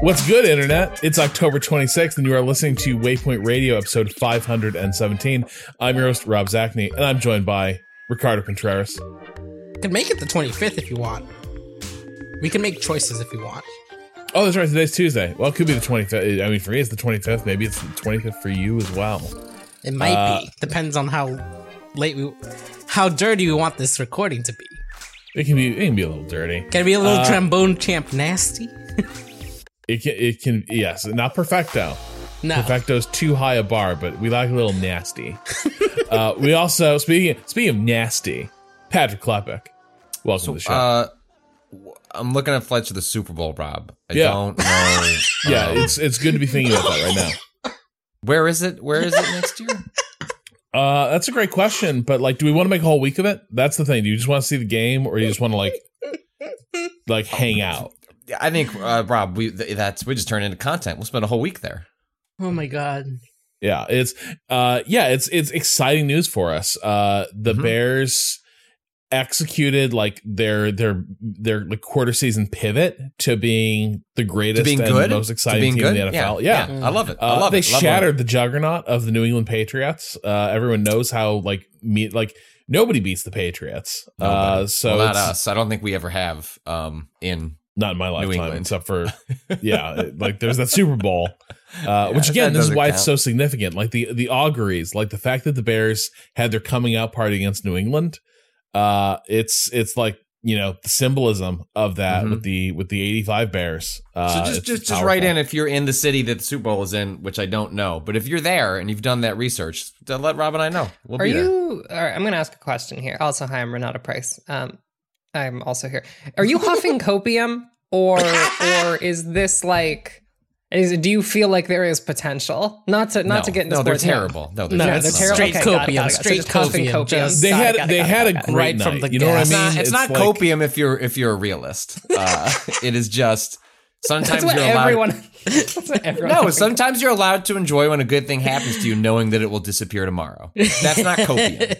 What's good, Internet? It's October 26th, and you are listening to Waypoint Radio, episode 517. I'm your host, Rob Zacny, and I'm joined by Ricardo Contreras. You can make it the 25th if you want. We can make choices if you want. Oh, that's right. Today's Tuesday. Well, it could be the 25th. I mean, for me, it's the 25th. Maybe it's the 25th for you as well. It might Uh, be. Depends on how late we, how dirty we want this recording to be. It can be. It can be a little dirty. Can it be a little Uh, trombone champ nasty? It can. It can. Yes, not perfecto. No. Perfecto's too high a bar, but we like a little nasty. uh, we also speaking speaking of nasty, Patrick Klepek. Welcome to the show. Uh, w- I'm looking at flights to the Super Bowl, Rob. I Yeah. don't know. yeah, um, it's it's good to be thinking about that right now. where is it? Where is it next year? Uh, that's a great question, but like, do we want to make a whole week of it? That's the thing. Do you just want to see the game, or you just want to like, like hang out? I think uh, Rob, we that's we just turn into content. We'll spend a whole week there. Oh my god. Yeah, it's uh, yeah, it's it's exciting news for us. Uh, the Mhm. Bears executed like their their their like quarter season pivot to being the greatest being and good, most exciting team good. in the NFL. Yeah. I love it. I Uh, love they it. Love shattered the juggernaut of the New England Patriots. Uh, everyone knows how like me like nobody beats the Patriots. it. Uh, so well, not us. I don't think we ever have. Um, in not in my lifetime, except for yeah, it- like there's that Super Bowl, uh, which again, this is doesn't why it's so significant. Like the the auguries, like the fact that the Bears had their coming out party against New England. Uh, it's it's like you know the symbolism of that Mhm. with the with the '85 Bears. Uh, so just it's just just powerful. write in if you're in the city that the Super Bowl is in, which I don't know. But if you're there and you've done that research, let Rob and I know. We'll Are be there. you? All right, I'm going to ask a question here. Also, hi, I'm Renata Price. Um, I'm also here. Are you huffing copium, or or is this like? Is do you feel like there is potential? Not to not No, to get into no, they're terrible. No, they're No, they're terrible. Straight Okay, copium, got it, got it. So straight just copium, copium. just- They had got it, they got it, had a got it. great Right from night. the you know what I mean? It's not, it's not like- copium if you're if you're a realist. Uh, it is just sometimes That's what you're allowed. everyone. That's what everyone. No, thinks. sometimes you're allowed to enjoy when a good thing happens to you, knowing that it will disappear tomorrow. That's not copium.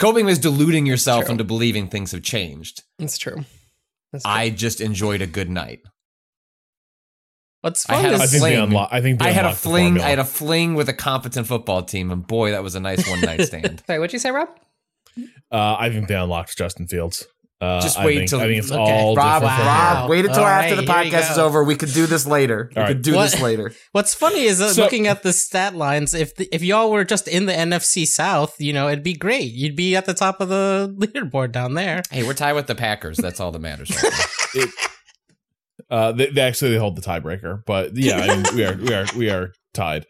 Copium is deluding yourself True. into believing things have changed. It's true. It's true. I just enjoyed a good night. What's I fun had a I is think they fling. unlock. I think I had a fling. I had a fling with a competent football team, and boy, that was a nice one night stand. Sorry, what'd you say, Rob? Uh, I think they unlocked Justin Fields. Uh, Just I wait think, till- I think it's okay. all Rob, different from Wow. here. wait until All after right, the podcast is over. We could do this later. We All could do What- this later. What's funny is uh, So- looking at the stat lines. If the, if y'all were just in the NFC South, you know, it'd be great. You'd be at the top of the leaderboard down there. Hey, we're tied with the Packers. That's all that matters. Right now. Uh, they, they actually they hold the tiebreaker, but yeah, I mean, we are we are we are tied.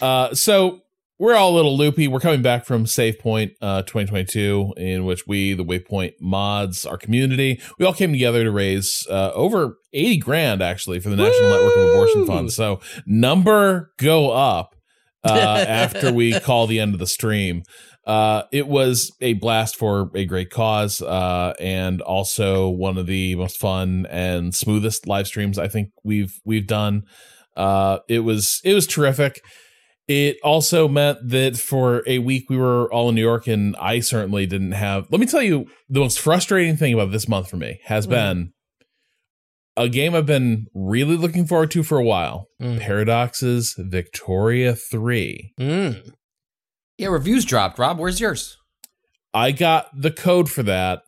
Uh, so we're all a little loopy. We're coming back from Save Point uh, 2022, in which we, the Waypoint mods, our community, we all came together to raise uh, over 80 grand actually for the National Network of Abortion Funds. So number go up uh, after we call the end of the stream. Uh, it was a blast for a great cause, uh, and also one of the most fun and smoothest live streams I think we've we've done. Uh, it was it was terrific. It also meant that for a week we were all in New York, and I certainly didn't have. Let me tell you, the most frustrating thing about this month for me has Mm. been a game I've been really looking forward to for a while. Mm. Paradox's Victoria Three. Mm. yeah, reviews dropped. Rob, where's yours? I got the code for that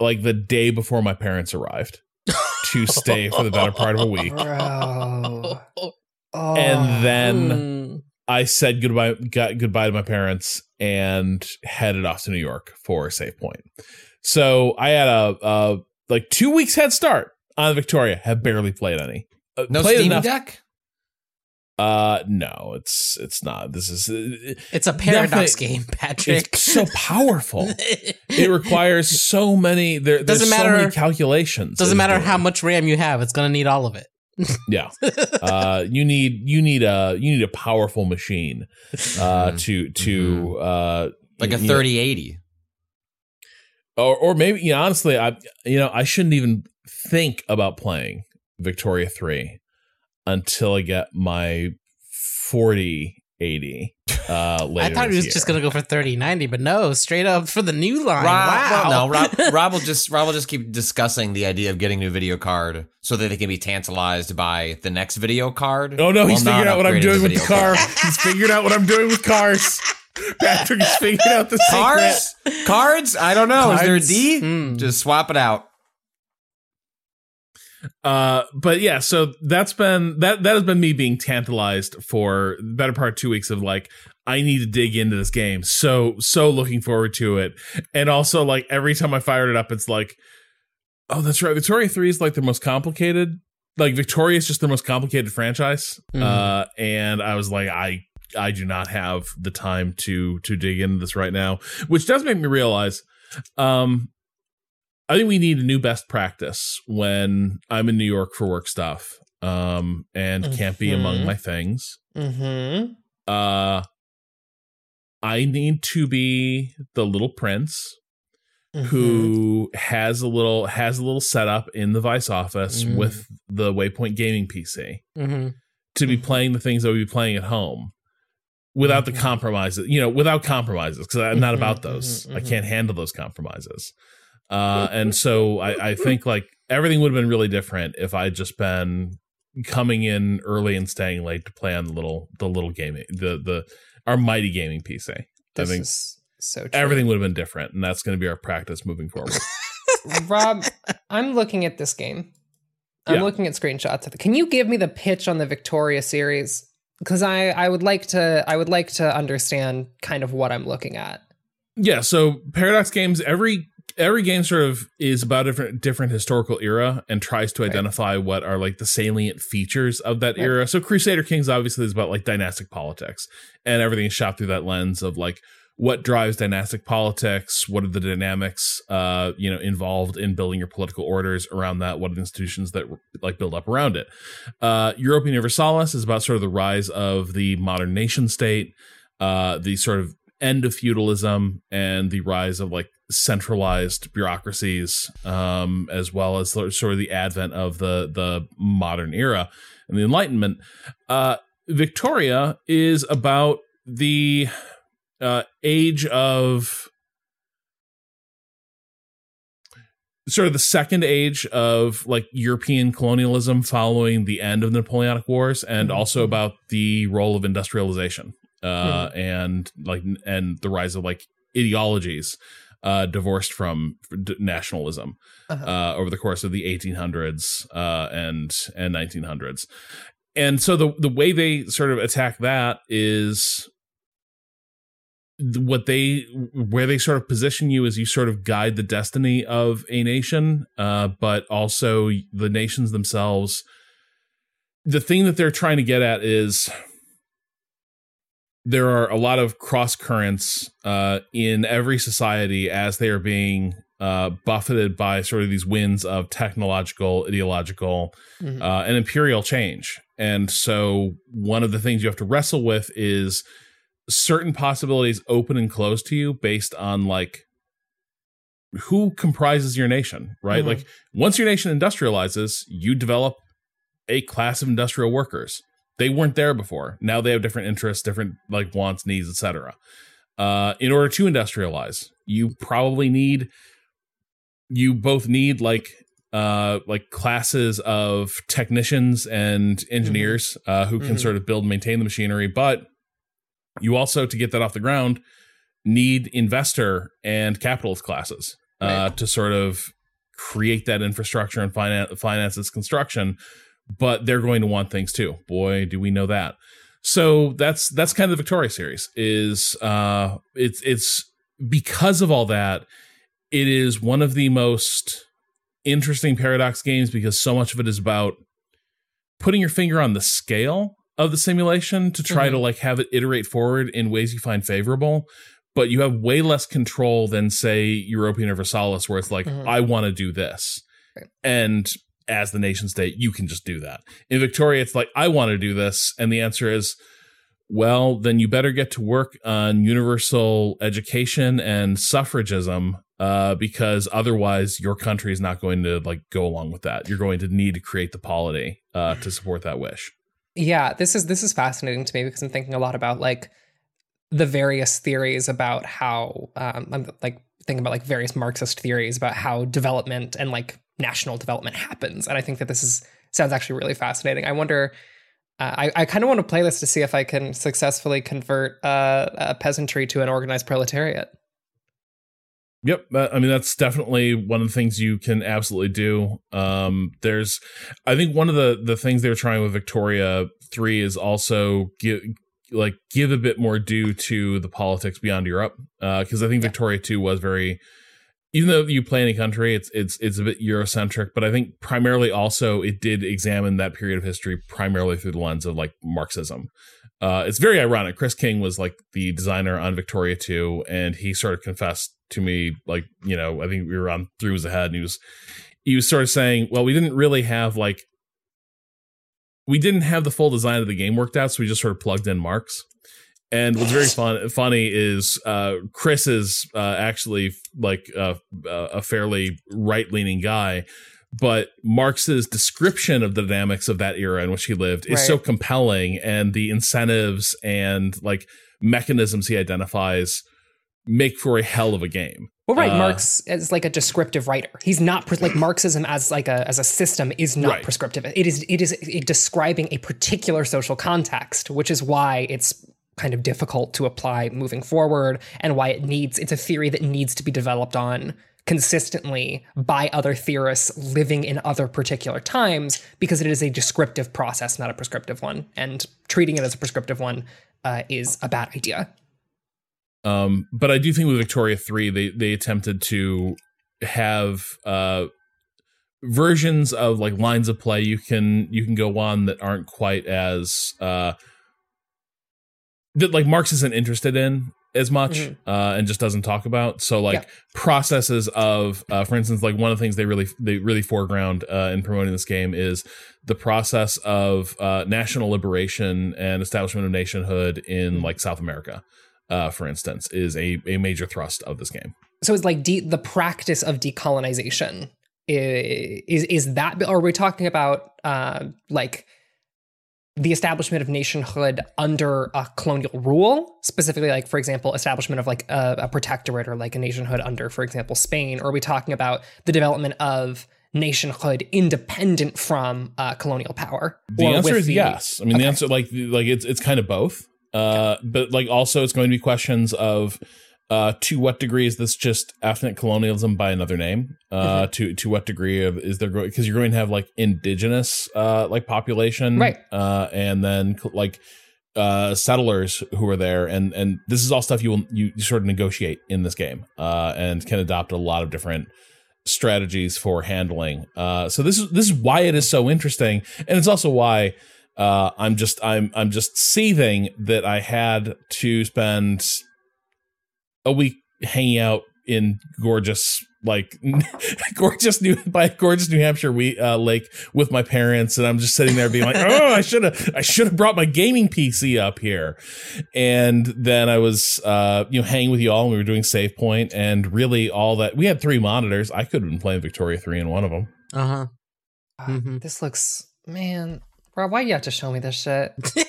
like the day before my parents arrived to stay for the better part of a week. Bro. Oh. And then Mm. I said goodbye got goodbye to my parents and headed off to New York for Save Point. So I had a, a like two weeks head start on Victoria. Have barely played any. Uh, No played Steam enough- Deck? Uh, no, it's it's not. This is It's a paradox game, Patrick. it's so powerful. it requires so many. There, Doesn't so matter- many calculations. Doesn't matter doing. how much RAM you have; it's gonna need all of it. Yeah, uh, you need you need a you need a powerful machine uh, Mhm. to to uh, Like a 3080. or or maybe you know, honestly, I you know I shouldn't even think about playing Victoria three until I get my forty eighty. Uh, later I thought he this was just gonna go for thirty ninety, but no, straight up for the new line. Rob, wow. well, no, Rob, Rob will just Rob will just keep discussing the idea of getting a new video card so that they can be tantalized by the next video card. Oh no, he's not figured out what I'm upgrading doing with the car. card. he's figured out what I'm doing with cars. Patrick has figured out the secret. Cars, cards. I don't know. Is there a D? Cards. D? Hmm. Just swap it out. Uh, but yeah, so that's been that that has been me being tantalized for the better part of two weeks of like I need to dig into this game. So so looking forward to it, and also like every time I fired it up, it's like, oh, that's right. Victoria Three is like the most complicated. Like Victoria is just the most complicated franchise. Mhm. Uh, and I was like, I I do not have the time to to dig into this right now, which does make me realize. Um, I think we need a new best practice when I'm in New York for work stuff. Um, and can't be among Mhm. my things. Mm-hmm. Uh, I need to be the little prince Mm-hmm. who has a little has a little setup in the Vice office Mhm. with the Waypoint Gaming PC hmm to be playing the things I would be playing at home without the compromises, you know, without compromises, because I'm not about those. I can't handle those compromises. Uh, and so I, I think like everything would have been really different if I'd just been coming in early and staying late to play on the little the little gaming the the our mighty gaming PC. I This think is so true. everything would have been different, and that's going to be our practice moving forward. Rob, I'm looking at this game. I'm Yeah. looking at screenshots of it. Can you give me the pitch on the Victoria series? Because I, I would like to I would like to understand kind of what I'm looking at. Yeah, so Paradox Games every every game sort of is about a different different historical era and tries to Right. identify what are like the salient features of that Right. era. So Crusader Kings obviously is about like dynastic politics and everything is shot through that lens of like what drives dynastic politics, what are the dynamics uh you know involved in building your political orders around that, what are the institutions that like build up around it. Uh Europa Universalis is about sort of the rise of the modern nation state, uh the sort of end of feudalism and the rise of like centralized bureaucracies um as well as sort of the advent of the the modern era and the enlightenment. Uh victoria is about the uh age of sort of the second age of like European colonialism following the end of the Napoleonic Wars, and Mhm. also about the role of industrialization uh, and like and the rise of like ideologies uh, divorced from d- nationalism Uh-huh. uh, over the course of the 1800s uh, and and 1900s. And so the the way they sort of attack that is what they where they sort of position you is you sort of guide the destiny of a nation uh but also the nations themselves the thing that they're trying to get at is there are a lot of cross currents uh in every society as they are being uh buffeted by sort of these winds of technological ideological Mhm. uh, and imperial change. And so, one of the things you have to wrestle with is certain possibilities open and close to you based on like who comprises your nation, right? Mhm. Like, once your nation industrializes, you develop a class of industrial workers. They weren't there before. Now they have different interests, different like wants, needs, etc. Uh, in order to industrialize, you probably need you both need like uh like classes of technicians and engineers uh who can Mhm. sort of build and maintain the machinery but you also to get that off the ground need investor and capitalist classes uh Right. to sort of create that infrastructure and finance finance its construction but they're going to want things too boy do we know that so that's that's kind of the Victoria series. Is uh, it's it's because of all that, it is one of the most interesting paradox games because so much of it is about putting your finger on the scale of the simulation to try to like have it iterate forward in ways you find favorable but you have way less control than say Europa Universalis where it's like Mhm. I want to do this Right. and as the nation state you can just do that. In Victoria it's like I want to do this. And the answer is well then you better get to work on universal education and suffragism uh, because otherwise your country is not going to like go along with that. You're going to need to create the polity uh, to support that wish. Yeah, this is this is fascinating to me because I'm thinking a lot about like the various theories about how um, I'm like thinking about like various Marxist theories about how development and like national development happens, and I think that this is sounds actually really fascinating. I wonder. Uh, I, I kind of want to play this to see if I can successfully convert uh, a peasantry to an organized proletariat. Yep, I mean that's definitely one of the things you can absolutely do. Um, there's, I think one of the the things they were trying with Victoria three is also give like give a bit more due to the politics beyond Europe, because I think Victoria two was very, even though you play any country, it's it's it's a bit Eurocentric, but I think primarily also it did examine that period of history primarily through the lens of like Marxism. Uh, it's very ironic. Chris King was like the designer on Victoria 2, and he sort of confessed to me, like, you know, I think we were on through his head, and he was he was sort of saying, Well, we didn't really have like we didn't have the full design of the game worked out, so we just sort of plugged in Marx. And what's very fun funny is uh, Chris is uh, actually like a, a fairly right leaning guy, but Marx's description of the dynamics of that era in which he lived is Right. so compelling, and the incentives and like mechanisms he identifies make for a hell of a game. Well, right, Uh, Marx is like a descriptive writer. He's not like Marxism as like a as a system is not Right. prescriptive. It is it is describing a particular social context, which is why it's kind of difficult to apply moving forward, and why it needs it's a theory that needs to be developed on consistently by other theorists living in other particular times because it is a descriptive process, not a prescriptive one, and treating it as a prescriptive one uh, is a bad idea. Um, but I do think with Victoria three, they they attempted to have uh versions of like lines of play you can you can go on that aren't quite as uh that like Marx isn't interested in as much Mhm. uh and just doesn't talk about so like Yeah. processes of uh for instance like one of the things they really they really foreground uh in promoting this game is the process of uh national liberation and establishment of nationhood in like South America uh, for instance, is a, a major thrust of this game. so it's like de- the practice of decolonization is, is that or are we talking about uh, like the establishment of nationhood under a colonial rule specifically like for example establishment of like a, a protectorate or like a nationhood under for example spain or are we talking about the development of nationhood independent from uh, colonial power The answer is the- yes. I mean, the answer like like it's it's kind of both. Uh, but like also it's going to be questions of uh, to what degree is this just ethnic colonialism by another name? Uh, Mm-hmm. to to what degree of is there going because you're going to have like indigenous uh like population, Right. Uh, and then like uh settlers who are there and and this is all stuff you will you, sort of negotiate in this game uh and can adopt a lot of different strategies for handling uh so this is this is why it is so interesting and it's also why uh i'm just i'm i'm just seething that i had to spend a week hanging out in gorgeous like gorgeous new by gorgeous new hampshire we uh lake with my parents and i'm just sitting there being like oh i should have i should have brought my gaming pc up here and then i was uh you know hanging with you all and we were doing save point and really all that we had three monitors i could have been playing victoria 3 in one of them Uh huh. Ah, Mhm. this looks man bro why you have to show me this shit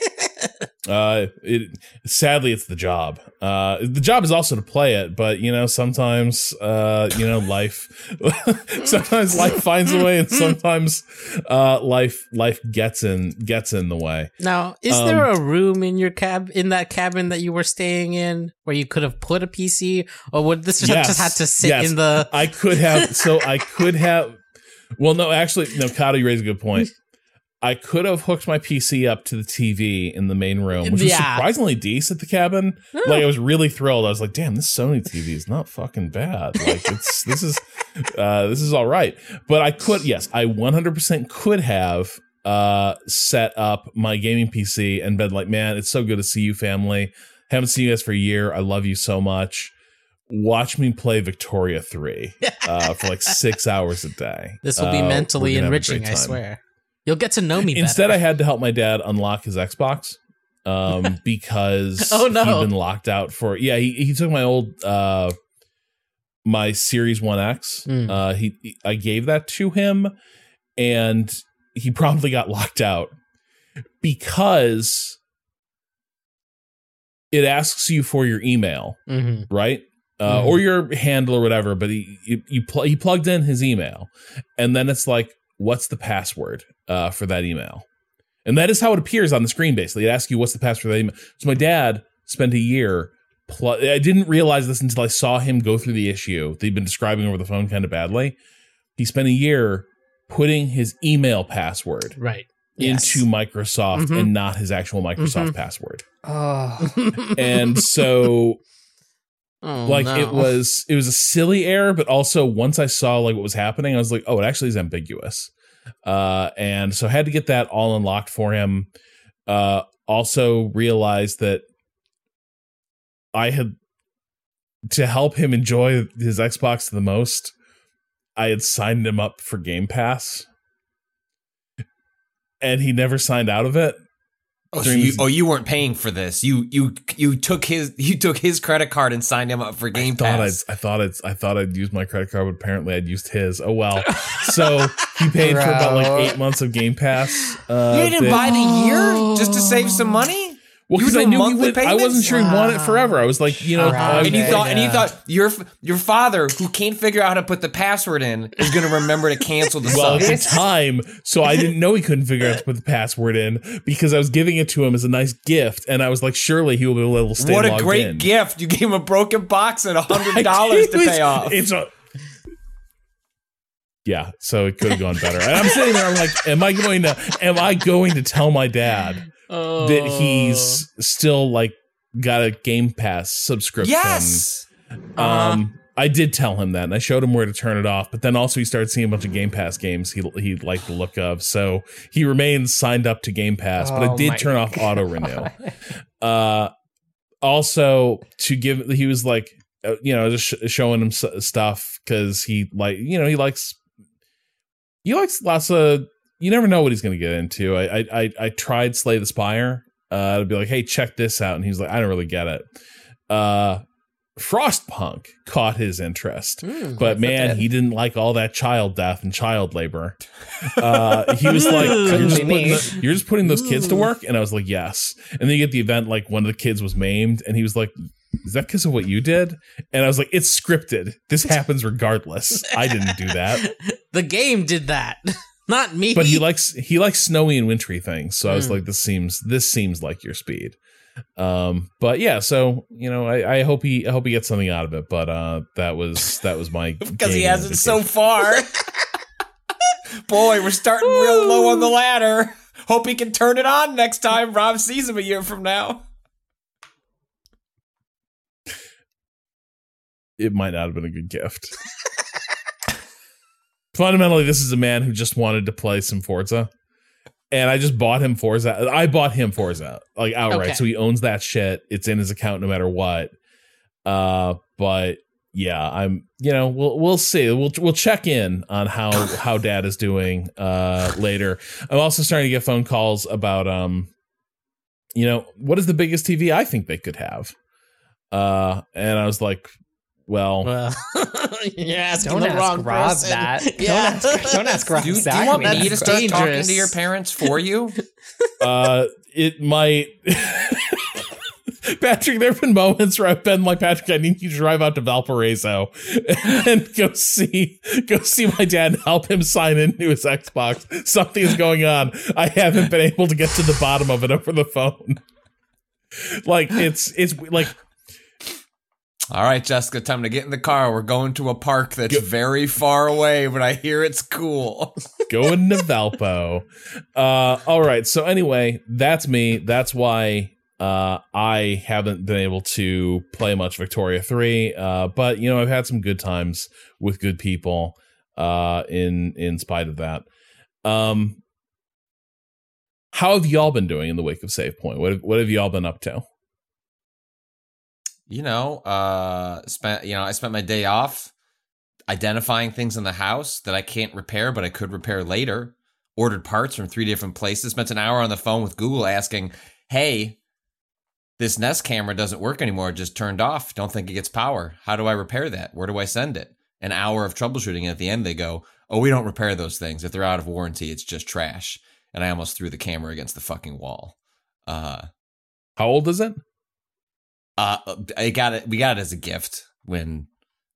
Uh, it sadly it's the job. Uh, the job is also to play it, but you know sometimes uh, you know life, sometimes life finds a way, and sometimes uh, life life gets in gets in the way. Now, is Um, there a room in your cab in that cabin that you were staying in where you could have put a PC, or would this just, Yes, just had to sit yes. in the? I could have so I could have. Well, no, actually, no. Cado, you raise a good point. I could have hooked my PC up to the TV in the main room, which was Yeah. surprisingly decent. The cabin, like I was really thrilled. I was like, "Damn, this Sony TV is not fucking bad. Like it's this is uh, this is all right." But I could, yes, I 100% could have uh, set up my gaming PC and been like, "Man, it's so good to see you, family. Haven't seen you guys for a year. I love you so much." Watch me play Victoria 3 uh, for like six hours a day. This will be Uh, mentally we're gonna have a enriching, I swear. You'll get to know me Instead, I had to help my dad unlock his Xbox um, because Oh, no. he'd been locked out for. Yeah, he, he took my old uh, my Series One X. Mm. Uh, he, he- I gave that to him, and he promptly got locked out because it asks you for your email Mhm. right? Uh, Mhm. Or your handle or whatever, but he you, you pl- he plugged in his email, and then it's like, what's the password uh, for that email? And that is how it appears on the screen. Basically, it asks you what's the password for that email. So my dad spent a year. Pl- I didn't realize this until I saw him go through the issue that he'd been describing over the phone kind of badly. He spent a year putting his email password Right. Yes. into Microsoft Mhm. and not his actual Microsoft Mhm. password. Oh, And so Oh, like no. it was it was a silly error but also once i saw like what was happening i was like oh it actually is ambiguous. Uh and so I had to get that all unlocked for him. Uh also realized that i had to help him enjoy his xbox the most i had signed him up for game pass. And he never signed out of it Oh, so you, oh, you weren't paying for this. You you you took his you took his credit card and signed him up for Game I thought Pass. I'd, I thought it's I thought I'd use my credit card, but apparently I'd used his. Oh well. So he paid for about like eight months of Game Pass. Uh, you didn't that- buy the year just to save some money, well you because I knew he monthly would. I wasn't sure he wanted it forever. I was like, you know, Right. I- and you Okay. thought and you thought your your father who can't figure out how to put the password in is going to remember to cancel the well sub. at the time, so I didn't know he couldn't figure out to put the password in because I was giving it to him as a nice gift, and I was like, surely he will be able to stay What a great in. gift! You gave him a broken box and a hundred dollars to pay off. It's a yeah, so it could have gone better. And I'm sitting there, I'm like, am I going to am I going to tell my dad Oh. that he's still like got a Game Pass subscription? yes. Um I did tell him that and I showed him where to turn it off, but then also he started seeing a bunch of Game Pass games he he liked the look of. So he remains signed up to Game Pass, but I Oh did turn off auto renew. Uh, also to give, he was like, uh, you know, just sh- showing him s- stuff because he like, you know, he likes, he likes lots of. You never know what he's going to get into. I, I I I tried Slay the Spire. Uh, to be like, hey, check this out, and he's like, I don't really get it. Uh, Frostpunk caught his interest, Mm. but man, he didn't like all that child death and child labor. Uh, he was like, you're just, Couldn't be putting me. the- you're just putting those kids to work, and I was like, yes. And then you get the event like one of the kids was maimed, and he was like, is that because of what you did? And I was like, it's scripted. This happens regardless. I didn't do that. the game did that, not me. But he likes he likes snowy and wintry things. So I was Mm. like, this seems this seems like your speed. Um, but yeah, so you know, I, I hope he I hope he gets something out of it. But uh, that was that was my because he hasn't so far. Boy, we're starting real low on the ladder. Hope he can turn it on next time Rob sees him a year from now. it might not have been a good gift. Fundamentally, this is a man who just wanted to play some Forza. And I just bought him Forza. I bought him Forza, like outright. Okay. So he owns that shit. It's in his account no matter what. Uh, but yeah, I'm you know, we'll we'll see. We'll we'll check in on how how dad is doing uh later. I'm also starting to get phone calls about um you know, what is the biggest TV I think they could have? Uh and I was like, well, Well, you're asking Don't the ask wrong Rob person. that. Don't Yeah. ask- don't ask Rob Do, you- do you want me to start talking to your parents for you? uh it might Patrick, there have been moments where I've been like, Patrick, I need you to drive out to Valparaiso and go see go see my dad and help him sign into his Xbox. Something is going on. I haven't been able to get to the bottom of it over the phone. Like it's it's like All right, Jessica, time to get in the car. We're going to a park that's very far away, but I hear it's cool. Going to Valpo. Uh, all right. So anyway, that's me. That's why uh, I haven't been able to play much Victoria 3. Uh, but you know, I've had some good times with good people uh, in in spite of that. Um, how have y'all been doing in the wake of Save Point? What have, what have y'all been up to? You know, uh, spent you know, I spent my day off identifying things in the house that I can't repair, but I could repair later. Ordered parts from three different places. Spent an hour on the phone with Google asking, "Hey, this Nest camera doesn't work anymore. It just turned off. Don't think it gets power. How do I repair that? Where do I send it?" An hour of troubleshooting. And at the end, they go, "Oh, we don't repair those things. If they're out of warranty, it's just trash." And I almost threw the camera against the fucking wall. Uh, How old is it? Uh, I got it. We got it as a gift when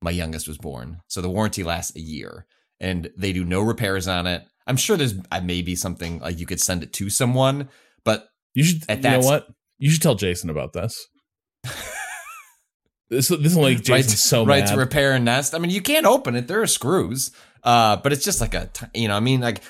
my youngest was born. So the warranty lasts a year, and they do no repairs on it. I'm sure there's maybe something like you could send it to someone, but You should. At you know what? You should tell Jason about this. this this will make Jason right, so right mad. to repair a nest. I mean, you can't open it. There are screws, uh, but it's just like a t- you know. I mean, like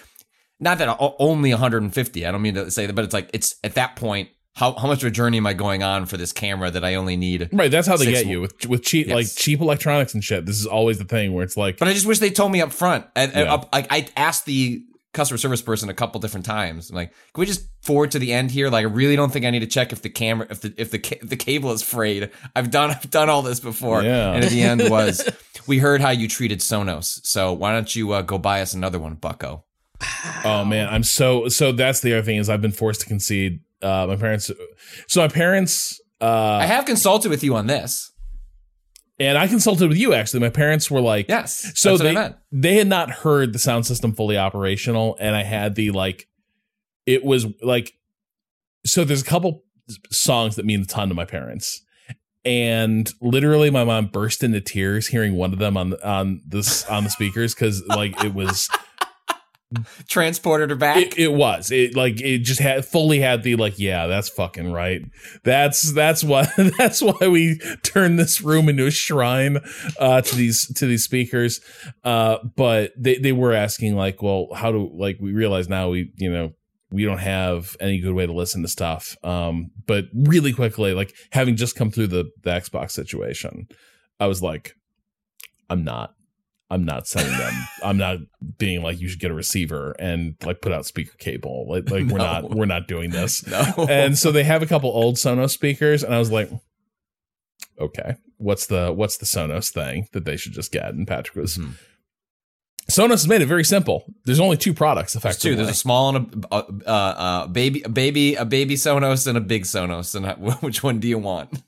not that only 150. I don't mean to say that, but it's like it's at that point. How, how much of a journey am I going on for this camera that I only need right, that's how they get you with with cheap Yes. like cheap electronics and shit. This is always the thing where it's like, But I just wish they told me up front. And, Yeah. up, like I asked the customer service person a couple different times. I'm like, can we just forward to the end here? Like, I really don't think I need to check if the camera, if the if the ca- if the cable is frayed. I've done I've done all this before. Yeah. And at the end was, we heard how you treated Sonos, so why don't you uh, go buy us another one, Bucko? oh man, I'm so so. That's the other thing is I've been forced to concede. Uh, my parents. So my parents. Uh, I have consulted with you on this. and I consulted with you actually. My parents were like, Yes. So they they had not heard the sound system fully operational, and I had the like, it was like, so there's a couple songs that mean a ton to my parents, and literally my mom burst into tears hearing one of them on on this on the speakers because like it was Transported her back. it, it was. It like it just had fully had the like yeah that's fucking right. That's that's why that's why we turned this room into a shrine uh to these to these speakers. Uh but they they were asking like well how do like we realize now we you know we don't have any good way to listen to stuff. Um but really quickly like having just come through the the xbox situation i was like i'm not i'm not sending them i'm not being like you should get a receiver and like put out speaker cable like like we're not we're not doing this no. and so they have a couple old sonos speakers and i was like okay what's the what's the sonos thing that they should just get and patrick was Mhm. sonos has made it very simple there's only two products There's effectively two. There's a small and a uh, uh, uh, baby, a baby, a baby Sonos and a big Sonos. And I- which one do you want?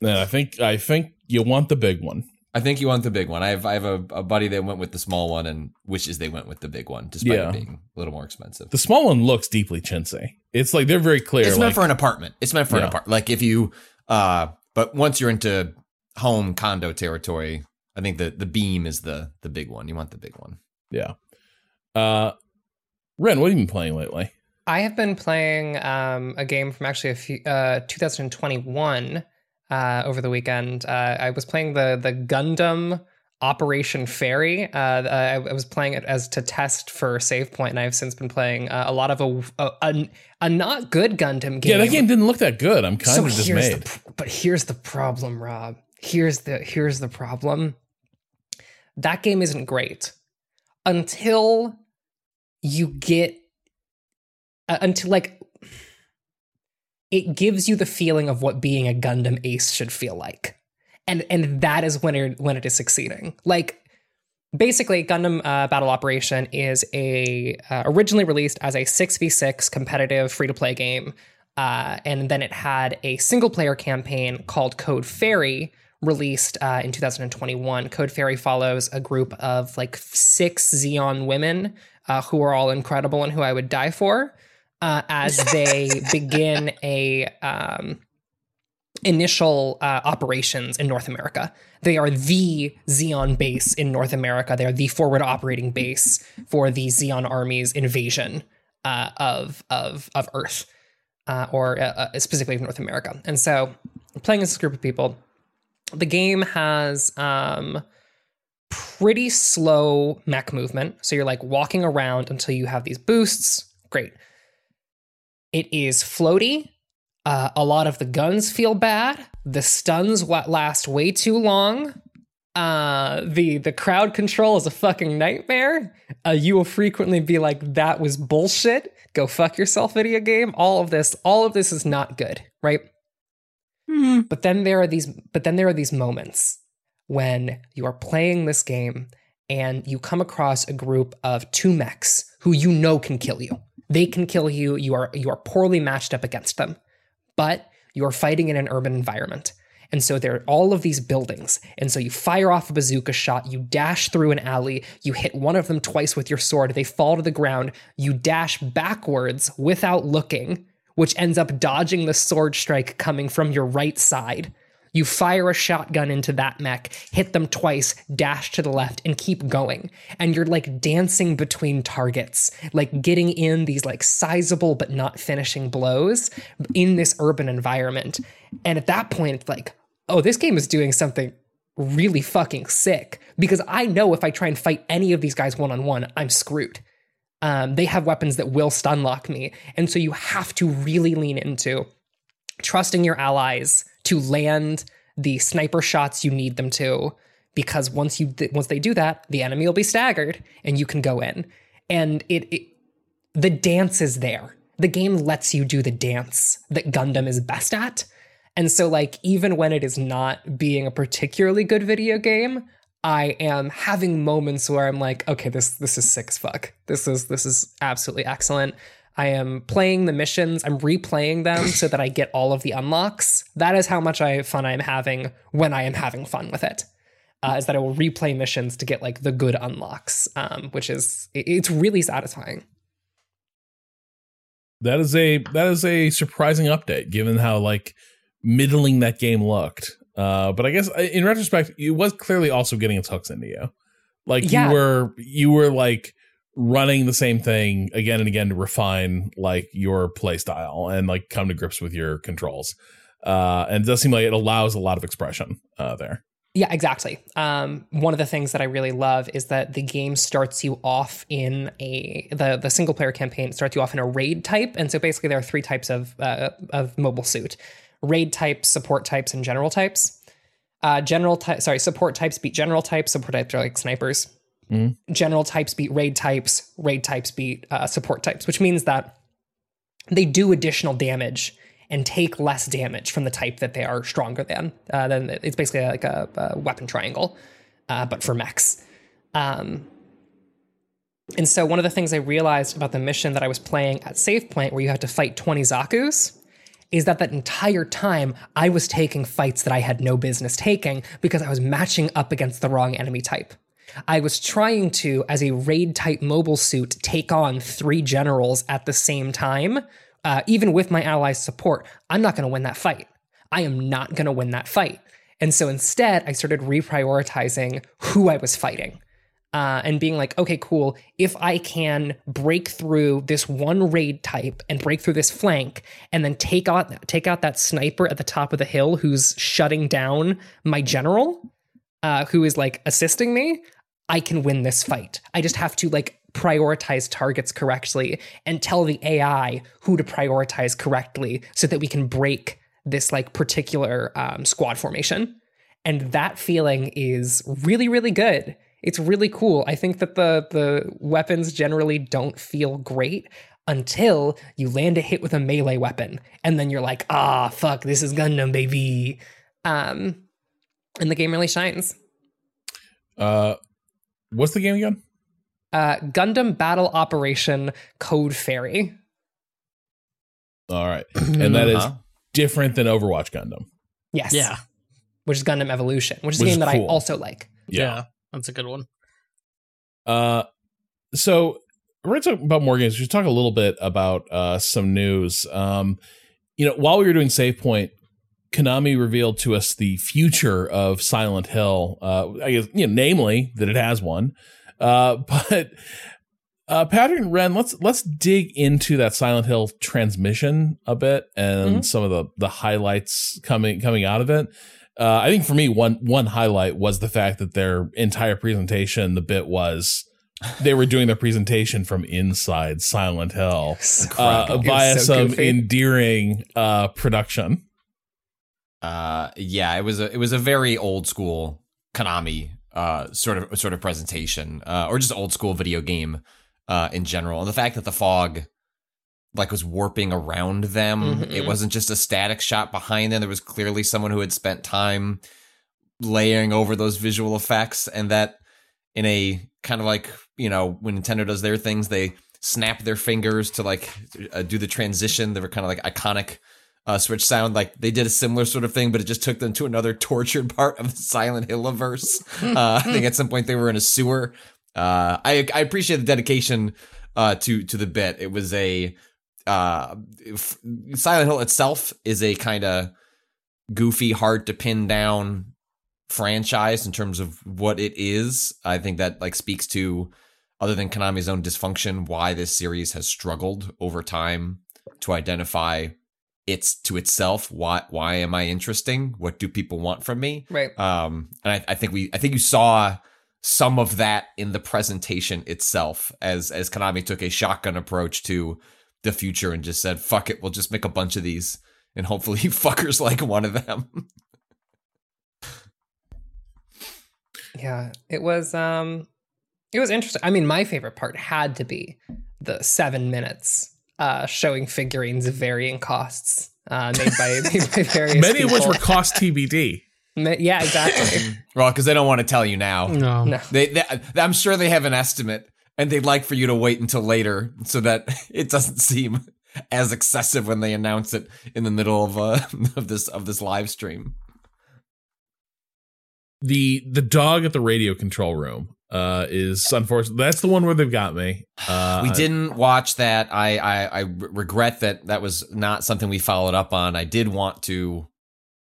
and i think i think you want the big one I think you want the big one. I have I have a, a buddy that went with the small one and wishes they went with the big one, despite Yeah. it being a little more expensive. the small one looks deeply chintzy it's like they're very clear it's like, meant for an apartment. It's meant for an apartment. Like if you, uh, but once you're into home condo territory, I think the the beam is the the big one. You want the big one. yeah uh ren what have you been playing lately I have been playing um, a game from actually a few, uh, 2021 uh, over the weekend. Uh, I was playing the the Gundam Operation Fairy. Uh, I, I was playing it as to test for save point, and I've since been playing uh, a lot of a, a a not good Gundam game. yeah that game didn't look that good i'm kind so of dismayed the but here's the problem, Rob. Here's the here's the problem. That game isn't great until you get uh, until like it gives you the feeling of what being a Gundam ace should feel like. And and that is when it when it is succeeding. Like basically Gundam uh, Battle Operation is a uh, originally released as a 6v6 competitive free to play game. Uh, and then it had a single player campaign called Code Fairy released uh, in 2021. Code Fairy follows a group of like six Zeon women uh, who are all incredible and who I would die for uh, as they begin a um, initial uh, operations in North America. They are the Zeon base in North America. They are the forward operating base for the Zeon army's invasion uh, of of of Earth, uh, or uh, uh, specifically of North America. And so, playing as this group of people, the game has um, pretty slow mech movement. So you're like walking around until you have these boosts. Great. It is floaty. Uh, a lot of the guns feel bad. The stuns last way too long. Uh, the the crowd control is a fucking nightmare. Uh, you will frequently be like, "That was bullshit. Go fuck yourself, video game." All of this, all of this is not good, right? But then there are these but then there are these moments when you are playing this game and you come across a group of two mechs who you know can kill you. They can kill you. You are you are poorly matched up against them. But you are fighting in an urban environment. And so there are all of these buildings. And so you fire off a bazooka shot, you dash through an alley, you hit one of them twice with your sword, they fall to the ground, you dash backwards without looking, which ends up dodging the sword strike coming from your right side. You fire a shotgun into that mech, hit them twice, dash to the left, and keep going. And you're like dancing between targets, like getting in these like sizable but not finishing blows in this urban environment. And at that point, it's like, oh, this game is doing something really fucking sick because I know if I try and fight any of these guys one on one, I'm screwed. Um, they have weapons that will stun lock me. And so you have to really lean into trusting your allies to land the sniper shots you need them to because once you once they do that the enemy will be staggered and you can go in. And it, it the dance is there. The game lets you do the dance that gundam is best at. And so like even when it is not being a particularly good video game i am having moments where i'm like okay this this is as fuck. This is this is absolutely excellent I am playing the missions. I'm replaying them so that I get all of the unlocks. That is how much I fun I am having when I am having fun with it. Uh, is that I will replay missions to get like the good unlocks, um, which is it- it's really satisfying. That is a that is a surprising update, given how like middling that game looked. Uh, but I guess uh, in retrospect, it was clearly also getting its hooks into you. Like Yeah. you were you were like running the same thing again and again to refine like your play style and like come to grips with your controls. Uh, and it does seem like it allows a lot of expression uh, there. Yeah, exactly. Um, one of the things that I really love is that the game starts you off in a the the single player campaign starts you off in a raid type, and so basically there are three types of uh, of mobile suit: raid types, support types, and general types. Uh, general type, sorry, support types beat general types. Support types are like snipers. Mhm. General types beat raid types. Raid types beat uh, support types, which means that they do additional damage and take less damage from the type that they are stronger than. Uh, then it's basically like a, a weapon triangle, uh, but for mechs. Um, and so one of the things I realized about the mission that I was playing at Save Point, where you had to fight 20 Zaku's, is that that entire time I was taking fights that I had no business taking because I was matching up against the wrong enemy type. I was trying to, as a raid type mobile suit, take on three generals at the same time. Uh, even with my allies' support, I'm not going to win that fight. I am not going to win that fight. And so instead, I started reprioritizing who I was fighting uh, and being like, okay, cool. If I can break through this one raid type and break through this flank, and then take out take out that sniper at the top of the hill who's shutting down my general, uh, who is like assisting me, I can win this fight. I just have to like prioritize targets correctly and tell the AI who to prioritize correctly so that we can break this like particular um, squad formation. And that feeling is really, really good. It's really cool. I think that the the weapons generally don't feel great until you land a hit with a melee weapon, and then you're like, ah, fuck, this is Gundam, baby. Um, and the game really shines. Uh, what's the game again? Uh, Gundam Battle Operation Code Fairy. All right, and that is Uh-huh. different than Overwatch Gundam. Yes. Yeah. Which is Gundam Evolution, which is Which a is game that I also like. Yeah. That's a good one. Uh, so we're going to talk about more games. We should talk a little bit about uh, some news. Um, you know, while we were doing Save Point, Konami revealed to us the future of Silent Hill. Uh, I guess you know, namely that it has one. Uh, but uh, Patrick and Ren, let's let's dig into that Silent Hill transmission a bit and Mhm. some of the the highlights coming coming out of it. Uh, I think for me, one one highlight was the fact that their entire presentation, the bit was they were doing their presentation from inside Silent Hill uh, via so some goofy. endearing uh, production. Uh, yeah, it was a it was a very old school Konami uh sort of sort of presentation, uh, or just old school video game uh in general. And the fact that the fog like was warping around them, Mhm. it wasn't just a static shot behind them. There was clearly someone who had spent time layering over those visual effects, and that in a kind of like you know when Nintendo does their things, they snap their fingers to like uh, do the transition. They were kind of like iconic uh, Switch sound. Like they did a similar sort of thing, but it just took them to another tortured part of the Silent Hill verse. Uh, I think at some point they were in a sewer. Uh, I I appreciate the dedication uh, to to the bit. It was a uh, f- Silent Hill itself is a kind of goofy, hard to pin down franchise in terms of what it is. I think that like speaks to other than Konami's own dysfunction, why this series has struggled over time to identify it's to itself. Why why am I interesting? What do people want from me? Right. Um, and I, I think we I think you saw some of that in the presentation itself as as Konami took a shotgun approach to the future and just said, "Fuck it, we'll just make a bunch of these." And hopefully, fuckers like one of them. Yeah, it was um it was interesting. I mean, my favorite part had to be the 7 minutes uh showing figurines of varying costs uh made by made by various Many of which were cost TBD. Yeah, exactly. well, because they don't want to tell you now. No. no. They, they, I'm sure they have an estimate, and they'd like for you to wait until later so that it doesn't seem as excessive when they announce it in the middle of uh, of this of this live stream. The the dog at the radio control room uh, is unfortunate. That's the one where they've got me. Uh, we didn't watch that. I, I I regret that that was not something we followed up on. I did want to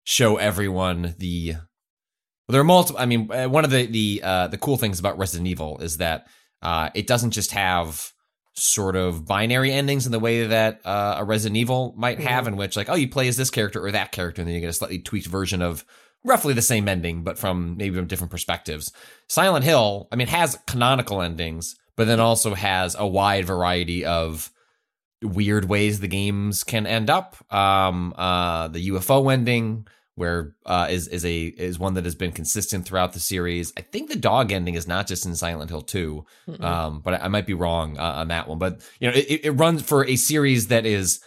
show everyone the. Well, there are multiple. I mean, uh, one of the the uh, the cool things about Resident Evil is that uh, it doesn't just have sort of binary endings in the way that uh, a Resident Evil might have, in which like, oh, you play as this character or that character, and then you get a slightly tweaked version of roughly the same ending, but from maybe from different perspectives. Silent Hill, I mean, has canonical endings, but then also has a wide variety of weird ways the games can end up. Um, uh, the UFO ending, where uh, is is a is one that has been consistent throughout the series. I think the dog ending is not just in Silent Hill two, um, but I, I might be wrong uh, on that one. But you know, it, it runs for a series that is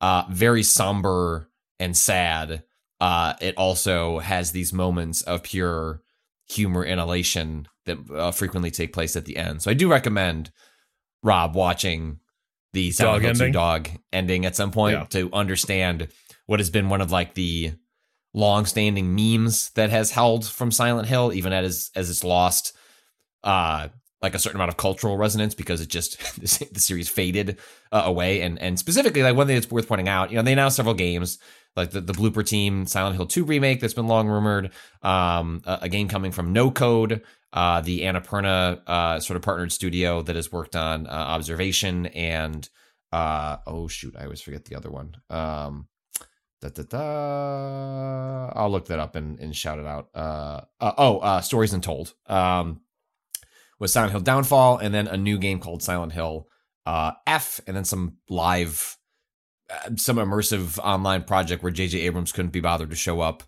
uh, very somber and sad. Uh, it also has these moments of pure humor and elation that uh, frequently take place at the end. So I do recommend Rob watching the Dog 2 ending? dog ending at some point Yeah. to understand what has been one of like the long-standing memes that has held from Silent Hill, even as as it's lost uh like a certain amount of cultural resonance because it just the series faded uh, away and and specifically like one thing that's worth pointing out you know they announced several games like the, the Bloober Team silent hill 2 remake that's been long rumored um a, a game coming from no code uh the annapurna uh sort of partnered studio that has worked on uh, observation and uh oh shoot i always forget the other one um Da, da, da. I'll look that up and, and shout it out. Uh, uh, oh, Stories Untold. Um, Silent Hill Townfall, and then a new game called Silent Hill F, and then some live, some immersive online project where J.J. Abrams couldn't be bothered to show up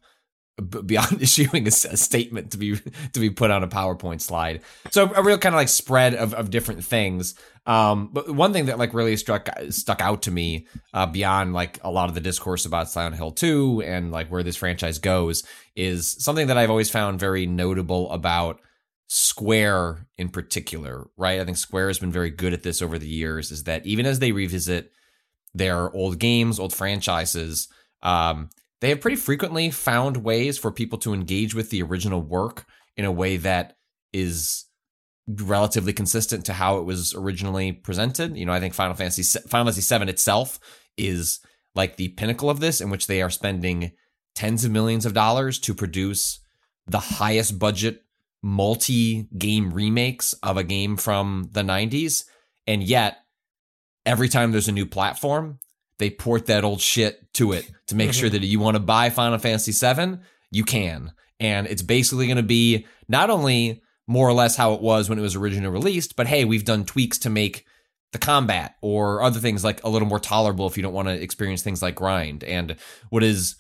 beyond issuing a, statement to be to be put on a PowerPoint slide. So a real kind of like spread of, of different things. Um, but one thing that like really struck stuck out to me uh, beyond like a lot of the discourse about Silent Hill 2 and like where this franchise goes is something that I've always found very notable about Square in particular, right? I think Square has been very good at this over the years is that even as they revisit their old games, old franchises, um, they have pretty frequently found ways for people to engage with the original work in a way that is relatively consistent to how it was originally presented. You know, I think Final Fantasy Final Fantasy 7 itself is like the pinnacle of this in which they are spending tens of millions of dollars to produce the highest budget multi-game remakes of a game from the 90s and yet every time there's a new platform they port that old shit to it to make sure that you want to buy Final Fantasy VII, you can. And it's basically going to be not only more or less how it was when it was originally released, but hey, we've done tweaks to make the combat or other things like a little more tolerable if you don't want to experience things like grind. And what is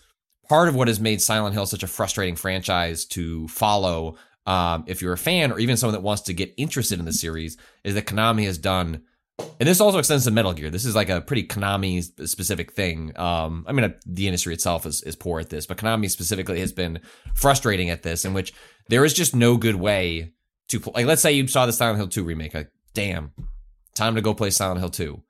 part of what has made Silent Hill such a frustrating franchise to follow, um, if you're a fan or even someone that wants to get interested in the series, is that Konami has done. And this also extends to Metal Gear. This is like a pretty Konami specific thing. Um, I mean, uh, the industry itself is, is poor at this, but Konami specifically has been frustrating at this, in which there is just no good way to play. Like, let's say you saw the Silent Hill 2 remake. Like, damn, time to go play Silent Hill 2.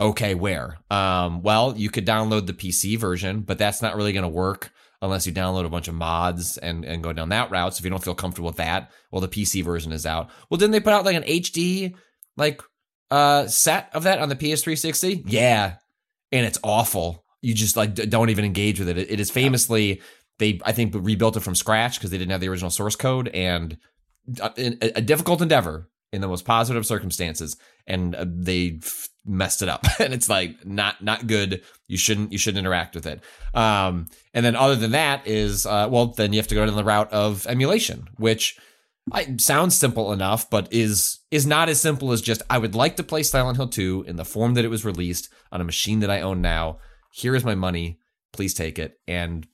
Okay, where? Um, well, you could download the PC version, but that's not really going to work unless you download a bunch of mods and, and go down that route. So if you don't feel comfortable with that, well, the PC version is out. Well, didn't they put out like an HD like uh set of that on the PS360? Yeah, and it's awful. You just like d- don't even engage with it. It, it is famously they I think rebuilt it from scratch because they didn't have the original source code and uh, a, a difficult endeavor in the most positive circumstances and uh, they f- messed it up and it's like not not good you shouldn't you shouldn't interact with it um and then other than that is uh well then you have to go down the route of emulation which I, sounds simple enough but is is not as simple as just i would like to play silent hill 2 in the form that it was released on a machine that i own now. Here is my money. Please take it. And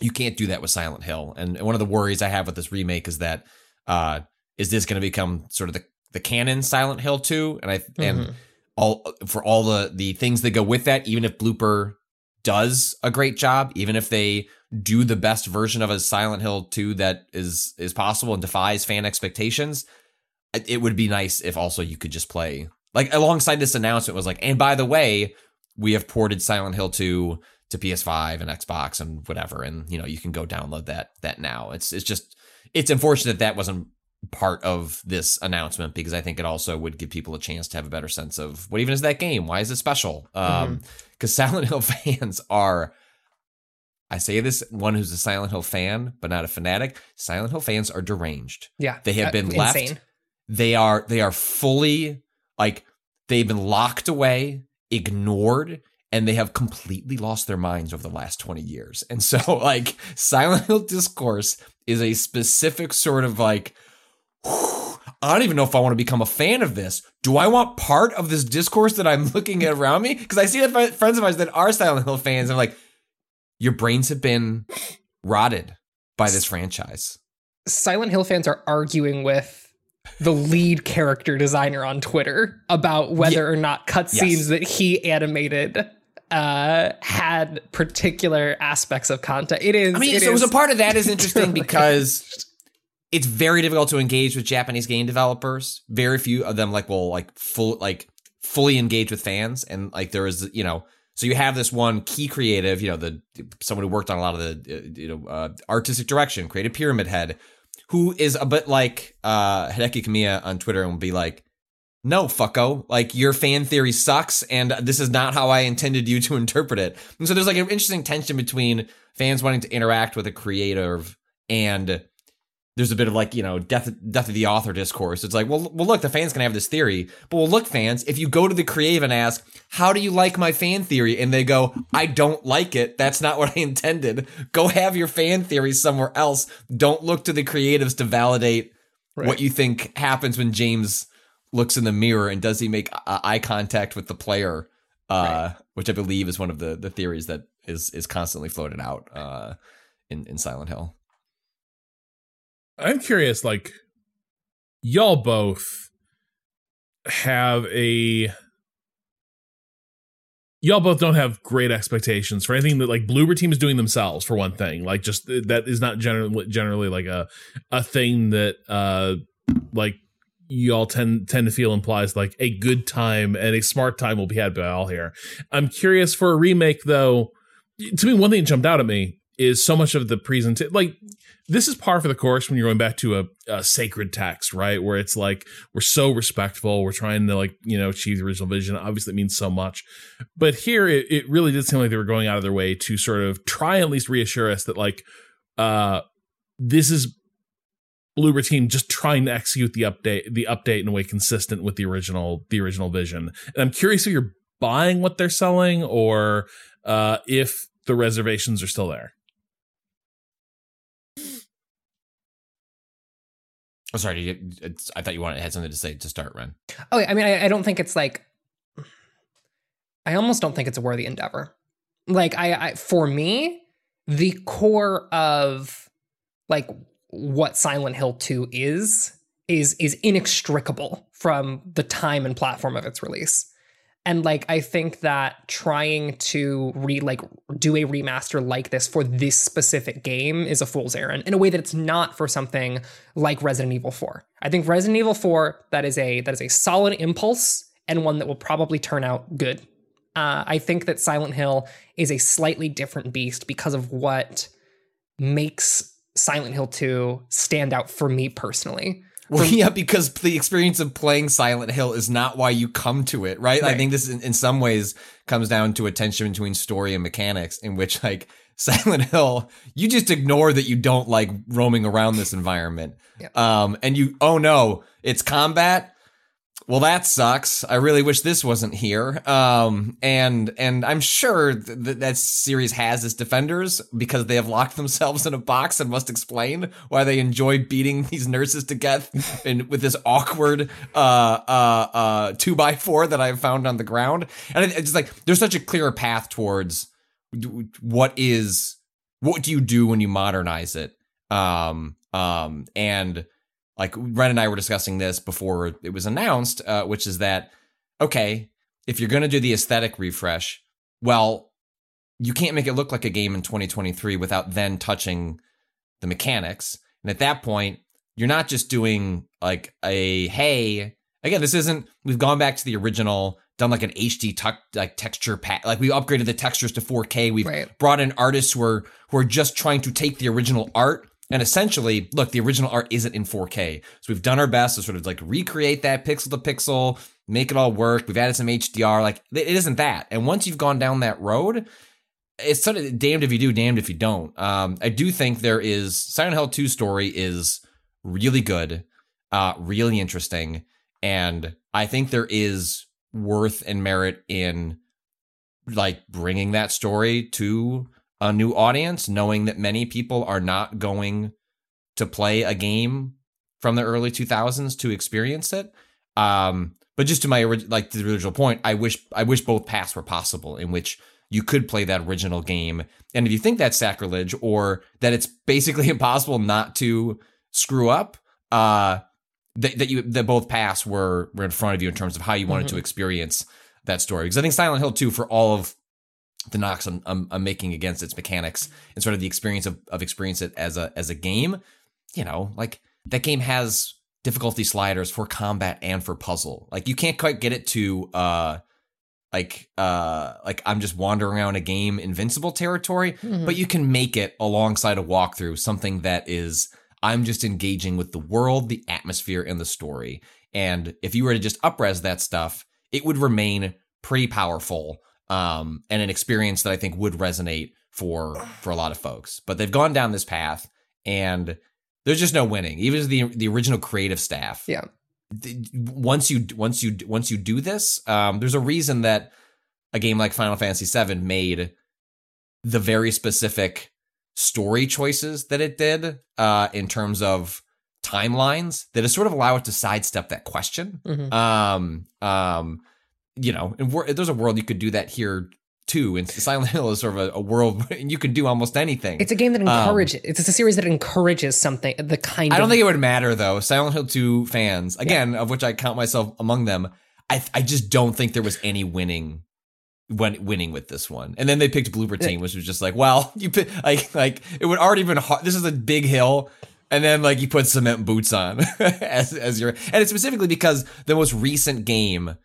you can't do that with silent hill. And one of the worries i have with this remake is that uh is this going to become sort of the the canon Silent Hill 2 and I mm-hmm. and all for all the the things that go with that even if Bloober does a great job even if they do the best version of a Silent Hill 2 that is is possible and defies fan expectations it would be nice if also you could just play like alongside this announcement was like and by the way we have ported Silent Hill 2 to PS5 and Xbox and whatever and you know you can go download that that now it's it's just it's unfortunate that wasn't part of this announcement because I think it also would give people a chance to have a better sense of what even is that game? Why is it special? Um, because. Silent Hill fans are. I say this one who's a Silent Hill fan, but not a fanatic. Silent Hill fans are deranged. Yeah, they have uh, been left. They are they are fully like they've been locked away, ignored, and they have completely lost their minds over the last 20 years. And so like Silent Hill discourse is a specific sort of like I don't even know if I want to become a fan of this. Do I want part of this discourse that I'm looking at around me? Because I see that friends of mine that are Silent Hill fans. I'm like, your brains have been rotted by this franchise. Silent Hill fans are arguing with the lead character designer on Twitter about whether yeah. or not cutscenes yes. that he animated uh, had particular aspects of content. It is. I mean, so, is, a part of that is interesting because it's very difficult to engage with Japanese game developers. Very few of them like will like full like fully engage with fans, and like there is you know. So you have this one key creative, you know, the someone who worked on a lot of the uh, you know uh, artistic direction, created Pyramid Head, who is a bit like uh, Hideki Kamiya on Twitter and will be like, "No, fucko, like your fan theory sucks, and this is not how I intended you to interpret it." And so there's like an interesting tension between fans wanting to interact with a creative and there's a bit of like you know death death of the author discourse. It's like, well, well, look, the fans can have this theory, but well, look, fans, if you go to the creative and ask, how do you like my fan theory, and they go, I don't like it. That's not what I intended. Go have your fan theory somewhere else. Don't look to the creatives to validate right. what you think happens when James looks in the mirror and does he make eye contact with the player, uh, right. which I believe is one of the the theories that is is constantly floated out uh, in in Silent Hill. I'm curious, like, y'all both have a y'all both don't have great expectations for anything that like Bloober team is doing themselves for one thing. Like just that is not generally generally like a a thing that uh like y'all tend tend to feel implies like a good time and a smart time will be had by all here. I'm curious for a remake though. To me, one thing jumped out at me is so much of the presentation like this is par for the course when you're going back to a, a, sacred text, right? Where it's like we're so respectful, we're trying to like you know achieve the original vision. Obviously, it means so much, but here it, it really did seem like they were going out of their way to sort of try at least reassure us that like uh this is Bloober team just trying to execute the update the update in a way consistent with the original the original vision. And I'm curious if you're buying what they're selling or uh if the reservations are still there. Oh, sorry. I thought you wanted had something to say to start, Ren. Oh, I mean, I, I don't think it's like. I almost don't think it's a worthy endeavor. Like I, I, for me, the core of like what Silent Hill Two is is is inextricable from the time and platform of its release. And like I think that trying to re like do a remaster like this for this specific game is a fool's errand in a way that it's not for something like Resident Evil 4. I think Resident Evil 4 that is a that is a solid impulse and one that will probably turn out good. Uh, I think that Silent Hill is a slightly different beast because of what makes Silent Hill 2 stand out for me personally. Well, yeah, because the experience of playing Silent Hill is not why you come to it, right? I think this, in, in some ways, comes down to a tension between story and mechanics, in which, like, Silent Hill, you just ignore that you don't like roaming around this environment. Yeah. Um, and you, oh no, it's combat. Well, that sucks. I really wish this wasn't here. Um, and and I'm sure that that series has its defenders because they have locked themselves in a box and must explain why they enjoy beating these nurses to death and with this awkward uh uh uh two by four that I've found on the ground. And it- it's like there's such a clear path towards what is what do you do when you modernize it um um and like Ren and I were discussing this before it was announced uh, which is that okay if you're going to do the aesthetic refresh well you can't make it look like a game in 2023 without then touching the mechanics and at that point you're not just doing like a hey again this isn't we've gone back to the original done like an hd tuck like texture pack like we upgraded the textures to 4k we've Right. brought in artists who are who are just trying to take the original art and essentially look the original art isn't in 4k so we've done our best to sort of like recreate that pixel to pixel make it all work. We've added some hdr like it isn't that. And once you've gone down that road it's sort of damned if you do, damned if you don't. Um, I do think there is Silent Hill 2 story is really good, uh, really interesting, and I think there is worth and merit in like bringing that story to a new audience, knowing that many people are not going to play a game from the early 2000s to experience it. Um, but just to my like to the original point, I wish I wish both paths were possible, in which you could play that original game. And if you think that's sacrilege or that it's basically impossible not to screw up, uh, that, that you that both paths were were in front of you in terms of how you wanted to experience that story. Because I think Silent Hill 2, for all of the knocks I'm, I'm, I'm making against its mechanics and sort of the experience of, of experience it as a as a game, you know, like that game has difficulty sliders for combat and for puzzle. Like you can't quite get it to uh like uh like I'm just wandering around a game invincible territory, Mhm. but you can make it alongside a walkthrough something that is I'm just engaging with the world, the atmosphere, and the story. And if you were to just upres that stuff, it would remain pretty powerful um, and an experience that I think would resonate for for a lot of folks. But they've gone down this path, and there's just no winning. Even the the original creative staff, Yeah. th- Once you once you once you do this, um, there's a reason that a game like Final Fantasy VII made the very specific story choices that it did uh, in terms of timelines that has sort of allow it to sidestep that question. Mhm. Um, um, you know, and there's a world you could do that here too. And Silent Hill is sort of a, a world and you can do almost anything. It's a game that Um, encourages. it's a series that encourages something. The kind. I don't of, think it would matter though. Silent Hill 2 fans, again, of which I count myself among them, I I just don't think there was any winning when winning with this one. And then they picked Bloober Team, which was just like, well, you pick, like like it would already been hard. This is a big hill. And then like you put cement boots on as as your and it's specifically because the most recent game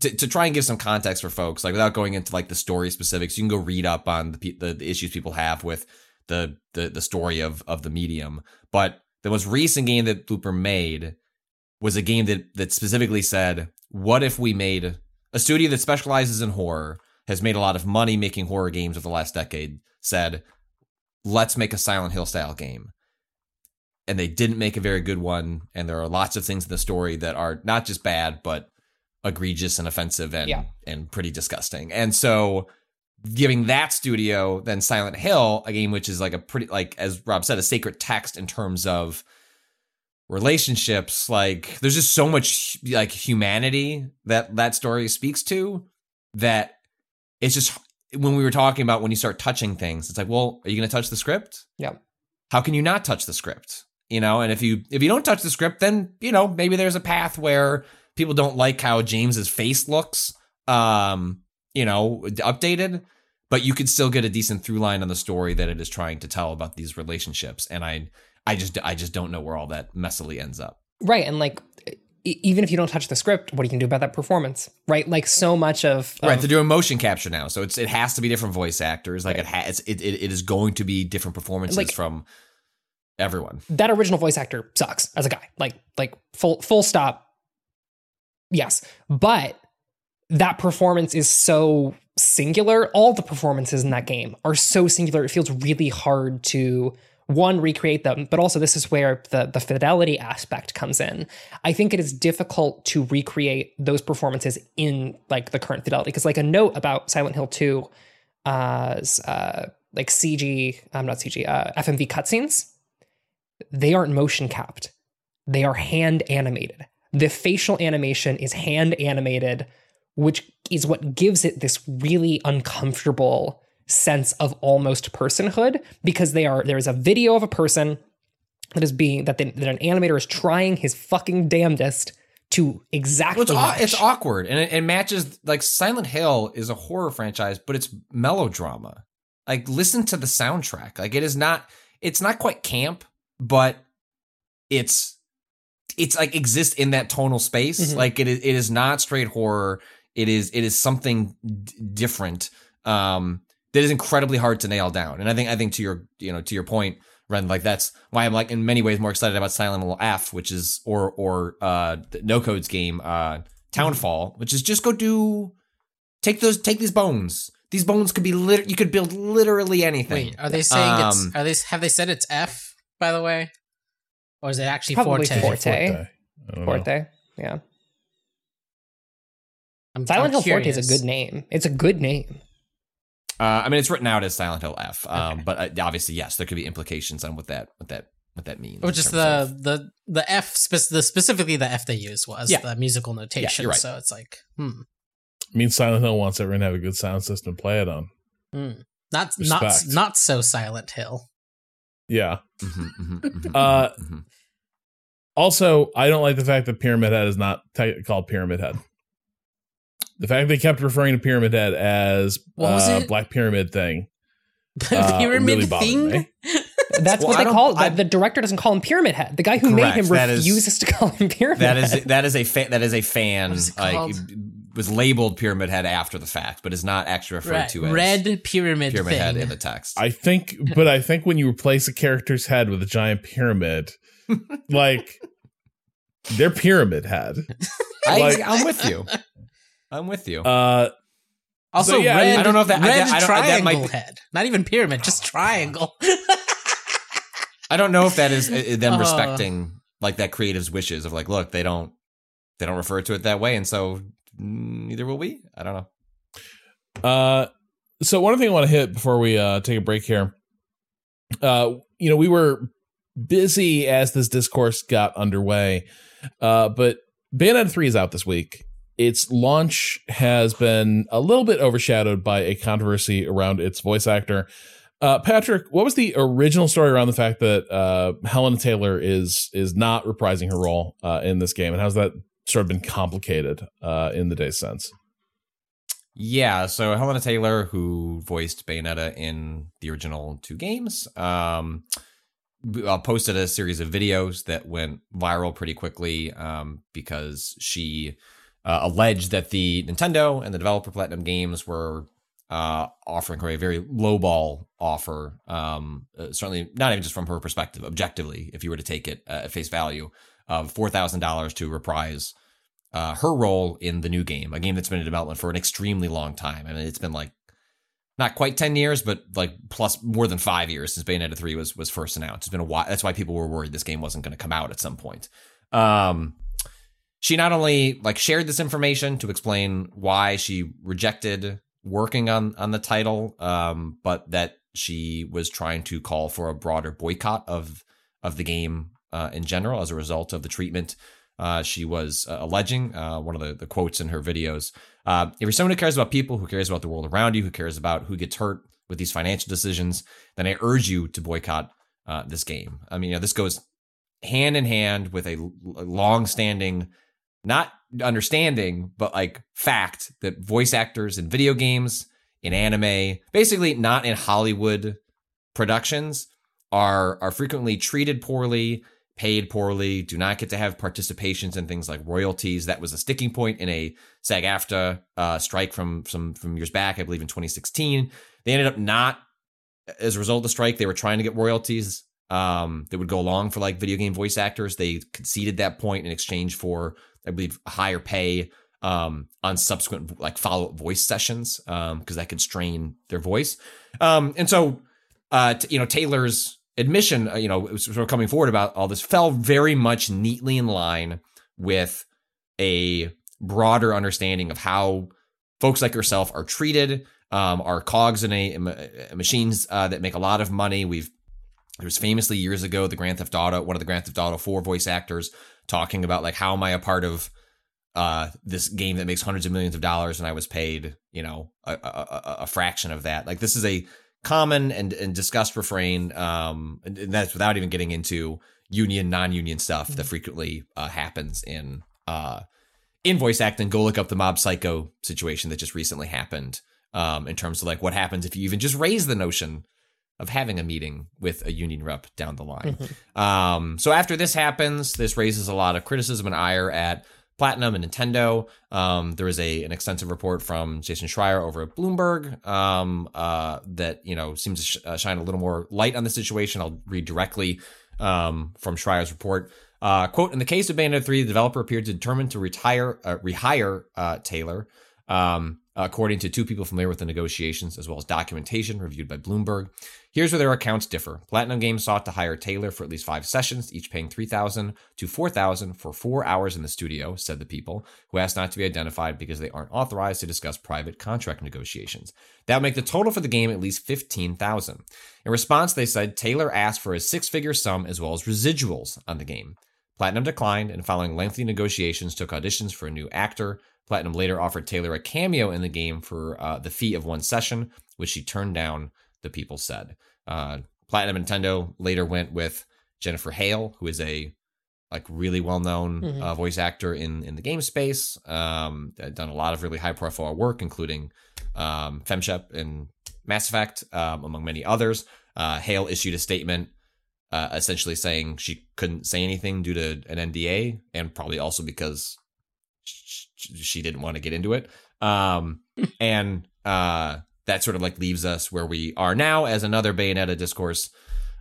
to, to try and give some context for folks, like without going into like the story specifics, you can go read up on the the, the issues people have with the, the the story of of the medium. But the most recent game that Bloober made was a game that that specifically said, "What if we made a studio that specializes in horror has made a lot of money making horror games over the last decade? Said, let's make a Silent Hill style game." And they didn't make a very good one, and there are lots of things in the story that are not just bad, but egregious and offensive and Yeah. and pretty disgusting. And so giving that studio then Silent Hill, a game which is like a pretty like as Rob said, a sacred text in terms of relationships. Like there's just so much like humanity that that story speaks to that it's just when we were talking about when you start touching things, it's like, well, are you going to touch the script? Yeah. How can you not touch the script? You know, and if you if you don't touch the script, then you know maybe there's a path where people don't like how James's face looks, um, you know, updated, but you could still get a decent through line on the story that it is trying to tell about these relationships. And I, I just I just don't know where all that messily ends up. Right. And like, even if you don't touch the script, what are you can do about that performance? Right. Like, so much of. Right, of- they're doing motion capture now, so it's it has to be different voice actors. Like it has, it, it it is going to be different performances Like- from everyone. that original voice actor sucks as a guy. Like like full full stop. Yes, but that performance is so singular. All the performances in that game are so singular. It feels really hard to one recreate them, but also this is where the the fidelity aspect comes in. I think it is difficult to recreate those performances in like the current fidelity because like a note about Silent Hill 2 uh, uh like CG, I'm not CG, uh, FMV cutscenes they aren't motion capped. They are hand animated. The facial animation is hand animated, which is what gives it this really uncomfortable sense of almost personhood because they are there is a video of a person that is being that, that an animator is trying his fucking damnedest to exactly Well, it's, it's awkward and it, it matches like Silent Hill is a horror franchise, but it's melodrama. Like listen to the soundtrack. Like it is not it's not quite camp, but it's it's like exists in that tonal space. Mhm. Like it is it is not straight horror. It is it is something d- different. Um that is incredibly hard to nail down. And I think I think to your you know to your point, Ren, like that's why I'm like in many ways more excited about Silent Hill F, which is or or uh the No Code's game, uh Townfall, which is just go do take those take these bones. These bones could be lit you could build literally anything. Wait, are they saying Um, it's? Are they? Have they said it's F? By the way, or is it actually Probably Forte? Forte. Forte. I don't know. Forte. Yeah. I'm, Silent I'm Hill Forte is curious. a good name. It's a good name. Uh, I mean, it's written out as Silent Hill F, um, but uh, obviously, yes, there could be implications on what that what that what that means. Or in just terms the of- the the F spec- the specifically the F they use was Yeah. the musical notation. you're right. So it's like, hmm, I mean, Silent Hill wants everyone to have a good sound system to play it on. hmm. not not Respect. not so Silent Hill. Yeah. Mhm, mhm, mhm, Uh, mhm. Also, I don't like the fact that Pyramid Head is not t- called Pyramid Head. The fact they kept referring to Pyramid Head as What was uh, it? Black Pyramid thing. Uh, Pyramid really thing. me. That's Well, what I they call it. I- The, the director doesn't call him Pyramid Head. The guy who made him Correct. That is- refuses to call him Pyramid that is Head. that is a fa- that is a fan What is it like called? Was labeled Pyramid Head after the fact, but is not actually referred Right. to as Red pyramid, Pyramid thing. Head in the text. I think, but I think when you replace a character's head with a giant pyramid, like they're Pyramid Head. I, like- I'm with you. I'm with you. Uh, also, So, yeah, I red. I don't know if that- I- red that- I don't- that triangle might be- head. Not even pyramid, just triangle. I don't know if that is uh, them Uh. respecting like that creative's wishes of like, look, they don't they don't refer to it that way, and so neither will we. I don't know. Uh, so one thing I want to hit before we uh, take a break here, uh, you know, we were busy as this discourse got underway, uh, but Bayonetta three is out this week. Its launch has been a little bit overshadowed by a controversy around its voice actor. Uh, Patrick, what was the original story around the fact that uh, Hellena Taylor is is not reprising her role uh, in this game, and how's that sort of been complicated uh, in the days since? Yeah, so Hellena Taylor, who voiced Bayonetta in the original two games, um, uh, posted a series of videos that went viral pretty quickly um, because she uh, alleged that the Nintendo and the developer Platinum Games were uh, offering her a very lowball offer. Um, uh, certainly, not even just from her perspective, objectively, if you were to take it uh, at face value, of four thousand dollars to reprise uh, her role in the new game, a game that's been in development for an extremely long time. I mean, it's been like not quite ten years, but like plus more than five years since Bayonetta three was was first announced. It's been a while. That's why people were worried this game wasn't going to come out at some point. Um, she not only like shared this information to explain why she rejected working on on the title, um, but that she was trying to call for a broader boycott of of the game uh, in general as a result of the treatment uh, she was uh, alleging. Uh, one of the, the quotes in her videos. Uh, if you're someone who cares about people, who cares about the world around you, who cares about who gets hurt with these financial decisions, then I urge you to boycott uh, this game. I mean, you know, this goes hand in hand with a long-standing, not understanding, but like fact that voice actors in video games, in anime, basically not in Hollywood productions, are are frequently treated poorly paid poorly, do not get to have participations in things like royalties. That was a sticking point in a SAG-AFTRA uh, strike from some from years back, I believe in 2016. They ended up not, as a result of the strike, they were trying to get royalties um, that would go along for like video game voice actors. They conceded that point in exchange for, I believe, higher pay um, on subsequent like follow up voice sessions because um, that could strain their voice. Um, and so, uh, t- you know, Taylor's admission, uh, you know, sort of coming forward about all this fell very much neatly in line with a broader understanding of how folks like yourself are treated, um, are cogs in a, a machines uh, that make a lot of money. We've there was famously years ago the Grand Theft Auto, one of the Grand Theft Auto 4 voice actors talking about like how am I a part of uh, this game that makes hundreds of millions of dollars and I was paid, you know, a, a, a fraction of that. Like this is a common and, and discussed refrain, um, and, and that's without even getting into union, non-union stuff that frequently uh, happens in uh, in voice acting. Go look up the Mob Psycho situation that just recently happened. Um, in terms of like what happens if you even just raise the notion of having a meeting with a union rep down the line. Mm-hmm. Um, so after this happens, this raises a lot of criticism and ire at Platinum and Nintendo. Um, there was a an extensive report from Jason Schreier over at Bloomberg um, uh, that you know seems to sh- uh, shine a little more light on the situation. I'll read directly um, from Schreier's report. Uh, quote: In the case of Bayonetta 3, the developer appeared determined to retire, uh, rehire uh, Taylor. Um, according to two people familiar with the negotiations, as well as documentation reviewed by Bloomberg. Here's where their accounts differ. Platinum Games sought to hire Taylor for at least five sessions, each paying 3000 to 4000 for four hours in the studio, said the people, who asked not to be identified because they aren't authorized to discuss private contract negotiations. That would make the total for the game at least 15000 In response, they said Taylor asked for a six figure sum as well as residuals on the game. Platinum declined, and following lengthy negotiations, took auditions for a new actor. Platinum later offered Taylor a cameo in the game for uh, the fee of one session, which she turned down the people said. Uh, Platinum Nintendo later went with Jennifer Hale, who is a like really well known mm-hmm. uh, voice actor in in the game space. Um, done a lot of really high profile work, including um, FemShep and Mass Effect, um, among many others. Uh, Hale issued a statement uh, essentially saying she couldn't say anything due to an NDA, and probably also because she didn't want to get into it. Um, and uh, that sort of like leaves us where we are now as another Bayonetta discourse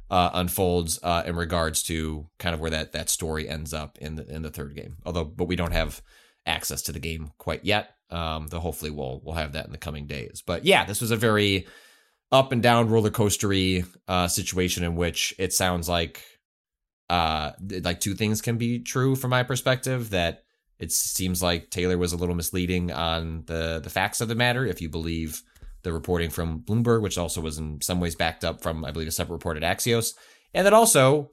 uh, unfolds uh, in regards to kind of where that that story ends up in the in the third game. Although, but we don't have access to the game quite yet. Um, though hopefully we'll we'll have that in the coming days. But yeah, this was a very up and down roller coastery uh, situation in which it sounds like uh like two things can be true from my perspective that it seems like Taylor was a little misleading on the the facts of the matter if you believe the reporting from Bloomberg, which also was in some ways backed up from, I believe, a separate report at Axios. And that also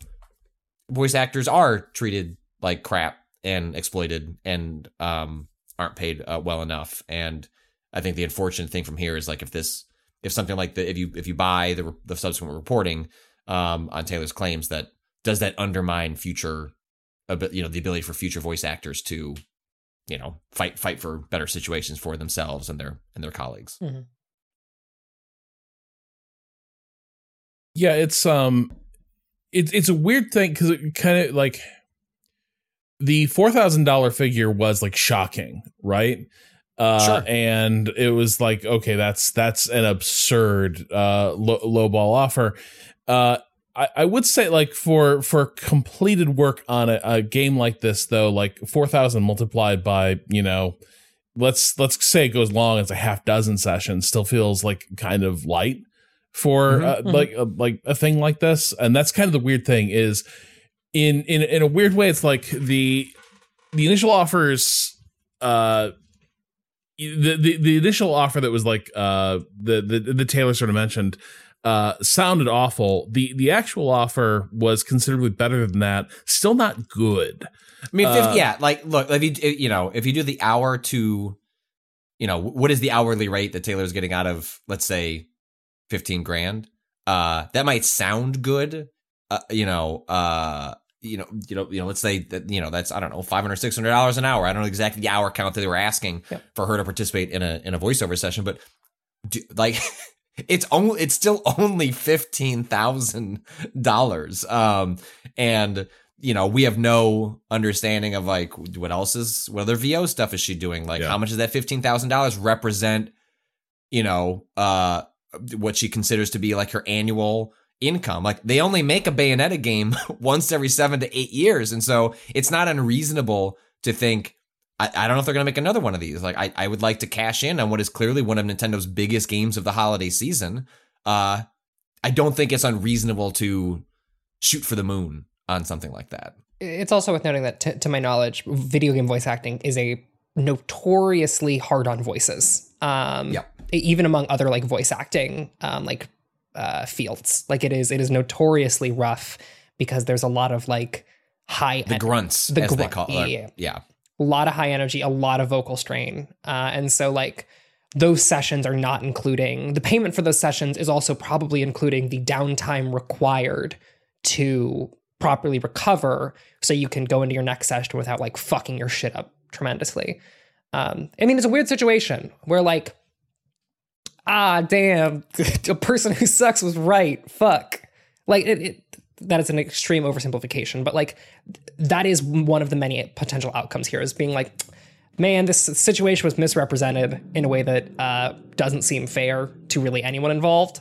voice actors are treated like crap and exploited and um, aren't paid uh, well enough. And I think the unfortunate thing from here is like if this, if something like the, if you if you buy the the subsequent reporting um, on Taylor's claims, that does that undermine future, you know, the ability for future voice actors to, you know, fight fight for better situations for themselves and their and their colleagues. Mm-hmm. Yeah, it's um, it's it's a weird thing because it kind of like the four thousand dollar figure was like shocking, right? Uh, sure. and it was like, okay, that's that's an absurd uh, low, low ball offer. Uh, I, I would say like for for completed work on a, a game like this, though, like four thousand multiplied by you know, let's let's say it goes long, it's a half dozen sessions, still feels like kind of light for mm-hmm, uh, mm-hmm. like uh, like a thing like this and that's kind of the weird thing is in in in a weird way it's like the the initial offers uh the, the the initial offer that was like uh the the, the Taylor sort of mentioned uh, sounded awful. The the actual offer was considerably better than that. Still not good. I mean, if, Uh, yeah, like look, if you you know, if you do the hour to, you know, what is the hourly rate that Taylor's getting out of, let's say, fifteen grand? Uh, that might sound good. Uh, you know, uh, you know, you know, you know, let's say that you know that's I don't know, five hundred, six hundred dollars an hour. I don't know exactly the hour count that they were asking Yep. for her to participate in a in a voiceover session, but do, like. It's only it's still only fifteen thousand dollars, um, and you know, we have no understanding of like what else is what other VO stuff is she doing? Like Yeah. how much does that fifteen thousand dollars represent, you know, uh what she considers to be like her annual income. Like they only make a Bayonetta game once every seven to eight years. And so it's not unreasonable to think I, I don't know if they're gonna make another one of these. Like I, I would like to cash in on what is clearly one of Nintendo's biggest games of the holiday season. Uh I don't think it's unreasonable to shoot for the moon on something like that. It's also worth noting that, t- to my knowledge, video game voice acting is a notoriously hard on voices. Um, Yeah. Even among other like voice acting, um, like uh, fields, like it is, it is notoriously rough because there's a lot of like high The grunts, the as they grunt- call it. yeah, yeah. yeah. a lot of high energy, a lot of vocal strain. Uh, and so, like, those sessions are not including the payment for those sessions, is also probably including the downtime required to properly recover so you can go into your next session without like fucking your shit up tremendously. Um, I mean, it's a weird situation where, like, ah, damn, a person who sucks was right. Fuck. Like, it, it that is an extreme oversimplification, but like that is one of the many potential outcomes here is being like, man, this situation was misrepresented in a way that uh, doesn't seem fair to really anyone involved.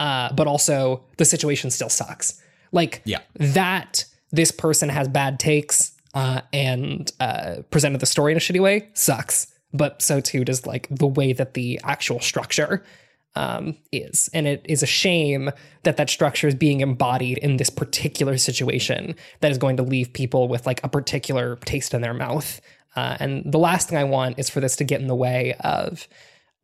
Uh, but also the situation still sucks. Like Yeah. that this person has bad takes uh, and uh, presented the story in a shitty way sucks. But so too does like the way that the actual structure um, is. And it is a shame that that structure is being embodied in this particular situation that is going to leave people with like a particular taste in their mouth. Uh, and the last thing I want is for this to get in the way of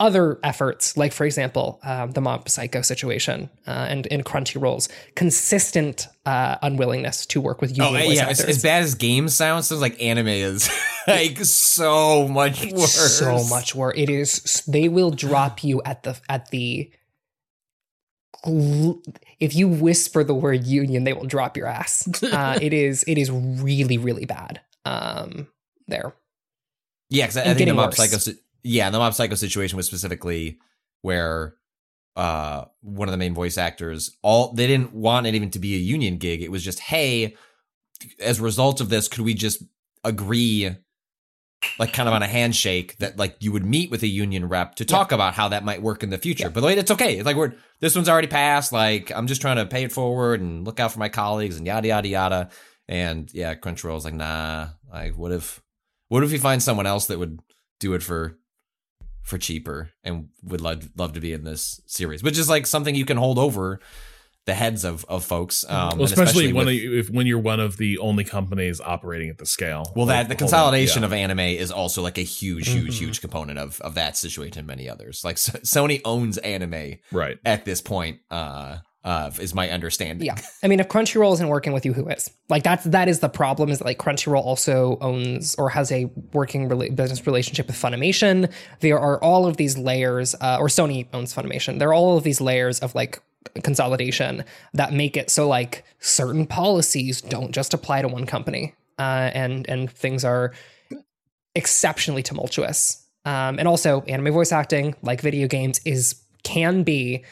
other efforts, like for example, um, the Mob Psycho situation uh, and in Crunchyroll's consistent uh, unwillingness to work with union Oh, voice yeah. As, actors. as bad as game sounds, sounds like anime is like so much worse. so much worse. It is. They will drop you at the at the. If you whisper the word union, they will drop your ass. Uh, it is. It is really, really bad. Um, there. Yeah, because I, I think the mob psycho. Yeah, the mob psycho situation was specifically where uh one of the main voice actors all they didn't want it even to be a union gig. It was just hey, as a result of this, could we just agree, like kind of on a handshake, that like you would meet with a union rep to talk about how that might work in the future. But like, it's okay. It's like we're this one's already passed. Like I'm just trying to pay it forward and look out for my colleagues and yada yada yada. And yeah, Crunchyroll's like, nah. Like, what if, what if we find someone else that would do it for, for cheaper and would love love to be in this series, which is like something you can hold over the heads of of folks. Um, well, especially, when with- if when you're one of the only companies operating at the scale. Well, Like, that the on, consolidation yeah. of anime is also like a huge, huge, Mhm. huge component of of that situation and many others. Like S- Sony owns anime right. at this point. Uh, uh, is my understanding. Yeah. I mean, if Crunchyroll isn't working with you, who is? Like that's that is the problem. Is that like Crunchyroll also owns or has a working rela- business relationship with Funimation. There are all of these layers, uh, or Sony owns Funimation. There are all of these layers of like consolidation that make it so like certain policies don't just apply to one company, uh, and and things are exceptionally tumultuous. Um, and also, anime voice acting, like video games, is can be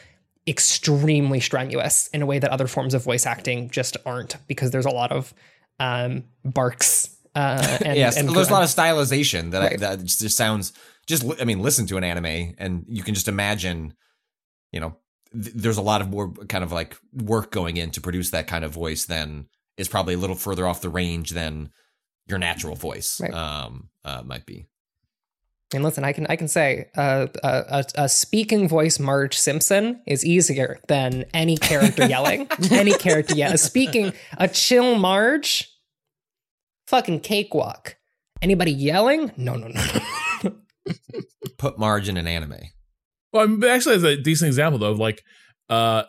extremely strenuous in a way that other forms of voice acting just aren't because there's a lot of um, barks. Uh, and, yes, and there's a lot of stylization that I, that just sounds just. I mean, listen to an anime, and you can just imagine. You know, th- there's a lot of more kind of like work going in to produce that kind of voice than is probably a little further off the range than your natural voice Right. um uh, might be. And listen, I can I can say uh, a, a, a speaking voice Marge Simpson is easier than any character yelling. any character yelling. Speaking a chill Marge, fucking cakewalk. Anybody yelling? No, no, no. Put Marge in an anime. Well, I mean, but actually, as a decent example though, like uh,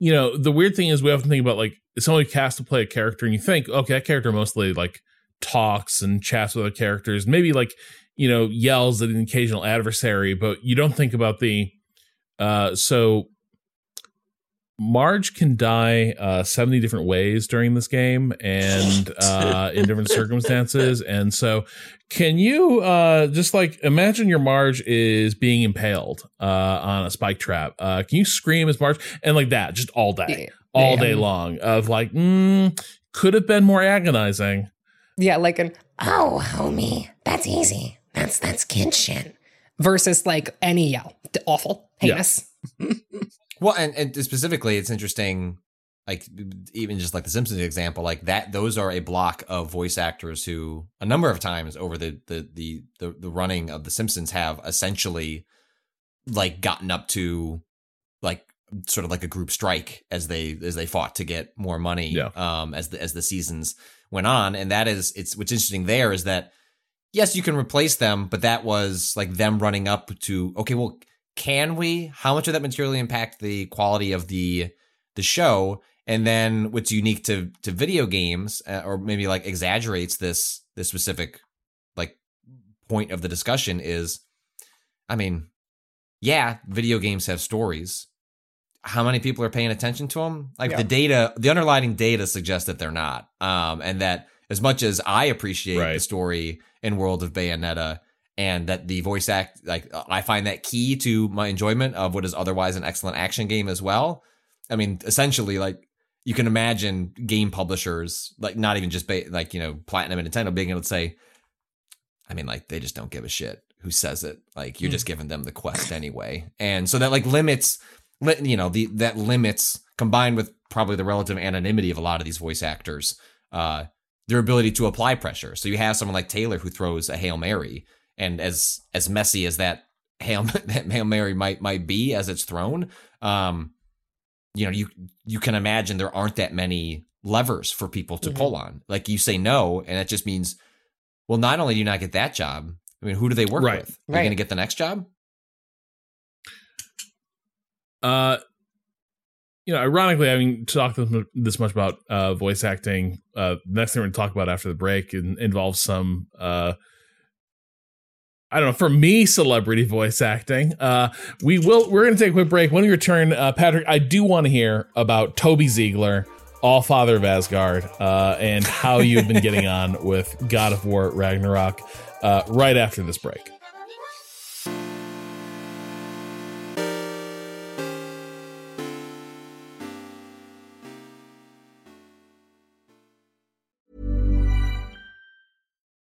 you know, the weird thing is we often think about like someone cast to play a character, and you think, okay, that character mostly like talks and chats with other characters, maybe like you know yells at an occasional adversary, but you don't think about the uh so Marge can die uh, 70 different ways during this game and uh, in different circumstances. And so, can you uh, just like imagine your Marge is being impaled uh, on a spike trap? Uh, can you scream as Marge and like that just all day, Yeah. all day long? Of like, mm, could have been more agonizing. Yeah, like an Oh, homie, that's easy. That's that's kid shit. versus like any yell. D- Awful. Yeah. Heinous. Well, and, and specifically, it's interesting. Like even just like the Simpsons example, like that. Those are a block of voice actors who, a number of times over the the the the, the running of the Simpsons, have essentially like gotten up to like sort of like a group strike as they as they fought to get more money. Yeah. Um, as the as the seasons went on, and that is it's what's interesting there is that yes, you can replace them, but that was like them running up to okay, well, can we? How much of that materially impact the quality of the the show? And then what's unique to to video games, uh, or maybe like exaggerates this this specific like point of the discussion is, I mean, yeah, video games have stories. How many people are paying attention to them? Like Yeah. the data, the underlying data suggests that they're not. Um, and that as much as I appreciate the story in World of Bayonetta, and that the voice act, like I find that key to my enjoyment of what is otherwise an excellent action game as well. I mean, essentially, like you can imagine game publishers, like not even just ba- like you know Platinum and Nintendo, being able to say, I mean, like they just don't give a shit who says it. Like you're just giving them the quest anyway, and so that like limits, li- you know, the that limits combined with probably the relative anonymity of a lot of these voice actors, uh, their ability to apply pressure. So you have someone like Taylor who throws a hail mary, and as as messy as that hail that hail mary might might be as it's thrown, um, you know, you you can imagine there aren't that many levers for people to Mhm. pull on. Like you say no, and that just means, well, not only do you not get that job, I mean, who do they work Right. with? Are you going to get the next job? Uh, you know, ironically, having talked this- much about uh, voice acting, uh, the next thing we're going to talk about after the break in, involves some, uh, I don't know, for me, celebrity voice acting. Uh, we will. We're going to take a quick break. When we return, uh, Patrick, I do want to hear about Toby Ziegler, All Father of Asgard, uh, and how you've been getting on with God of War Ragnarok. Uh, right after this break.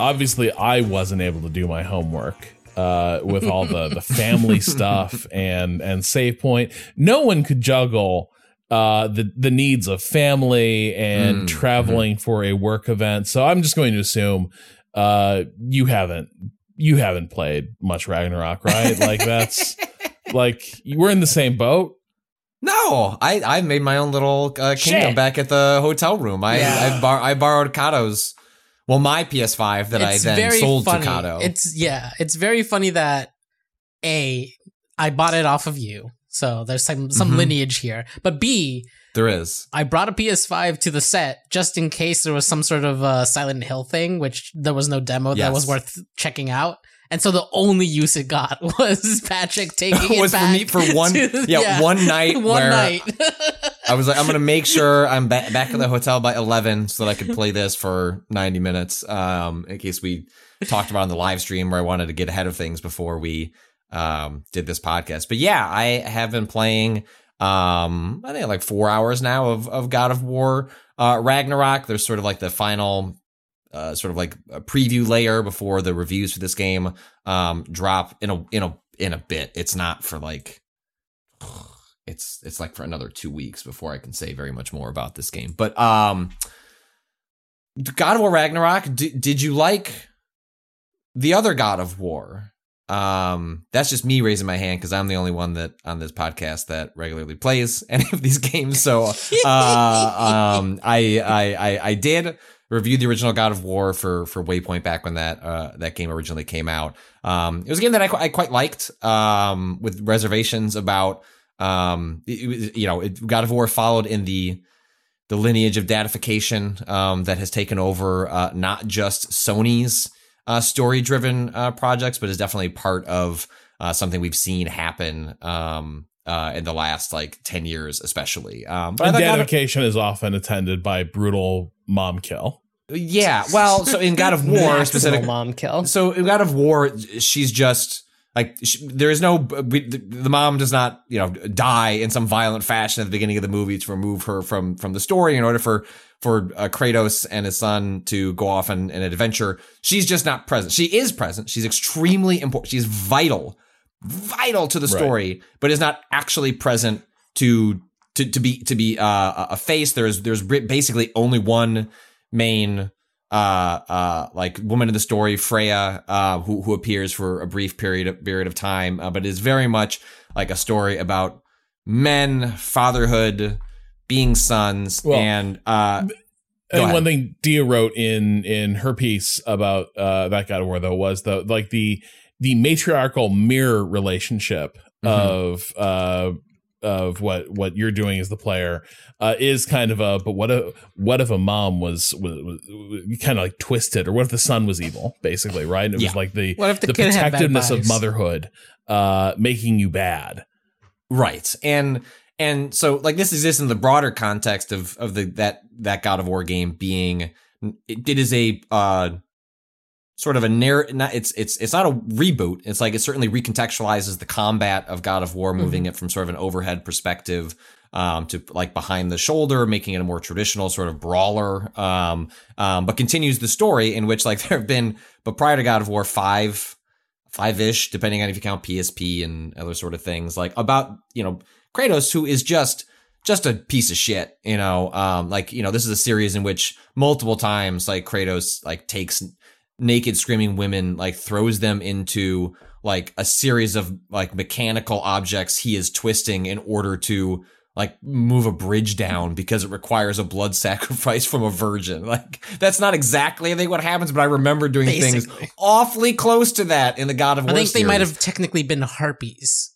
obviously, I wasn't able to do my homework uh, with all the the family stuff and and save point. No one could juggle uh, the the needs of family and Mm, traveling for a work event. So, I'm just going to assume uh, you haven't you haven't played much Ragnarok, right? like that's like we're in the same boat. No, I, I made my own little uh, kingdom Shit. back at the hotel room. I Yeah. I, bar- I borrowed Cado's, well, my PS5 that I then sold funny. to Cado. It's yeah, it's very funny that a I bought it off of you, so there's some some Mhm. lineage here. But b there is. I brought a PS5 to the set just in case there was some sort of uh, Silent Hill thing, which there was no demo that was worth checking out. And so the only use it got was Patrick taking it Was for me for one- to- yeah, one night one where- night. I was like, I'm gonna make sure I'm ba- back at the hotel by 11 so that I could play this for 90 minutes. Um, in case we talked about on the live stream where I wanted to get ahead of things before we um did this podcast. But yeah, I have been playing um, I think like four hours now of of God of War uh, Ragnarok. There's sort of like the final. Uh, sort of like a preview layer before the reviews for this game um, drop in a in a in a bit. It's not for like it's it's like for another two weeks before I can say very much more about this game. But um, God of War Ragnarok. D- did you like the other God of War? Um, that's just me raising my hand because I'm the only one that on this podcast that regularly plays any of these games. So, uh, um, I, I, I, I did review the original God of War for for Waypoint back when that uh that game originally came out. Um, it was a game that I, qu- I quite liked. Um, with reservations about um, it, it you know, it, God of War followed in the the lineage of dadification um, that has taken over uh, not just Sony's uh, story driven uh, projects, but is definitely part of uh, something we've seen happen um, uh, in the last like 10 years, especially. Um, but I And thought of- is often attended by brutal mom kill. yeah, well, so in God of War, specific mom kill. So in God of War, she's just like sh there is no we, the, the mom does not you know die in some violent fashion at the beginning of the movie to remove her from from the story in order for for uh, Kratos and his son to go off on, an adventure. She's just not present. She is present. She's extremely important. She's vital, vital to the Right. story, but is not actually present to to to be to be uh, a face. There's there's basically only one main uh uh like woman in the story Freya uh who who appears for a brief period of period of time uh, but is very much like a story about men fatherhood being sons Well, and uh And one thing Dia wrote in in her piece about uh, that God of War though was the like the the matriarchal mirror relationship Mhm. of uh of what what you're doing as the player uh, is kind of a but what if what if a mom was was, was kind of like twisted or what if the son was evil basically right and it Yeah. was like the What if the the kid had bad protectiveness of motherhood uh making you bad Right. And and so like this exists in the broader context of of the that that God of War game being it, it is a uh sort of a narrative. it's it's it's not a reboot. It's like it certainly recontextualizes the combat of God of War, moving it from sort of an overhead perspective um to like behind the shoulder, making it a more traditional sort of brawler. Um um but continues the story in which like there have been but prior to God of War 5 five ish, depending on if you count PSP and other sort of things, like about, you know, Kratos, who is just just a piece of shit, you know. Um, like, you know, this is a series in which multiple times like Kratos like takes naked screaming women, like throws them into like a series of like mechanical objects he is twisting in order to like move a bridge down because it requires a blood sacrifice from a virgin. Like that's not exactly I think what happens, but I remember doing things awfully close to that in the God of I War. I think they might have technically been harpies.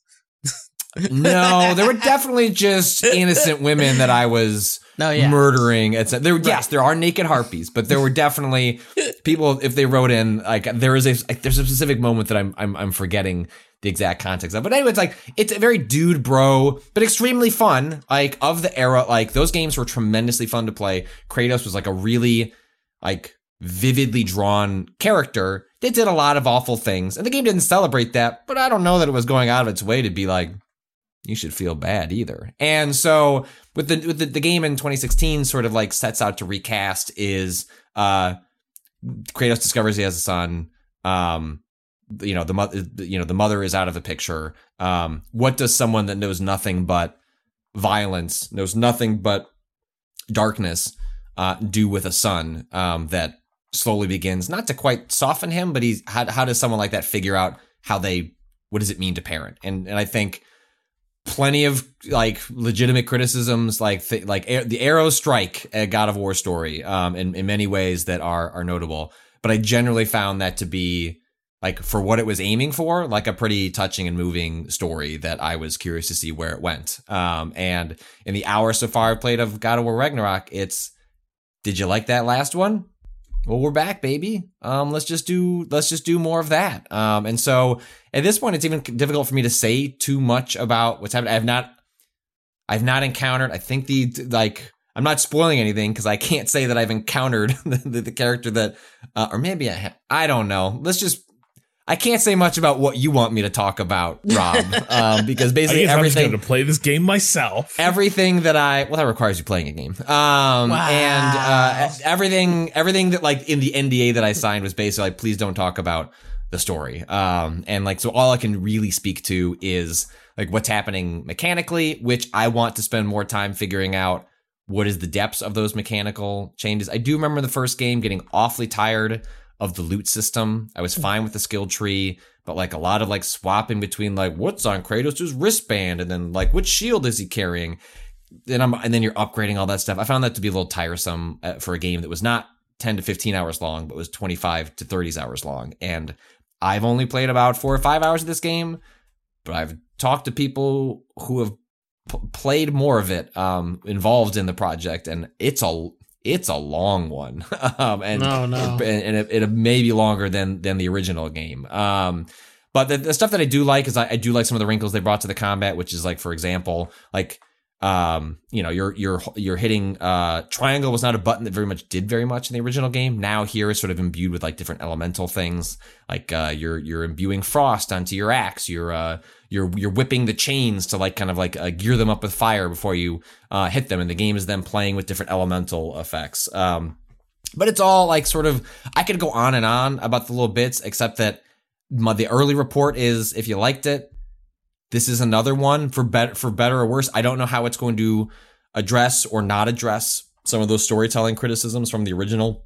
No, there were definitely just innocent women that I was No, yeah. murdering. Etc. There, yes, there are naked harpies, but there were definitely people. If they wrote in, like there is a there's a specific moment that I'm I'm I'm forgetting the exact context of. But anyway, it's like it's a very dude bro, but extremely fun. Like of the era, like those games were tremendously fun to play. Kratos was like a really like vividly drawn character that did a lot of awful things, and the game didn't celebrate that. But I don't know that it was going out of its way to be like you should feel bad either. And so with the with the, the game in 2016 sort of like sets out to recast is uh Kratos discovers he has a son. Um you know the mother you know the mother is out of the picture. Um what does someone that knows nothing but violence, knows nothing but darkness uh do with a son um that slowly begins not to quite soften him but he's how, how does someone like that figure out how they what does it mean to parent and and I think plenty of like legitimate criticisms like th- like Ar- the arrow strike a god of war story um in, in many ways that are are notable. But i generally found that to be like for what it was aiming for like a pretty touching and moving story that i was curious to see where it went. Um and in the hour so far i've played of god of war ragnarok it's did you like that last one well we're back baby. Um let's just do let's just do more of that. Um and so at this point it's even difficult for me to say too much about what's happening i've not i've not encountered i think the like i'm not spoiling anything because i can't say that i've encountered the, the, the character that uh, or maybe i ha- i don't know. Let's just I can't say much about what you want me to talk about, Rob, um, because I basically guess I'm just everything going to play this game myself. everything that I well that requires you playing a game. Um and uh everything everything that like in the NDA that I signed was basically like please don't talk about the story. Um and like so all I can really speak to is like what's happening mechanically, which I want to spend more time figuring out what is the depths of those mechanical changes. I do remember the first game getting awfully tired of the loot system. I was fine with the skill tree, but like a lot of like swapping between like what's on Kratos' wristband and then like which shield is he carrying? Then I'm and then you're upgrading all that stuff. I found that to be a little tiresome uh, for a game that was not 10 to 15 hours long, but was 25 to 30 hours long. And I've only played about four or five hours of this game, but I've talked to people who have p- played more of it, um, involved in the project, and it's a it's a long one, um, and No, no. and, it, it may be longer than than the original game. Um, but the, the stuff that I do like is I, I do like some of the wrinkles they brought to the combat, which is like, for example, like um, you know, you're you're you're hitting uh triangle was not a button that very much did very much in the original game. Now here is sort of imbued with like different elemental things. Like uh you're you're imbuing frost onto your axe. You're uh you're you're whipping the chains to like kind of like uh, gear them up with fire before you uh hit them and the game is then playing with different elemental effects. Um but it's all like sort of I could go on and on about the little bits except that my, the early report is if you liked it this is another one for better for better or worse. I don't know how it's going to address or not address some of those storytelling criticisms from the original.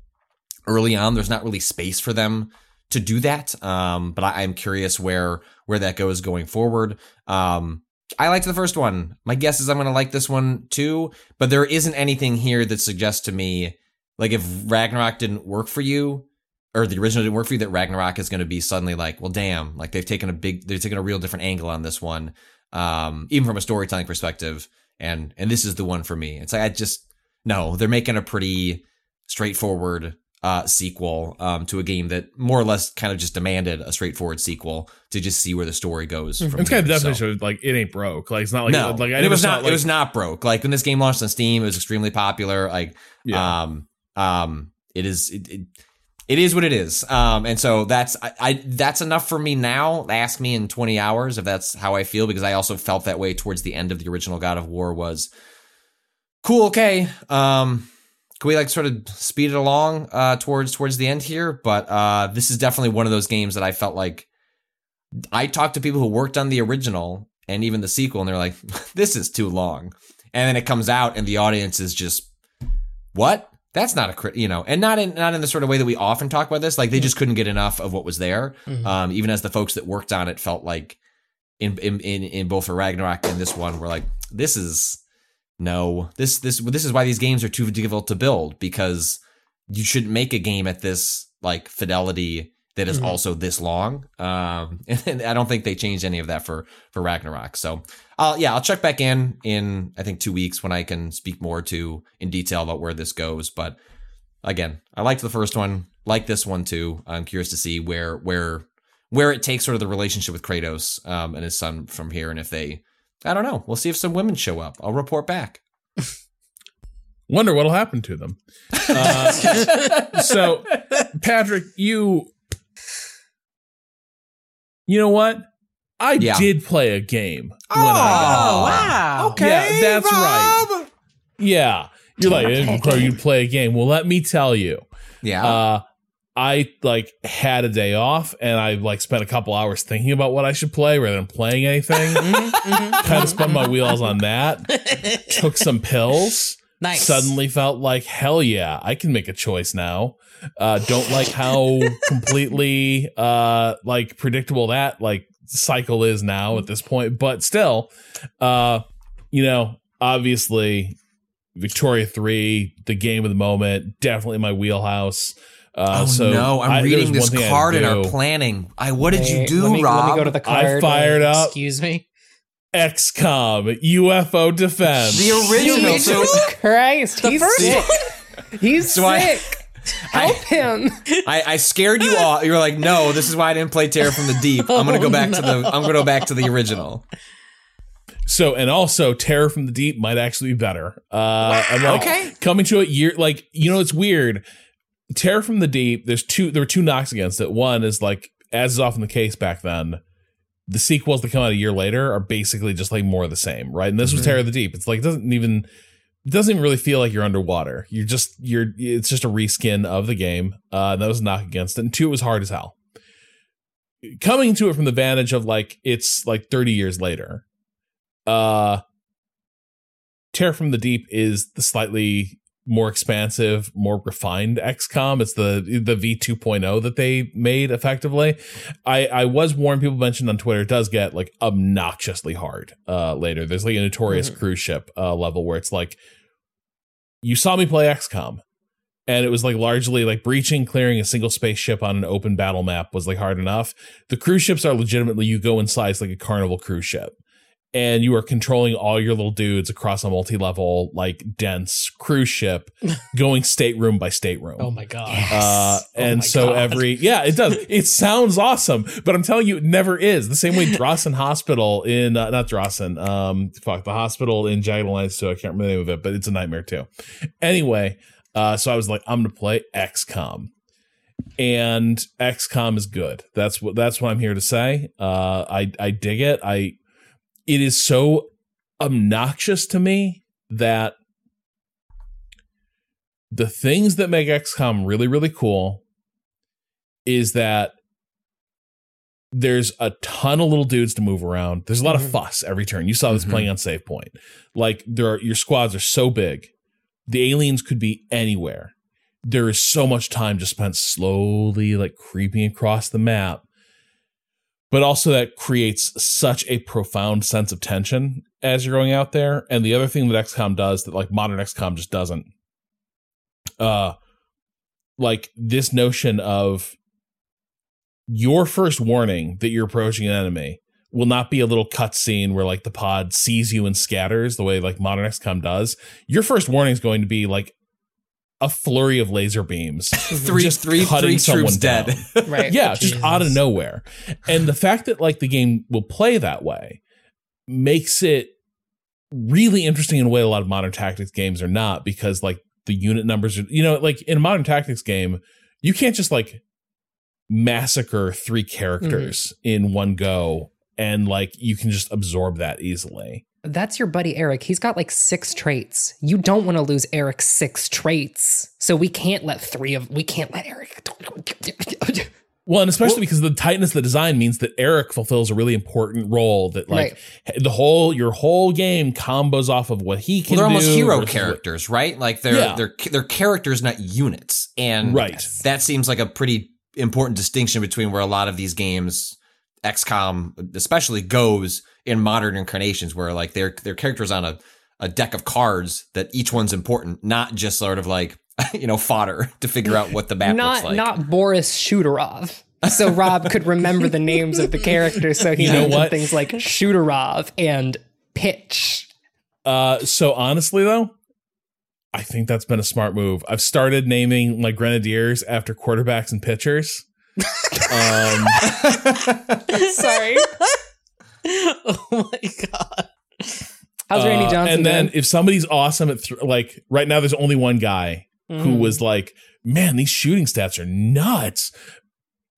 Early on, there's not really space for them to do that. Um, but I, I'm curious where where that goes going forward. Um, I liked the first one. My guess is I'm going to like this one too. But there isn't anything here that suggests to me like if Ragnarok didn't work for you, or the original didn't work for you that Ragnarok is going to be suddenly like, well, damn, like they've taken a big, they've taken a real different angle on this one, um, even from a storytelling perspective, and and this is the one for me. It's like I just no, they're making a pretty straightforward uh sequel um to a game that more or less kind of just demanded a straightforward sequel to just see where the story goes from It's kind of so. definition of like it ain't broke. Like it's not like no, like I it was not. like, it was not broke. Like when this game launched on Steam, it was extremely popular. Like, Yeah. um, um, it is. It, it, it is what it is. Um, and so that's I, I that's enough for me now. Ask me in 20 hours if that's how I feel because I also felt that way towards the end of the original God of War was cool. Okay. Um, can we like sort of speed it along uh towards towards the end here? But uh this is definitely one of those games that I felt like I talked to people who worked on the original and even the sequel, and they're like, "This is too long." And then it comes out, and the audience is just, "What? That's not a crit," you know, and not in not in the sort of way that we often talk about this. Like they just couldn't get enough of what was there. Um, even as the folks that worked on it felt like, in in in, in both for Ragnarok and this one, were like, "This is no, this this this is why these games are too difficult to build because you shouldn't make a game at this like fidelity." That is Mhm. also this long, um, and I don't think they changed any of that for for Ragnarok. So, I'll yeah, I'll check back in in I think two weeks when I can speak more to in detail about where this goes. But again, I liked the first one, like this one too. I'm curious to see where where where it takes sort of the relationship with Kratos um, and his son from here, and if they, I don't know, we'll see if some women show up. I'll report back. wonder what'll happen to them. Uh, so, Patrick, you, you know what? I Yeah. did play a game. I Oh, got home. wow. Okay, Yeah, that's right. Yeah, you're like, "Eh, you play a game. Well, let me tell you. Yeah. Uh, I like had a day off, and I like spent a couple hours thinking about what I should play rather than playing anything. kind of spun my wheels on that. Took some pills. Nice. Suddenly felt like hell yeah, I can make a choice now. Uh, don't like how completely uh like predictable that like cycle is now at this point, but still, uh, you know, obviously Victoria three, the game of the moment, definitely my wheelhouse. Uh, oh so no, I'm I- reading this one thing I'd card in our planning. I what did you do, let me, Rob? Let me go to the card. I card. fired up Excuse me. XCOM UFO Defense. the original. So Christ, he's first sick. He's So I- sick. Help him. I, I scared you all. You were like, "No, this is why I didn't play Terror from the Deep. I'm gonna go back to the. I'm gonna go back to the original." So and also Terror from the Deep might actually be better. Uh I'm like Okay. coming to it year like you know it's weird. Terror from the Deep, there's two there were two knocks against it. One is like as is often the case back then, the sequels that come out a year later are basically just like more of the same, right? And this was Mhm. Terror of the Deep. It's like it doesn't even it doesn't even really feel like you're underwater. You're just you're it's just a reskin of the game. Uh that was a knock against it. And two, it was hard as hell. Coming to it from the vantage of like it's like 30 years later. Uh Terror from the Deep is the slightly more expansive, more refined XCOM. It's the the V 2.0 that they made effectively. I I was warned. People mentioned on Twitter it does get like obnoxiously hard uh later. There's like a notorious cruise ship uh level where it's like you saw me play XCOM. And it was like largely like breaching, clearing a single spaceship on an open battle map was like hard enough. The cruise ships are legitimately you go inside it's like a carnival cruise ship and you are controlling all your little dudes across a multi-level like dense cruise ship going stateroom by stateroom. Oh my god. uh, and my so God. every yeah it does. It sounds awesome but i'm telling you it never is. The same way Drossen hospital in uh, not Drossen um fuck the hospital in Jagged Alliance 2 i can't remember the name of it but it's a nightmare too. Anyway uh so i was like i'm gonna play xcom and xcom is good. That's what that's what i'm here to say. Uh i i dig it. I it is so obnoxious to me that the things that make XCOM really, really cool is that there's a ton of little dudes to move around. There's a lot of fuss every turn. You saw this Mhm. playing on Save Point. Like there are your squads are so big. The aliens could be anywhere. There is so much time just spent slowly like creeping across the map. But also that creates such a profound sense of tension as you're going out there. And the other thing that XCOM does that like modern XCOM just doesn't uh like this notion of your first warning that you're approaching an enemy will not be a little cutscene where like the pod sees you and scatters the way like modern XCOM does. Your first warning is going to be like a flurry of laser beams, Three, just three, cutting three someone troops dead. Right. yeah, just out of nowhere. And the fact that like the game will play that way makes it really interesting in a way a lot of modern tactics games are not because like the unit numbers are you know like in a modern tactics game you can't just like massacre three characters mm-hmm. in one go and like you can just absorb that easily That's your buddy Eric. He's got like six traits. You don't want to lose Eric's six traits. So we can't let three of we can't let Eric well and especially because the tightness of the design means that eric fulfills a really important role that like the whole your whole game combos off of what he can Well, they're almost hero versus what- characters, right? Like they're Yeah. they're they're characters, not units. And Right. that seems like a pretty important distinction between where a lot of these games, XCOM especially, goes in modern incarnations, where like they're they're characters on a a deck of cards that each one's important, not just sort of like you know fodder to figure out what the map not looks like. not Boris Shooterov. So Rob could remember the names of the characters. So he You know named them what? things like Shooterov and Pitch. Uh, so honestly though, I think that's been a smart move. I've started naming my grenadiers after quarterbacks and pitchers. um, Sorry. oh my god. How's Randy uh, Johnson? And then doing? if somebody's awesome at th- like right now, there's only one guy who Mm-hmm. was like, "Man, these shooting stats are nuts."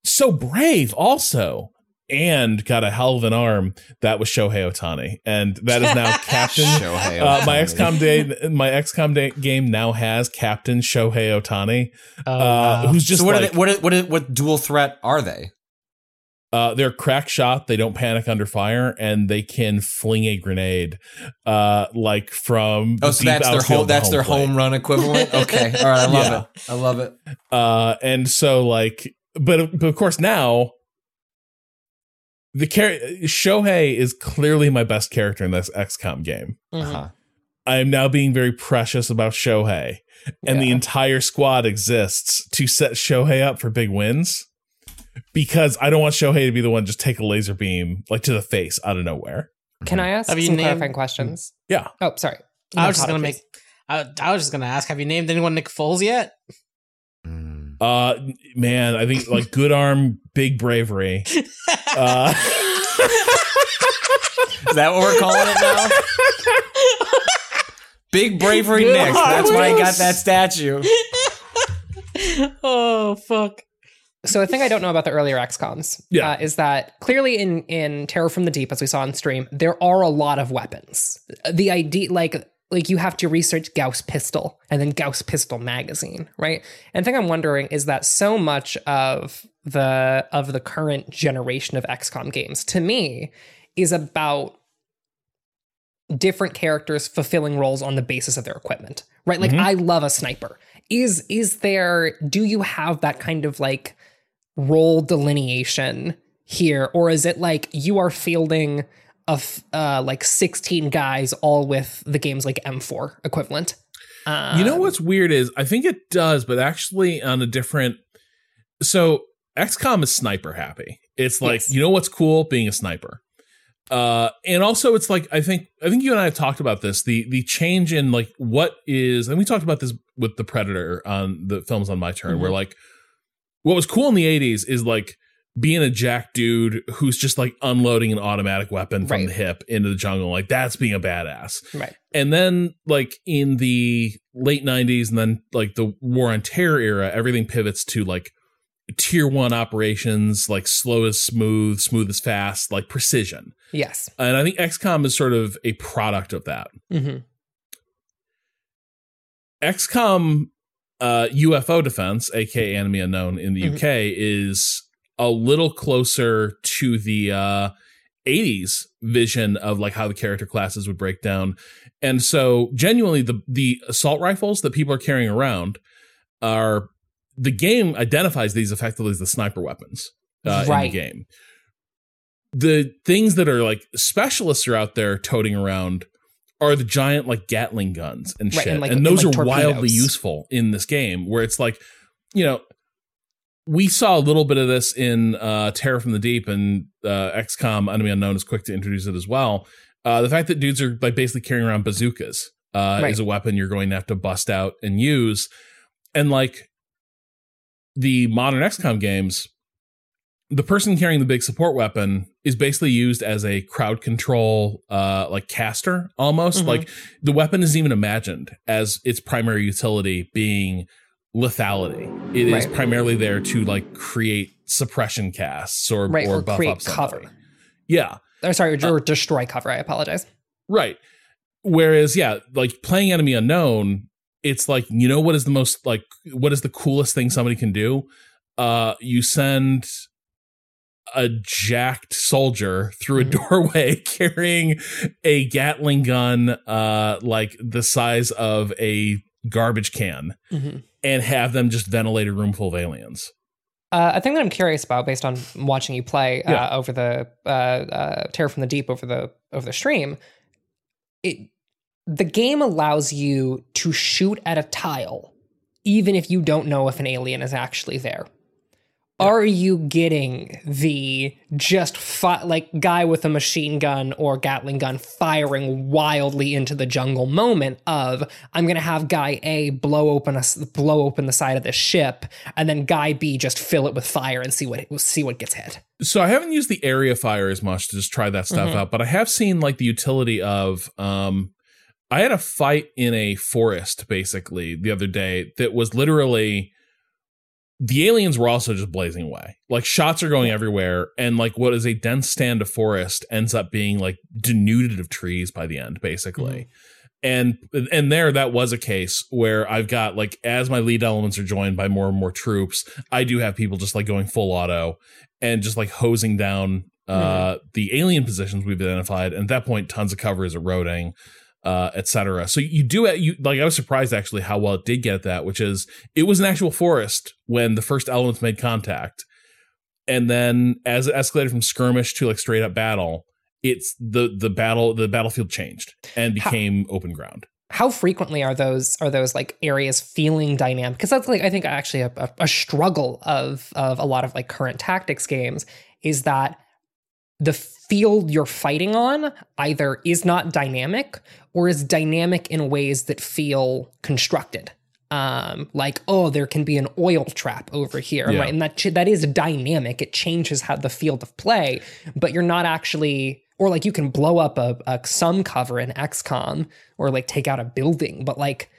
So brave, also, and got a hell of an arm. That was Shohei Ohtani, and that is now Captain. Shohei Uh, my Ohtani. XCOM day, my XCOM day game now has Captain Shohei Ohtani, Oh, uh, wow. who's just so what, like are they, what, are- what, are- what dual threat are they? Uh, they're crack shot. They don't panic under fire, and they can fling a grenade, uh, like from Oh, so deep that's their outfield home. to That's their plate. home run equivalent. Okay, all right, I love Yeah. it. I love it. Uh, and so like, but but of course now, the char- Shohei is clearly my best character in this XCOM game. Mhm. Uh-huh. I am now being very precious about Shohei, and the entire squad exists to set Shohei up for big wins. Because I don't want Shohei to be the one just take a laser beam like to the face out of nowhere. Can I ask Have you some named- clarifying questions? Yeah. Oh, sorry. I was just gonna make. I, I was just gonna ask. Have you named anyone Nick Foles yet? Uh, man, I think like good arm, big bravery. Uh, Is that what we're calling it now? Big bravery Nick. That's why I got that statue. oh fuck! So a thing I don't know about the earlier XComs Yeah. uh, is that clearly in in Terror from the Deep, as we saw on stream, there are a lot of weapons. The idea, like like you have to research Gauss pistol and then Gauss pistol magazine, right? And the thing I'm wondering is that so much of the of the current generation of XCOM games, to me, is about different characters fulfilling roles on the basis of their equipment right like i love a sniper is is there do you have that kind of like role delineation here or is it like you are fielding of uh like 16 guys all with the game's like m4 equivalent uh, You know what's weird is I think it does, but actually on a different. So XCOM is sniper happy. It's like Yes. you know what's cool being a sniper, uh, and also it's like I think I think you and I have talked about this the the change in like what is and we talked about this with the Predator on the films on my turn where like what was cool in the '80s is like being a jack dude who's just like unloading an automatic weapon from Right. the hip into the jungle like that's being a badass. Right. And then like in the late 90s and then like the war on terror era everything pivots to like tier one operations like slow as smooth smooth as fast like precision. Yes. And i think xcom is sort of a product of that. Hmm xcom uh ufo defense aka enemy unknown in the Mhm. uk is a little closer to the uh 80s vision of like how the character classes would break down. And so genuinely the the assault rifles that people are carrying around are the game identifies these effectively as the sniper weapons uh, in the game. The things that are like specialists are out there toting around are the giant like Gatling guns and Right, shit. and, And, those and, like, are wildly useful in this game where it's like, you know, we saw a little bit of this in uh, Terror from the Deep and uh, XCOM Enemy Unknown is quick to introduce it as well. Uh, the fact that dudes are like basically carrying around bazookas uh, Right. is a weapon you're going to have to bust out and use. And like the modern XCOM games, the person carrying the big support weapon is basically used as a crowd control uh like caster almost Mhm. like the weapon isn't even imagined as its primary utility being lethality It is Right. primarily there to like create suppression casts or, right or, or, buff create up somebody. cover yeah or sorry or destroy cover i apologize Right. Whereas, yeah, like playing Enemy Unknown, it's like, you know what is the most like what is the coolest thing somebody can do? Uh you send a jacked soldier through a Mhm. doorway carrying a Gatling gun uh like the size of a garbage can Mhm. and have them just ventilate a room full of aliens. Uh, a thing that I'm curious about, based on watching you play uh, Yeah. over the uh, uh, Terror from the Deep over the over the stream, it the game allows you to shoot at a tile, even if you don't know if an alien is actually there. Are you getting the just fi- like guy with a machine gun or Gatling gun firing wildly into the jungle moment of I'm gonna have guy A blow open a blow open the side of the ship and then guy B just fill it with fire and see what see what gets hit. so I haven't used the area fire as much to just try that stuff Mhm. out, but I have seen like the utility of um I had a fight in a forest basically the other day that was literally the aliens were also just blazing away. Like shots are going everywhere and like what is a dense stand of forest ends up being like denuded of trees by the end basically. And and there that was a case where I've got like as my lead elements are joined by more and more troops, I do have people just like going full auto and just like hosing down uh the alien positions we've identified. And at that point tons of cover is eroding uh etc so you do it you like i was surprised actually how well it did get at that which is it was an actual forest when the first elements made contact. And then as it escalated from skirmish to like straight up battle it's the the battle the battlefield changed and How- became open ground. How frequently are those are those like areas feeling dynamic? Because that's like I think actually a, a, a struggle of of a lot of like current tactics games is that the field you're fighting on either is not dynamic or is dynamic in ways that feel constructed. Um, like oh, there can be an oil trap over here, Yeah. right? And that that is dynamic. It changes how the field of play, but you're not actually, or like you can blow up a, a some cover in XCOM or like take out a building, but like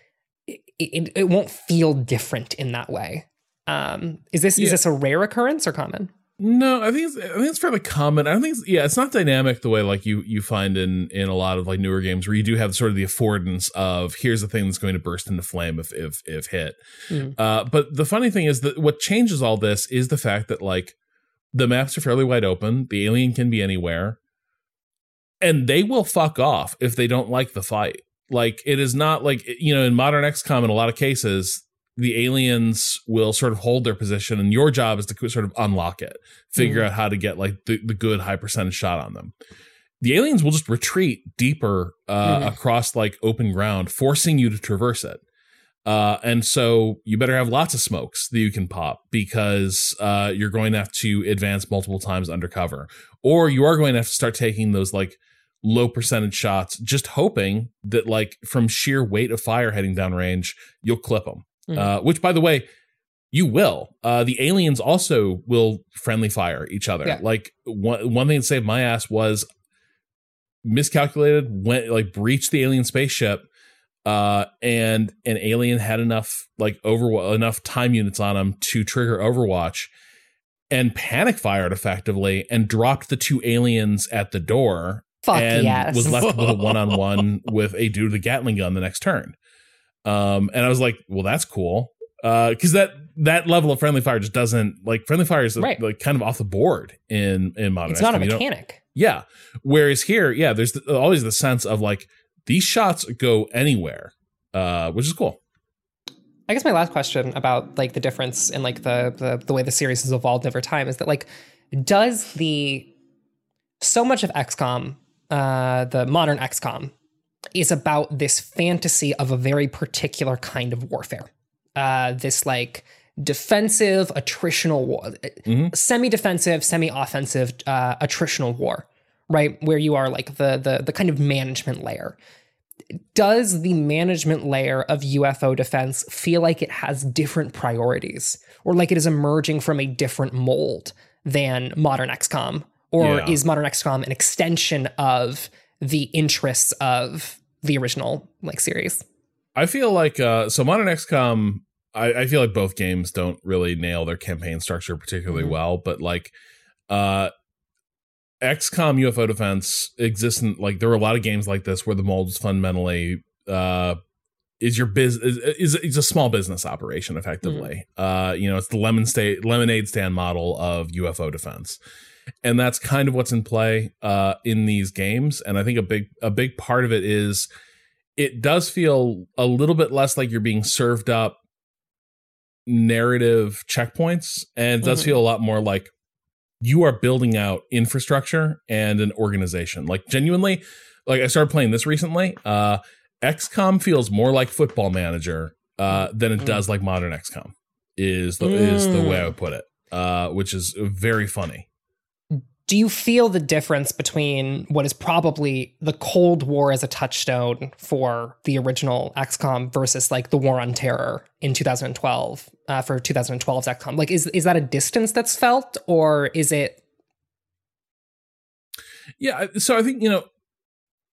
it, it, it won't feel different in that way. Um, is this Yeah. is this a rare occurrence or common? No, I think it's, I think it's fairly common. I don't think it's, yeah, it's not dynamic the way like you you find in in a lot of like newer games where you do have sort of the affordance of here's the thing that's going to burst into flame if if if hit. Mhm. Uh, but the funny thing is that what changes all this is the fact that like the maps are fairly wide open. The alien can be anywhere, and they will fuck off if they don't like the fight. Like it is not like you know in modern XCOM in a lot of cases the aliens will sort of hold their position and your job is to sort of unlock it figure out how to get like the, the good high percentage shot on them. The aliens will just retreat deeper uh, Mhm. across like open ground forcing you to traverse it. Uh, and so you better have lots of smokes that you can pop because uh, you're going to have to advance multiple times undercover. Or you are going to have to start taking those like low percentage shots just hoping that like from sheer weight of fire heading down range you'll clip them Mhm. uh, which by the way you will uh, the aliens also will friendly fire each other Yeah. like one, one thing that saved my ass was miscalculated went like breached the alien spaceship uh and an alien had enough like over enough time units on him to trigger overwatch and panic fired effectively and dropped the two aliens at the door Fuck and yes. was left with a one-on-one with a dude with a gatling gun the next turn um and i was like well that's cool uh because that that level of friendly fire just doesn't like friendly fire is Right. like kind of off the board in in modern it's not a XCOM. You don't- mechanic. yeah. Whereas here, yeah, there's the, always the sense of like these shots go anywhere, uh, which is cool. I guess my last question about like the difference in like the, the the way the series has evolved over time is that like does the so much of XCOM, uh, the modern XCOM, is about this fantasy of a very particular kind of warfare. Uh, this like defensive attritional war, Mhm. semi-defensive, semi-offensive uh, attritional war, right? Where you are like the the the kind of management layer does the management layer of UFO defense feel like it has different priorities or like it is emerging from a different mold than modern XCOM? Or Yeah. is modern XCOM an extension of the interests of the original like series? I feel like uh, so modern XCOM. I, I feel like both games don't really nail their campaign structure particularly Mhm. well, but like uh, XCOM UFO defense exists in like there were a lot of games like this where the mold is fundamentally uh, is your biz is, is is a small business operation effectively. Uh, you know, it's the lemon state lemonade stand model of UFO defense. And that's kind of what's in play uh, in these games. And I think a big a big part of it is it does feel a little bit less like you're being served up narrative checkpoints and it does Mhm. feel a lot more like you are building out infrastructure and an organization like genuinely like i started playing this recently uh xcom feels more like football manager uh than it Mm. does like modern xcom is the is the way i Mm. would put it uh which is very funny Do you feel the difference between what is probably the Cold War as a touchstone for the original XCOM versus like the War on Terror in 2012 uh, for 2012's XCOM? Like, is is that a distance that's felt, or is it? Yeah, so I think you know,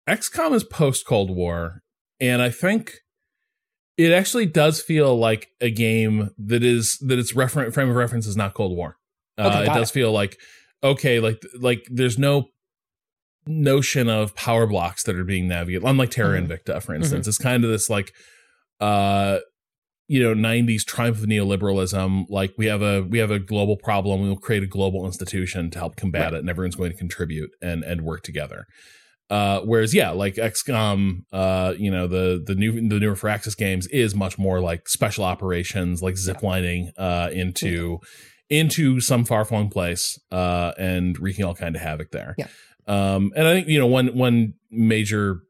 XCOM is post Cold War, and I think it actually does feel like a game that is that its refer- frame of reference is not Cold War. Uh, Okay, it does it. feel like okay, like like there's no notion of power blocks that are being navigated, unlike Terra Mhm. Invicta, for instance. It's kind of this like, uh, you know, '90s triumph of neoliberalism. Like we have a we have a global problem, we will create a global institution to help combat Right. it, and everyone's going to contribute and and work together. Uh, whereas, yeah, like XCOM, uh, you know, the the new the newer Firaxis games is much more like special operations, like ziplining uh, into into some far flung place uh, and wreaking all kind of havoc there. Yeah. Um, and I think you know one one major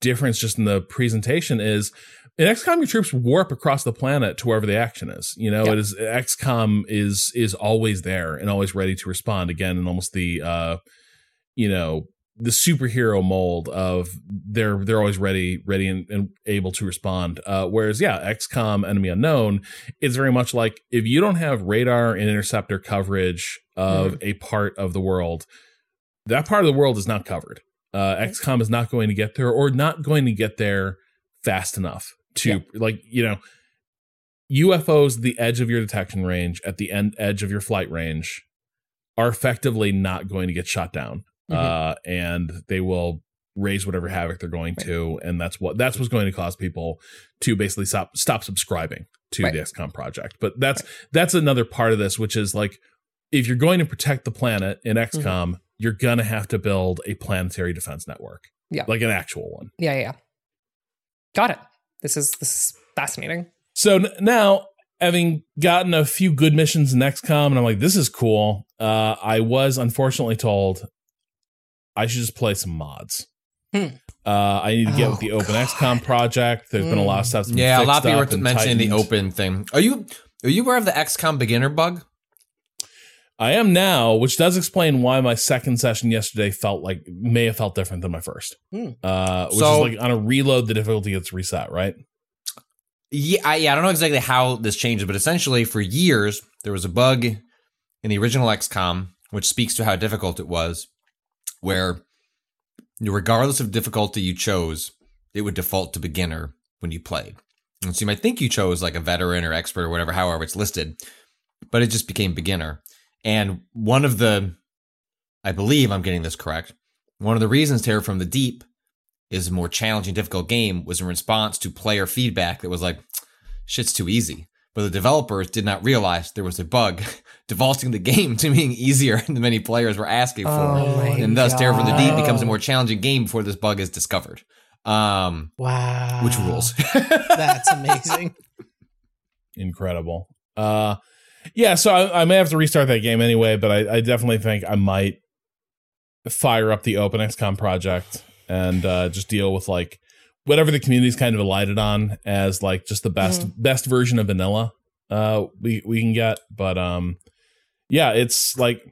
difference just in the presentation is in XCOM your troops warp across the planet to wherever the action is. You know, Yeah. it is XCOM is is always there and always ready to respond again in almost the uh you know the superhero mold of they're they're always ready ready and, and able to respond. Uh whereas yeah xcom enemy unknown is very much like if you don't have radar and interceptor coverage of a part of the world that part of the world is not covered. Uh xcom is not going to get there or not going to get there fast enough to like you know UFOs at the edge of your detection range, at the end edge of your flight range, are effectively not going to get shot down, Mhm. uh, and they will raise whatever havoc they're going to, and that's what that's what's going to cause people to basically stop stop subscribing to Right. the XCOM project. But that's that's another part of this, which is like if you're going to protect the planet in Mm-hmm. XCOM, you're gonna have to build a planetary defense network, Yeah. like an actual one. Yeah, yeah. yeah. Got it. This is this is fascinating. So n- now, having gotten a few good missions in XCOM, and I'm like, this is cool. Uh, I was unfortunately told I should just play some mods. Hmm. Uh, I need to get Oh, with the Open God. XCOM project. There's been a lot of stuff. that's been Yeah, a lot of fixed people up were and mentioning the open thing. Are you are you aware of the XCOM beginner bug? I am now, which does explain why my second session yesterday felt like may have felt different than my first. Hmm. Uh, which So- is like on a reload, the difficulty gets reset, right? Yeah, I, yeah, I don't know exactly how this changes, but essentially, for years there was a bug in the original XCOM, which speaks to how difficult it was, where regardless of difficulty you chose, it would default to beginner when you played. And so you might think you chose like a veteran or expert or whatever, however it's listed, but it just became beginner. And one of the, I believe I'm getting this correct, one of the reasons Terror from the Deep is a more challenging, difficult game was in response to player feedback that was like, shit's too easy. But the developers did not realize there was a bug defaulting the game to being easier than many players were asking for. Oh and thus, Terror from the Deep becomes a more challenging game before this bug is discovered. Um, Wow. which rules? That's amazing. incredible. Uh, yeah, so I, I may have to restart that game anyway, but I, I definitely think I might fire up the Open XCOM project and uh, just deal with like whatever the community's kind of alighted on as like just the best best version of vanilla uh we we can get. But um, yeah, it's like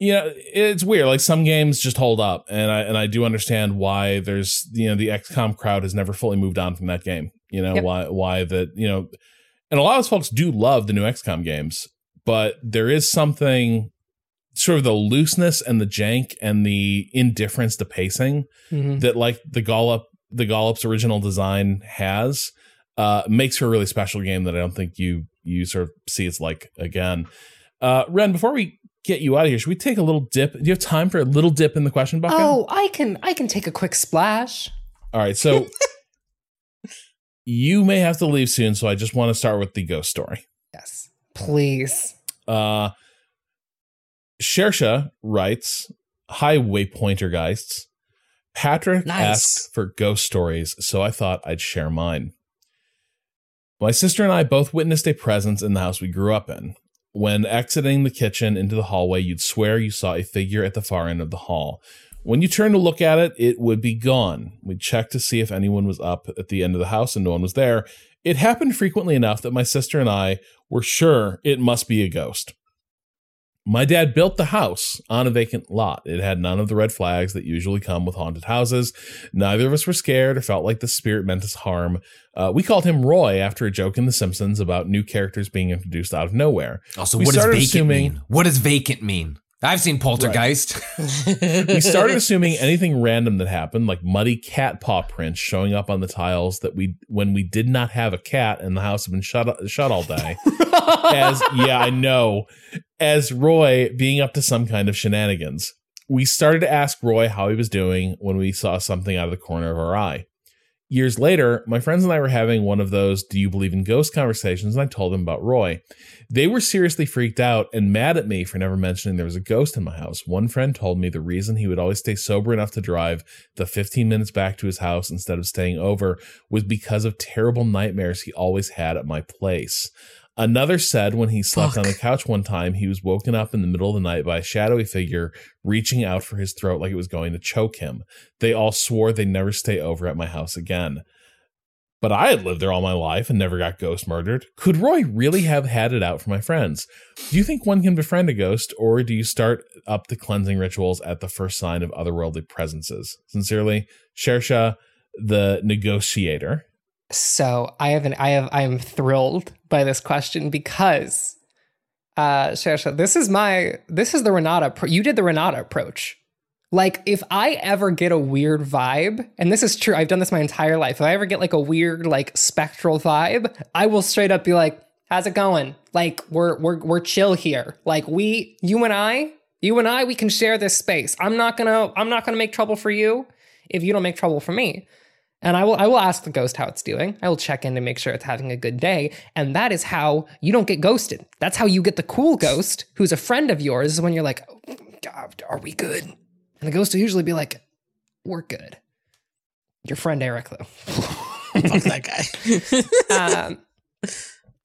yeah, it's weird. Like some games just hold up, and I and I do understand why there's you know the XCOM crowd has never fully moved on from that game. You know Yep. why why that you know, and a lot of folks do love the new XCOM games, but there is something sort of the looseness and the jank and the indifference to pacing Mhm. that like the Gollop the Gollop's original design has uh makes for a really special game that I don't think you you sort of see it's like again. Uh Ren, before we get you out of here, should we take a little dip? Do you have time for a little dip in the question bucket? Oh, I can I can take a quick splash. All right, so you may have to leave soon, so I just want to start with the ghost story. Yes. Please. Uh Shersha writes, Hi Waypointergeists. Patrick Nice. asked for ghost stories, so I thought I'd share mine. My sister and I both witnessed a presence in the house we grew up in. When exiting the kitchen into the hallway, you'd swear you saw a figure at the far end of the hall. When you turned to look at it, it would be gone. We'd check to see if anyone was up at the end of the house and no one was there. It happened frequently enough that my sister and I were sure it must be a ghost. My dad built the house on a vacant lot. It had none of the red flags that usually come with haunted houses. Neither of us were scared or felt like the spirit meant us harm. Uh, we called him Roy after a joke in The Simpsons about new characters being introduced out of nowhere. Also, We what does started vacant assuming- mean? What does vacant mean? I've seen Poltergeist. we started assuming anything random that happened, like muddy cat paw prints showing up on the tiles that we when we did not have a cat and the house had been shut shut all day. as yeah, I know. As Roy being up to some kind of shenanigans. We started to ask Roy how he was doing when we saw something out of the corner of our eye. Years later, my friends and I were having one of those do you believe in ghosts conversations, and I told them about Roy. They were seriously freaked out and mad at me for never mentioning there was a ghost in my house. One friend told me the reason he would always stay sober enough to drive the 15 minutes back to his house instead of staying over was because of terrible nightmares he always had at my place. Another said when he slept on the couch one time, he was woken up in the middle of the night by a shadowy figure reaching out for his throat like it was going to choke him. They all swore they'd never stay over at my house again. But I had lived there all my life and never got ghost murdered. Could Roy really have had it out for my friends? Do you think one can befriend a ghost, or do you start up the cleansing rituals at the first sign of otherworldly presences? Sincerely, Shersha, the negotiator. So I have an I have I am thrilled by this question because uh Shersha, this is my this is the Renata appro- you did the Renata approach. Like, if I ever get a weird vibe, and this is true, I've done this my entire life. If I ever get like a weird, like spectral vibe, I will straight up be like, "How's it going? Like, we're we're we're chill here. Like, we, you and I, you and I, we can share this space. I'm not gonna, I'm not gonna make trouble for you if you don't make trouble for me." And I will I will ask the ghost how it's doing. I will check in to make sure it's having a good day. And that is how you don't get ghosted. That's how you get the cool ghost who's a friend of yours is when you're like, "God, are we good? And the ghost will usually be like, We're good. Your friend Eric, though. Fuck that guy. um,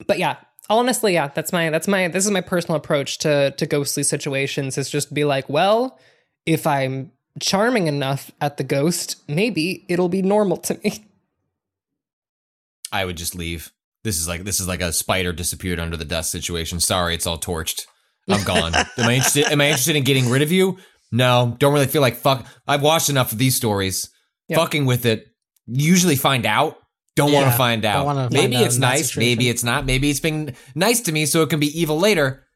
but yeah, honestly, yeah, that's my that's my this is my personal approach to to ghostly situations is just be like, well, if I'm charming enough at the ghost, maybe it'll be normal to me. I would just leave. This is like this is like a spider disappeared under the dust situation. Sorry, it's all torched. I'm gone. am I interested? Am I interested in getting rid of you? No, don't really feel like fuck. I've watched enough of these stories. Yep. Fucking with it. Usually find out. Don't want to find out. wanna find maybe out it's nice. Maybe it's not. Maybe it's been nice to me, so it can be evil later.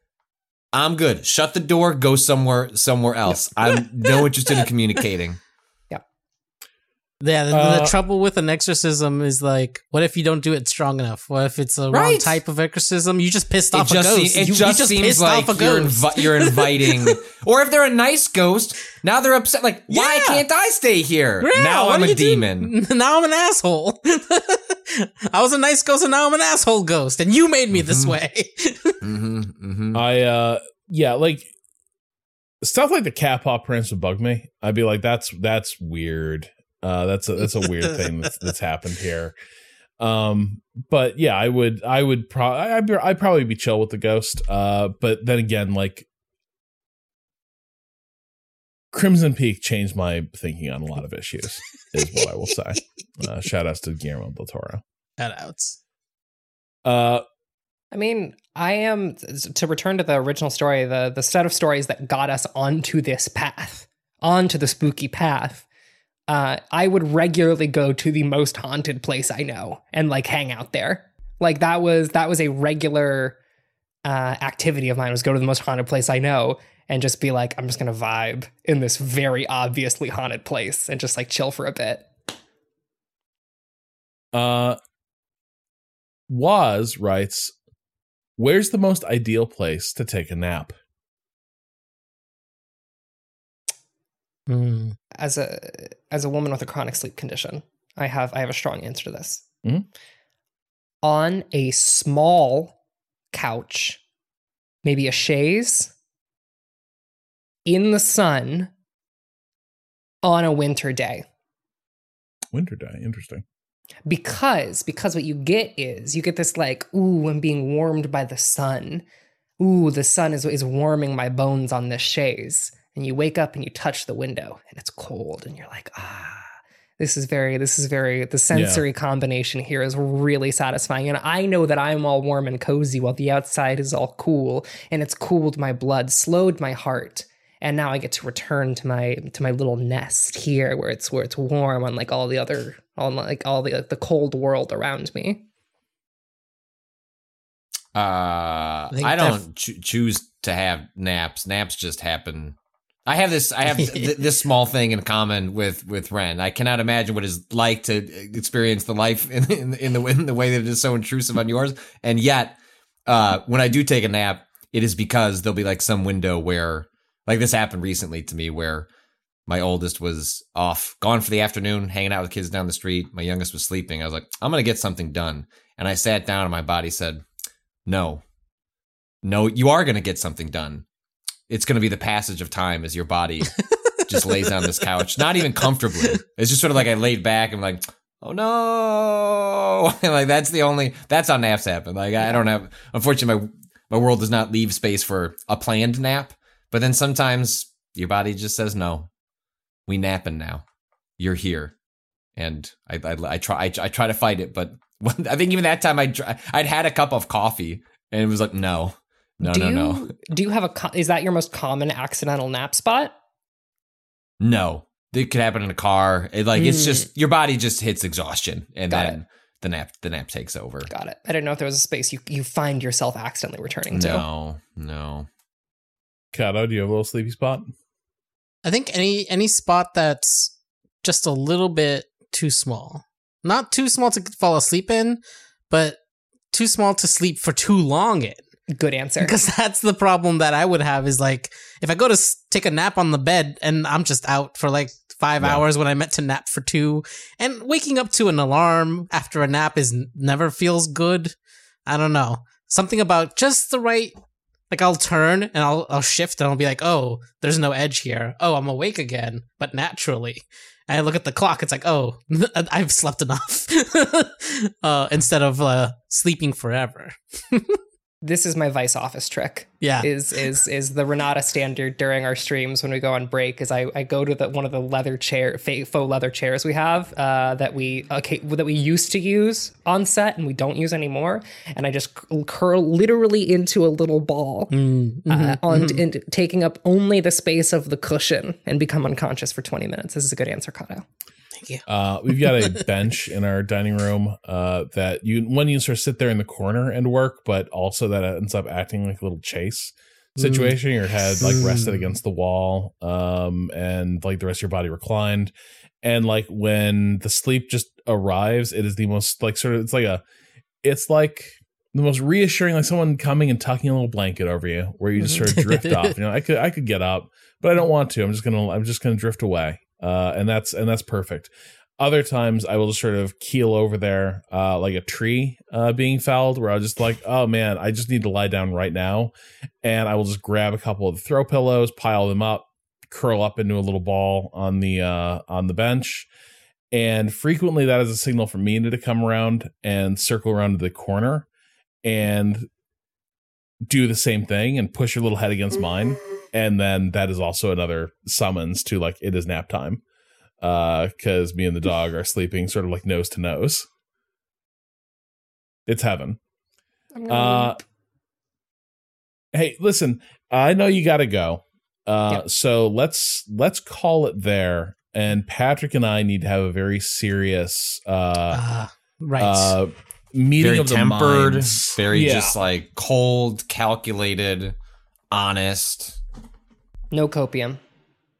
I'm good. Shut the door. Go somewhere somewhere else. I'm no interested in communicating. Yeah, the, the Uh, trouble with an exorcism is like, what if you don't do it strong enough? What if it's a wrong type of exorcism? You just pissed off just, a se- ghost. it you, just, you just seems like you're, invi- you're inviting, or if they're a nice ghost, now they're upset. Like, why can't I stay here? Yeah, now I'm a you do? demon. now I'm an asshole. I was a nice ghost, and now I'm an asshole ghost, and you made me Mm-hmm. this way. hmm hmm I uh yeah, like stuff like the cat paw prints would bug me. I'd be like, that's that's weird. Uh that's a that's a weird thing that's that's happened here. Um but yeah, I would I would pro I'd, be- I'd probably be chill with the ghost. Uh but then again, like Crimson Peak changed my thinking on a lot of issues, is what I will say. Uh, shout outs to Guillermo del Toro. Shoutouts. Uh, I mean, I am to return to the original story, the the set of stories that got us onto this path, onto the spooky path. Uh, I would regularly go to the most haunted place I know and like hang out there. Like that was that was a regular uh, activity of mine was go to the most haunted place I know and just be like, I'm just gonna vibe in this very obviously haunted place and just like chill for a bit. Uh, was writes, "Where's the most ideal place to take a nap?" Hmm. as a as a woman with a chronic sleep condition, I have I have a strong answer to this. Mhm. On a small couch, maybe a chaise, in the sun, on a winter day. Winter day, interesting. because because what you get is you get this like ooh i'm being warmed by the sun ooh the sun is is warming my bones on this chaise and you wake up and you touch the window and it's cold and you're like ah this is very this is very the sensory combination here is really satisfying and i know that i'm all warm and cozy while the outside is all cool and it's cooled my blood slowed my heart and now I get to return to my to my little nest here where it's where it's warm unlike all the other on like all the like the cold world around me. Uh, think I don't choo- choose to have naps. Naps just happen. I have this. I have th- this small thing in common with with Ren. I cannot imagine what it's like to experience the life in in, in the in the way that it is so intrusive on yours. And yet, uh, when I do take a nap, it is because there'll be like some window where, like this happened recently to me, where my oldest was off, gone for the afternoon, hanging out with kids down the street. My youngest was sleeping. I was like, I'm gonna get something done, and I sat down, and my body said, No, no, you are gonna get something done. It's gonna be the passage of time as your body just lays on this couch, not even comfortably. It's just sort of like I laid back and like, oh no, like that's the only that's how naps happen. Like I don't have, unfortunately, my my world does not leave space for a planned nap. But then sometimes your body just says no. We napping now. You're here, and I I, I try I, I try to fight it, but I think even that time I I'd had a cup of coffee and it was like no, no, do no, you no, do you have a is that your most common accidental nap spot? no. It could happen in a car. It, like it's Mm. just your body just hits exhaustion, and Got then the nap the nap takes over. Got it. I didn't know if there was a space you you find yourself accidentally returning to. No, no. Cado, do you have a little sleepy spot? I think any any spot that's just a little bit too small. Not too small to fall asleep in, but too small to sleep for too long in. Good answer. Because that's the problem that I would have is like if I go to s- take a nap on the bed and I'm just out for like five Yeah. hours when I meant to nap for two, and waking up to an alarm after a nap is never feels good. I don't know something about just the right. Like I'll turn and I'll I'll shift and I'll be like, oh, there's no edge here. Oh, I'm awake again, but naturally. And I look at the clock. It's like, oh, I've slept enough, uh, instead of uh, sleeping forever. This is my vice office trick. Yeah. Is is is the Renata standard during our streams when we go on break? Is I, I go to the one of the leather chair faux leather chairs we have uh, that we okay that we used to use on set and we don't use anymore, and I just curl literally into a little ball Mm-hmm. uh, on and taking up only the space of the cushion and become unconscious for twenty minutes. This is a good answer, Cado. Uh, we've got a bench in our dining room uh, that you one you sort of sit there in the corner and work, but also that ends up acting like a little chase situation. Your head like rested against the wall, um, and like the rest of your body reclined. And like when the sleep just arrives, it is the most like sort of it's like a it's like the most reassuring, like someone coming and tucking a little blanket over you, where you just sort of drift off. You know, I could I could get up, but I don't want to. I'm just gonna I'm just gonna drift away, uh, and that's and that's perfect. Other times I will just sort of keel over there, uh, like a tree uh, being felled, where I'll just like, oh man, I just need to lie down right now, and I will just grab a couple of the throw pillows, pile them up, curl up into a little ball on the uh, on the bench, and frequently that is a signal for me to come around and circle around to the corner and do the same thing and push your little head against mine and then that is also another summons to like it is nap time uh because me and the dog are sleeping sort of like nose to nose it's heaven uh hey listen i know you gotta go uh Yep. so let's let's call it there and patrick and i need to have a very serious uh Ah, right. uh meeting very of the tempered, minds. very Yeah. just like cold, calculated, honest. No copium.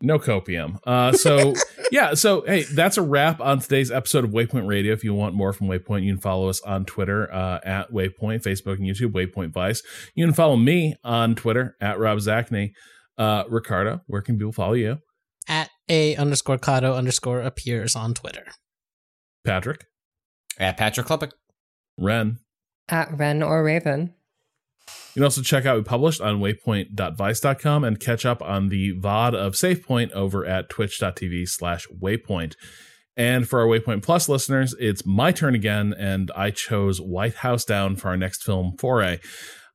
No copium. Uh, so yeah, so hey, that's a wrap on today's episode of Waypoint Radio. If you want more from Waypoint, you can follow us on Twitter uh, at Waypoint, Facebook and YouTube, Waypoint Vice. You can follow me on Twitter at Rob Zacny. Uh, Ricardo, where can people follow you? At a underscore Cado underscore appears on Twitter. Patrick, At Patrick Klepek. Ren. At Ren or Raven. You can also check out we published on waypoint.vice.com and catch up on the VOD of Save Point over at twitch.tv slash waypoint. And for our Waypoint Plus listeners, it's my turn again, and I chose White House Down for our next film foray.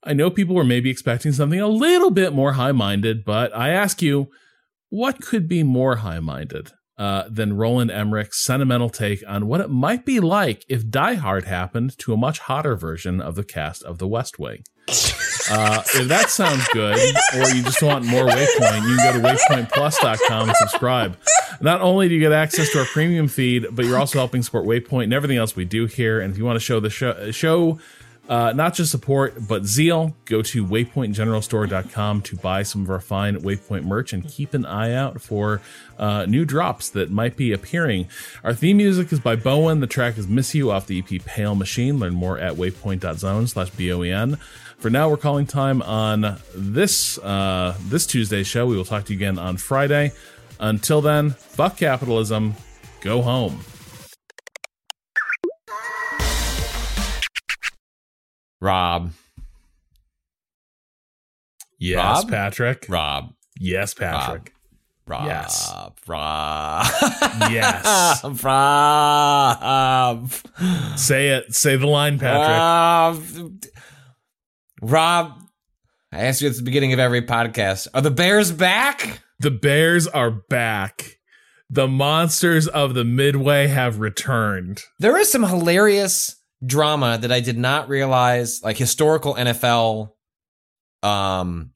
I know people were maybe expecting something a little bit more high minded, but I ask you, what could be more high minded uh, than Roland Emmerich's sentimental take on what it might be like if Die Hard happened to a much hotter version of the cast of The West Wing? Uh, if that sounds good, or you just want more Waypoint, you can go to waypointplus.com and subscribe. Not only do you get access to our premium feed, but you're also helping support Waypoint and everything else we do here. And if you want to show the show, show uh, not just support, but zeal, go to waypointgeneralstore.com to buy some of our fine Waypoint merch and keep an eye out for uh, new drops that might be appearing. Our theme music is by Boen. The track is Miss You off the EP Pale Machine. Learn more at waypoint.zone slash B-O-E-N. For now, we're calling time on this uh, this Tuesday's show. We will talk to you again on Friday. Until then, fuck capitalism. Go home. Rob. Yes, Rob? Patrick. Rob. Yes, Patrick. Rob. Yes. Rob. Yes. Rob. Say it. Say the line, Patrick. Rob. Rob. I asked you at the beginning of every podcast. Are the Bears back? The Bears are back. The monsters of the Midway have returned. There is some hilarious drama that I did not realize, like historical NFL, um,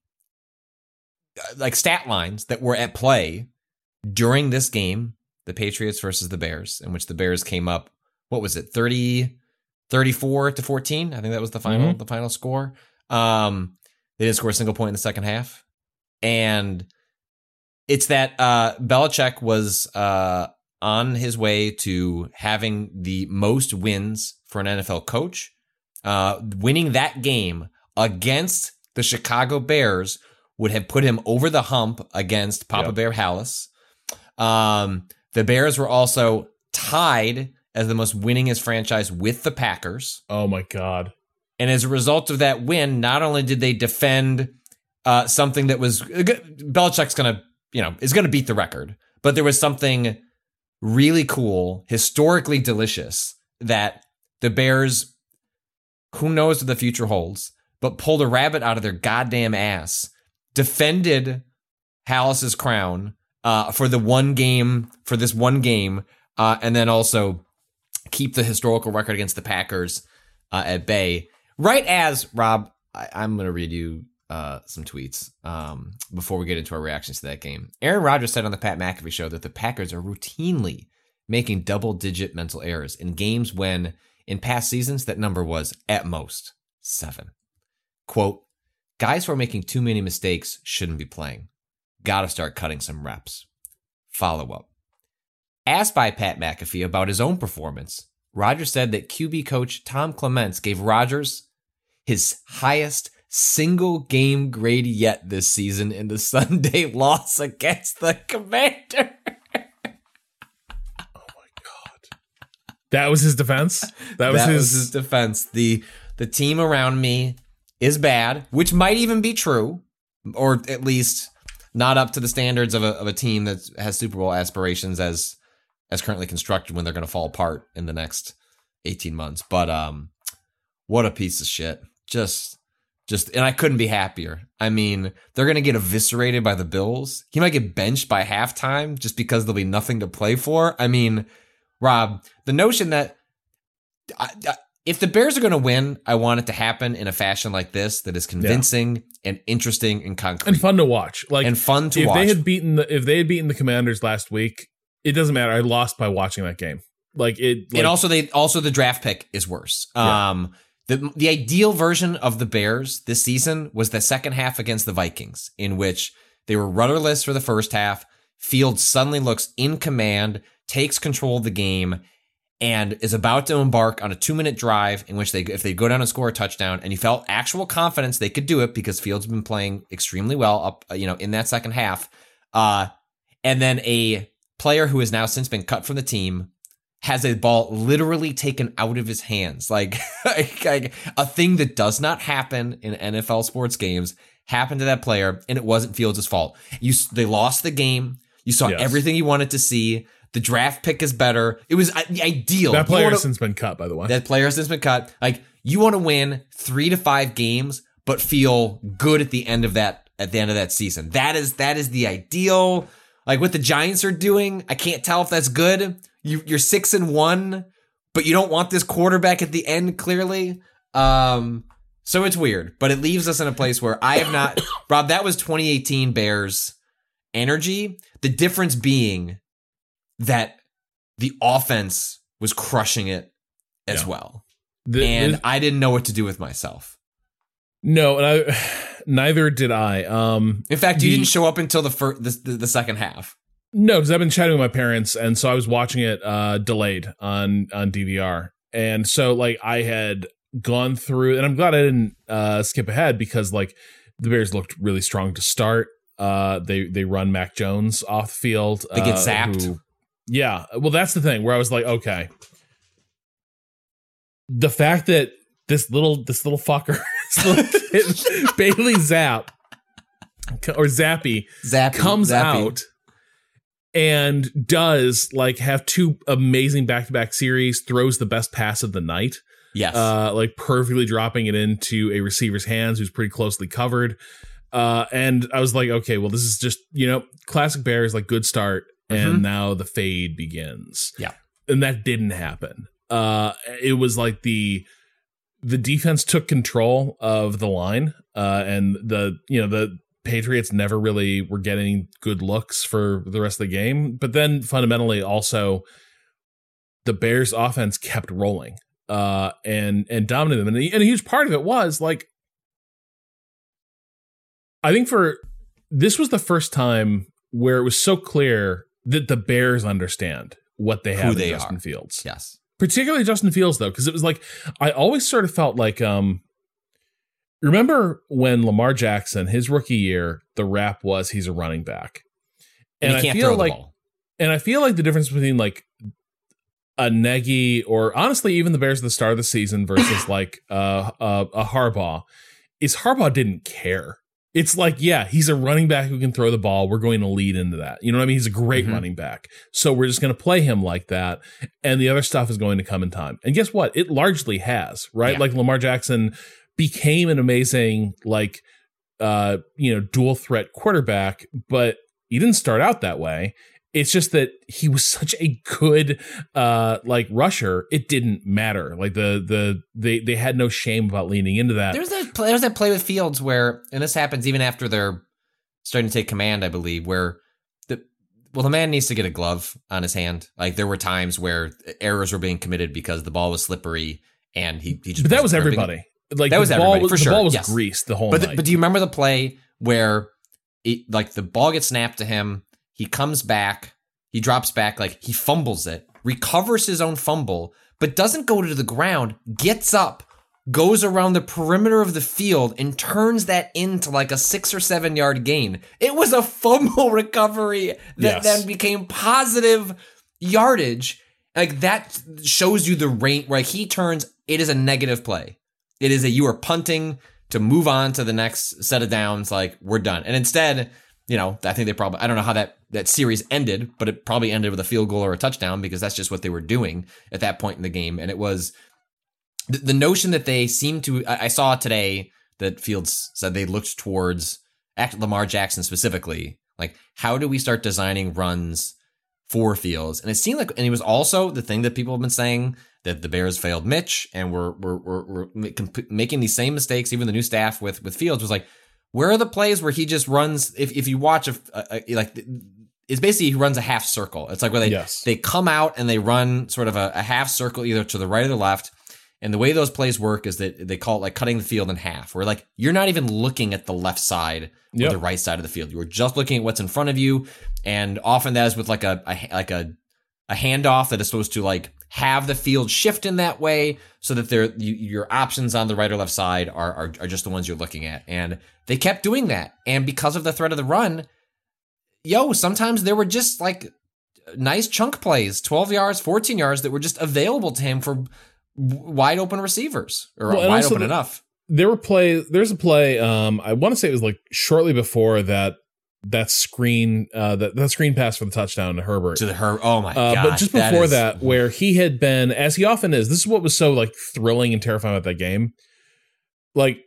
like stat lines that were at play during this game, the Patriots versus the Bears, in which the Bears came up. What was it, 30, 34 to fourteen? I think that was the final, the final score. Um, they didn't score a single point in the second half, and it's that uh, Belichick was uh, on his way to having the most wins for an NFL coach, uh, winning that game against the Chicago Bears would have put him over the hump against Papa Yep. Bear Halas. Um, the Bears were also tied as the most winningest franchise with the Packers. Oh my god. And as a result of that win, not only did they defend uh, something that was Belichick's gonna, you know, is gonna beat the record, but there was something really cool, historically delicious that the Bears, who knows what the future holds, but pulled a rabbit out of their goddamn ass, defended Halas's crown uh, for the one game for this one game, uh, and then also keep the historical record against the Packers uh, at bay. Right as Rob, I, I'm going to read you uh, some tweets um, before we get into our reactions to that game. Aaron Rodgers said on the Pat McAfee show that the Packers are routinely making double-digit mental errors in games when, in past seasons, that number was at most seven. Quote: Guys who are making too many mistakes shouldn't be playing. Got to start cutting some reps. Follow up. Asked by Pat McAfee about his own performance, Rodgers said that QB coach Tom Clements gave Rodgers his highest single game grade yet this season in the Sunday loss against the Commander. Oh my God. That was his defense. That was that his. was his defense. The the team around me is bad, which might even be true, or at least not up to the standards of a of a team that has Super Bowl aspirations as as currently constructed when they're going to fall apart in the next 18 months. But um what a piece of shit. Just just and I couldn't be happier. I mean, they're going to get eviscerated by the Bills. He might get benched by halftime just because there'll be nothing to play for. I mean, Rob, the notion that I, I- if the Bears are going to win, I want it to happen in a fashion like this that is convincing and interesting and concrete and fun to watch. Like and fun to if watch. they had beaten the if they had beaten the Commanders last week, it doesn't matter. I lost by watching that game. Like it. Like, and also they also the draft pick is worse. Yeah. Um the the ideal version of the Bears this season was the second half against the Vikings in which they were rudderless for the first half. Fields suddenly looks in command, takes control of the game and is about to embark on a 2-minute drive in which they if they go down and score a touchdown and you felt actual confidence they could do it because Fields has been playing extremely well up you know in that second half. Uh and then a player who has now since been cut from the team has a ball literally taken out of his hands. Like, like a thing that does not happen in NFL sports games happened to that player, and it wasn't Fields' fault. You they lost the game. You saw Yes. everything you wanted to see. The draft pick is better. It was uh, the ideal. that player has since been cut, by the way. that player has since been cut. Like you want to win three to five games, but feel good at the end of that at the end of that season. That is that is the ideal. Like what the Giants are doing, I can't tell if that's good. You you're six and one, but you don't want this quarterback at the end. Clearly, um, so it's weird. But it leaves us in a place where I have not. Rob, that was 2018 Bears energy. The difference being that the offense was crushing it as Yeah. well. The- and I didn't know what to do with myself. No, and I neither did I. Um, In fact, you The- didn't show up until the first the, the, the second half. No, because I've been chatting with my parents, and so I was watching it uh, delayed on on DVR, and so like I had gone through, and I'm glad I didn't uh, skip ahead because like the Bears looked really strong to start. Uh, they they run Mac Jones off the field. They get uh, zapped. who- yeah, well, that's the thing where I was like, okay, the fact that this little this little fucker, this little Bailey Zapp or Zappy Zappy comes Zappy. out and does like have two amazing back-to-back series throws the best pass of the night Yes. uh like perfectly dropping it into a receiver's hands who's pretty closely covered uh and i was like okay well this is just you know classic bears like good start and Mhm. now the fade begins Yeah. and that didn't happen uh it was like the the defense took control of the line uh and the you know the patriots never really were getting good looks for the rest of the game but then fundamentally also the bears offense kept rolling uh and and dominated them and, and a huge part of it was like i think for this was the first time where it was so clear that the Bears understand what they have Who in they Justin are. Fields. Yes. Particularly Justin Fields though, because it was like I always sort of felt like um remember when Lamar Jackson, his rookie year, the rap was he's a running back. And, And, I feel like and I feel like the difference between like a Nagy or honestly even the Bears at the start of the season versus like uh, uh, a Harbaugh is Harbaugh didn't care. It's like, yeah, he's a running back who can throw the ball. We're going to lead into that. You know what I mean? He's a great Mhm. running back. So we're just going to play him like that. And the other stuff is going to come in time. And guess what? It largely has, right? Yeah. Like Lamar Jackson became an amazing, like, uh, you know, dual threat quarterback, but he didn't start out that way. It's just that he was such a good uh like rusher, it didn't matter. Like the the they they had no shame about leaning into that. There's that play, there's that play with Fields where, and this happens even after they're starting to take command, I believe, where the well, the man needs to get a glove on his hand. Like there were times where errors were being committed because the ball was slippery and he, he just. but that was wasn't gripping it. everybody. Like That was everybody, was, for the sure, ball was yes. greased the whole But, the- night. but do you remember the play where it, like the ball gets snapped to him? He comes back, he drops back, like he fumbles it, recovers his own fumble, but doesn't go to the ground, gets up, goes around the perimeter of the field, and turns that into like a six or seven yard gain. It was a fumble recovery that Yes. then became positive yardage. Like that shows you the range. Like he turns, it is a negative play. It is that you are punting to move on to the next set of downs. Like we're done. And instead, you know, I think they probably I don't know how that that series ended, but it probably ended with a field goal or a touchdown because that's just what they were doing at that point in the game. And it was the, the notion that they seemed to. I, I saw today that Fields said they looked towards Lamar Jackson specifically. Like, how do we start designing runs for Fields? And it seemed like, and it was also the thing that people have been saying that the Bears failed Mitch, and we're we're we're, we're making- these same mistakes. Even the new staff with with Fields was like, where are the plays where he just runs? If if you watch a, a, a like. It's basically he runs a half circle. It's like where they Yes. they come out and they run sort of a, a half circle either to the right or the left. And the way those plays work is that they call it like cutting the field in half, where like you're not even looking at the left side Yep. or the right side of the field. You are just looking at what's in front of you. And often that is with like a, a like a a handoff that is supposed to like have the field shift in that way so that there you, your options on the right or left side are, are are just the ones you're looking at. And they kept doing that. And because of the threat of the run, yo, sometimes there were just like nice chunk plays, 12 yards, 14 yards that were just available to him for wide open receivers or Well, wide open the- enough. there were play there's a play um i want to say it was like shortly before that that screen uh that, that screen pass for the touchdown to herbert To the her, oh my uh, god! but just before is- that, where he had been, as he often is, this is what was so like thrilling and terrifying about that game. Like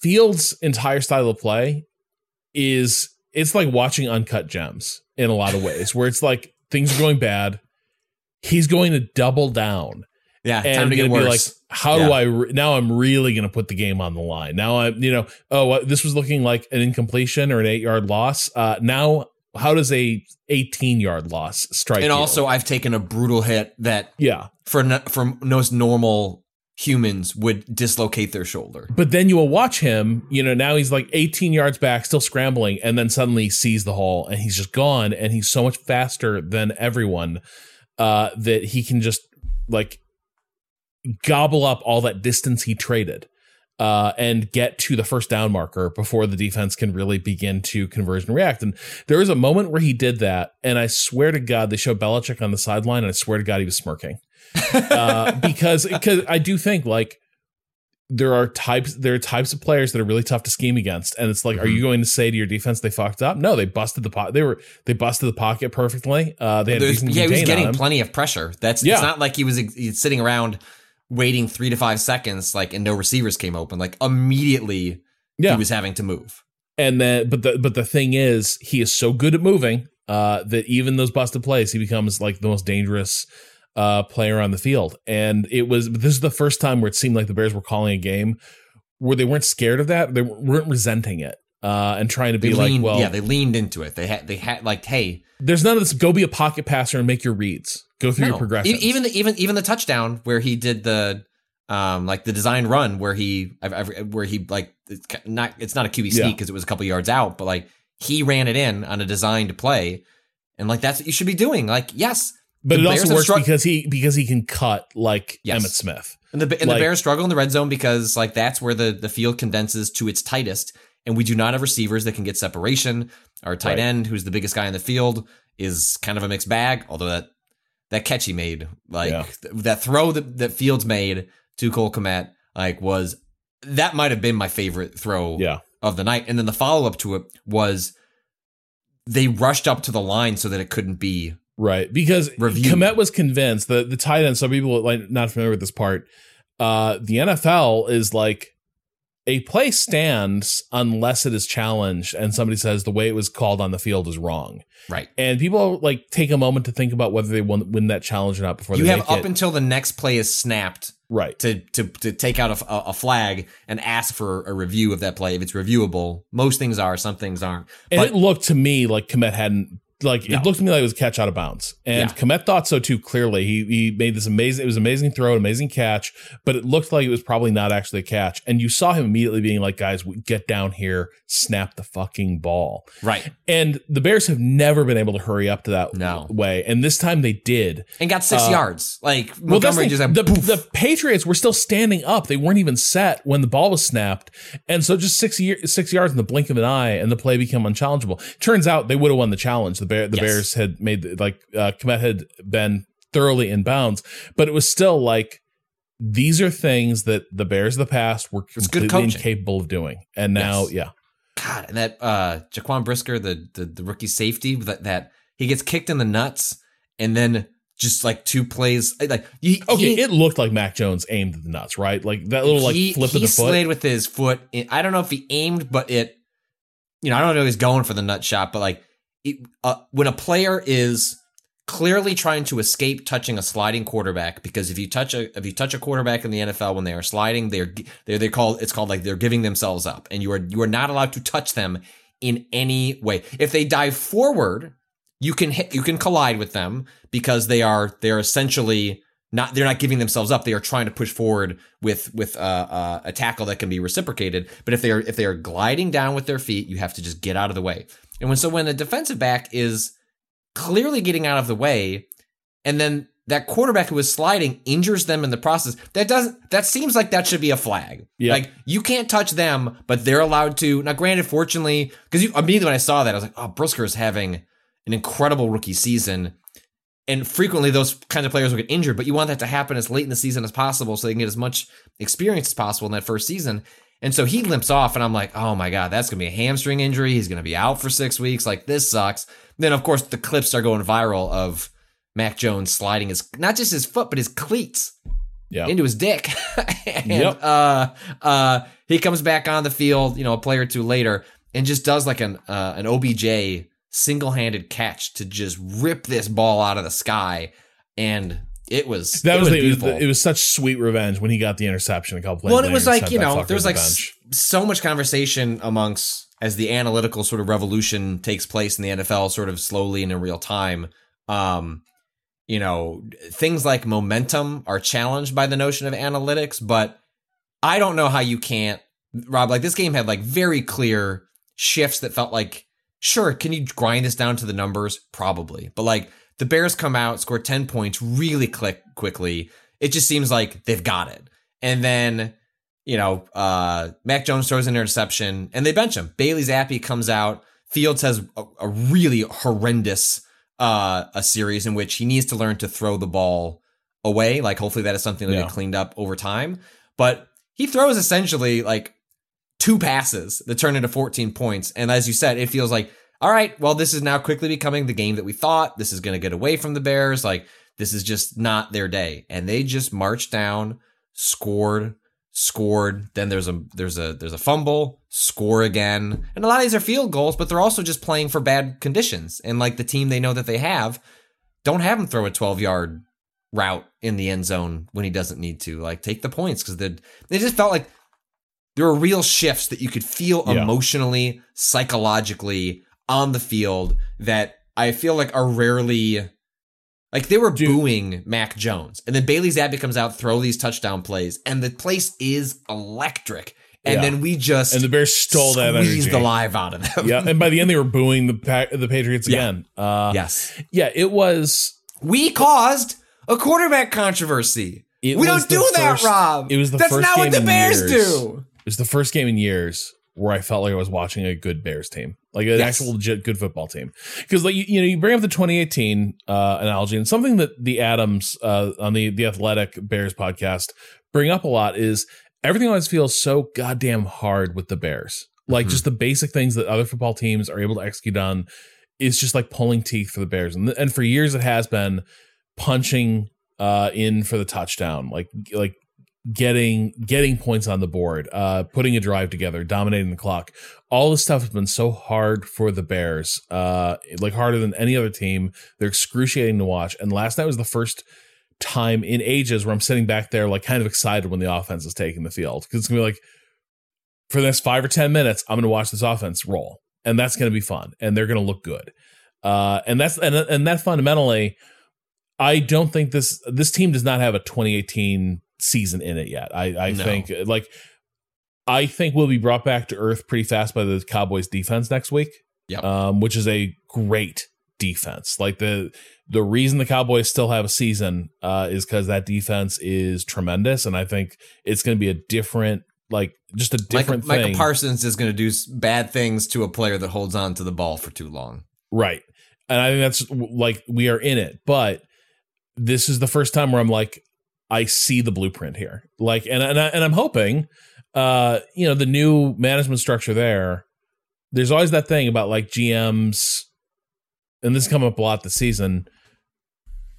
Fields' entire style of play is it's like watching uncut gems in a lot of ways, where it's like things are going bad. He's going to double down yeah, time and to get to be worse. like, how Yeah. do I re- now? I'm really going to put the game on the line. Now I'm, you know, oh, what, this was looking like an incompletion or an eight yard loss. Uh, now, how does a 18 yard loss strike? and you? also, I've taken a brutal hit that yeah. for n- for most normal humans would dislocate their shoulder. But then you will watch him, you know, now he's like 18 yards back, still scrambling, and then suddenly sees the hole and he's just gone. And he's so much faster than everyone uh, that he can just like gobble up all that distance he traded uh, and get to the first down marker before the defense can really begin to converge and react. And there was a moment where he did that. And I swear to God, they show Belichick on the sideline, and I swear to God, he was smirking uh, because because I do think like there are types there are types of players that are really tough to scheme against, and it's like, are you Mm-hmm. going to say to your defense they fucked up? No, they busted the pot. They were they busted the pocket perfectly. Uh, they had decent yeah, he was getting plenty of pressure. That's Yeah. it's not like he was he's sitting around waiting three to five seconds, like and no receivers came open. Like immediately, Yeah, he was having to move. and then but the but the thing is, he is so good at moving uh, that even those busted plays, he becomes like the most dangerous uh, player on the field. And it was this is the first time where it seemed like the Bears were calling a game where they weren't scared of that. They weren't resenting it uh, and trying to They be like, leaned, well, yeah, they leaned into it. They had they had like, hey, there's none of this. Go be a pocket passer and make your reads. Go through your No. progressions. E- Even the even even the touchdown where he did the um like the design run where he I've, I've, where he like it's not it's not a QB sneak because it was a couple yards out, but like he ran it in on a designed play, and like that's what you should be doing. Like yes, But it Bears also works because he because he can cut like Yes. Emmitt Smith. And the and Like- the Bears struggle in the red zone because like that's where the the field condenses to its tightest, and we do not have receivers that can get separation. Our tight Right. end, who's the biggest guy in the field, is kind of a mixed bag. Although that that catch he made, like Yeah. th- that throw that that Fields made to Cole Kmet, like was that might have been my favorite throw Yeah. of the night. And then the follow up to it was they rushed up to the line so that it couldn't be Right. Because Review. Kmet was convinced that the tight end, some people like not familiar with this part, uh, the NFL is like a play stands unless it is challenged and somebody says the way it was called on the field is wrong. right. And people like take a moment to think about whether they won, win that challenge or not before You have up it. until the next play is snapped right. to to to take out a, a flag and ask for a review of that play if it's reviewable. Most things are, some things aren't. And But it looked to me like Kmet hadn't like No. it looked to me like it was a catch out of bounds. And Yeah. Kmet thought so too clearly. He he made this amazing it was an amazing throw, an amazing catch, but it looked like it was probably not actually a catch. And you saw him immediately being like, guys, get down here, snap the fucking ball. right, And the Bears have never been able to hurry up to that No. way. And this time they did. and got six Uh, yards. Like Well, that's Montgomery just had the, poof. the Patriots were still standing up. They weren't even set when the ball was snapped, and so just six year, six yards in the blink of an eye, and the play became unchallengeable. Turns out they would have won the challenge. The Bear, the Yes. Bears had made like uh, Kmet had been thoroughly in bounds, but it was still like these are things that the Bears of the past were completely incapable of doing, and now Yes. yeah, God, and that uh Jaquan Brisker, the, the the rookie safety, that that he gets kicked in the nuts, and then just like two plays, like he, okay, he, it looked like Mac Jones aimed at the nuts, right? Like that little like he, flip he of the foot. slayed with his foot. I don't know if he aimed, but it, you know, I don't know if he's going for the nut shot, but like it, uh, when a player is clearly trying to escape touching a sliding quarterback, because if you touch a if you touch a quarterback in the NFL when they are sliding, they're they're they call it's called like they're giving themselves up, and you are you are not allowed to touch them in any way. If they dive forward, you can hit you can collide with them because they are they're essentially not they're not giving themselves up. They are trying to push forward with with uh, uh, a tackle that can be reciprocated. But if they are if they are gliding down with their feet you have to just get out of the way and when so when a defensive back is clearly getting out of the way and then that quarterback who is sliding injures them in the process that doesn't that seems like that should be a flag Yeah. like you can't touch them but they're allowed to now granted fortunately because immediately when i saw that i was like oh brisker is having an incredible rookie season and frequently those kinds of players will get injured, but you want that to happen as late in the season as possible so they can get as much experience as possible in that first season. And so he limps off, and I'm like, oh my God, that's going to be a hamstring injury. He's going to be out for six weeks. Like, this sucks. Then, of course, the clips are going viral of Mac Jones sliding his, not just his foot, but his cleats yeah, into his dick. and Yep. uh, uh, he comes back on the field, you know, a play or two later, and just does like an uh, an OBJ single handed catch to just rip this ball out of the sky, and it was That it was, was the, it was beautiful. it was such sweet revenge when he got the interception a couple plays well, it was like you know, there was like s- so much conversation amongst as the analytical sort of revolution takes place in the NFL, sort of slowly and in real time. Um, you know, things like momentum are challenged by the notion of analytics, but I don't know how you can't, Rob. Like this game had like very clear shifts that felt like, sure, can you grind this down to the numbers? Probably, but like the Bears come out, score ten points, really click quickly. It just seems like they've got it, and then you know, uh, Mac Jones throws an interception and they bench him. Bailey Zappe comes out. Fields has a, a really horrendous uh, a series in which he needs to learn to throw the ball away. Like hopefully that is something that Yeah. get cleaned up over time. But he throws essentially like two passes that turn into 14 points. And as you said, it feels like, all right, well, this is now quickly becoming the game that we thought. This is going to get away from the Bears. Like this is just not their day. And they just marched down, scored, scored. Then there's a there's a there's a fumble, score again. And a lot of these are field goals, but they're also just playing for bad conditions. And like the team they know that they have, don't have him throw a 12 yard route in the end zone when he doesn't need to. Like take the points because they they just felt like there were real shifts that you could feel Yeah. emotionally, psychologically on the field that I feel like are rarely like they were booing Mac Jones. And then Bailey Zappe comes out, throw these touchdown plays, and the place is electric. and Yeah. then we just and the Bears stole that squeezed energy. the life out of them. yeah, and by the end they were booing the pa- the Patriots Yeah. again. Uh, yes, yeah, it was. we caused a quarterback controversy. We don't do the that, first- Rob. it was the That's first not what game the in Bears years. do. It was the first game in years where I felt like I was watching a good Bears team, like an Yes. actual legit good football team. Because like you, you know, you bring up the 2018 uh, analogy, and something that the Adams uh, on the the Athletic Bears podcast bring up a lot is everything always feels so goddamn hard with the Bears. Like Mhm. just the basic things that other football teams are able to execute on is just like pulling teeth for the Bears, and and for years it has been punching uh, in for the touchdown, like like getting getting points on the board, uh, putting a drive together, dominating the clock. All this stuff has been so hard for the Bears, uh, like harder than any other team. They're excruciating to watch. And last night was the first time in ages where I'm sitting back there, like kind of excited when the offense is taking the field because it's gonna be like for the next five or ten minutes, I'm gonna watch this offense roll, and that's gonna be fun, and they're gonna look good. Uh, and that's and and that fundamentally. I don't think this this team does not have a 2018 season in it yet. I, I No. think like I think we'll be brought back to earth pretty fast by the Cowboys defense next week. Yep. Um, which is a great defense. Like the the reason the Cowboys still have a season uh, is because that defense is tremendous, and I think it's going to be a different, like just a different Michael thing. Parsons is going to do bad things to a player that holds on to the ball for too long. Right. And I think that's like we are in it. But this is the first time where I'm like, I see the blueprint here. Like, and and, I, and I'm hoping, uh, you know, the new management structure there. There's always that thing about like GMs, and this has come up a lot this season.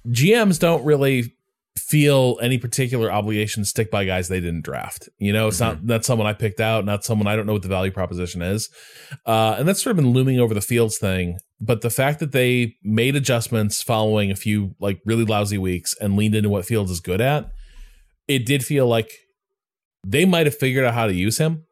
GMs don't really feel any particular obligation to stick by guys they didn't draft. You know, it's not not someone I picked out, not someone I don't know what the value proposition is. Uh, and that's sort of been looming over the Fields thing. But the fact that they made adjustments following a few like really lousy weeks and leaned into what Fields is good at, it did feel like they might have figured out how to use him.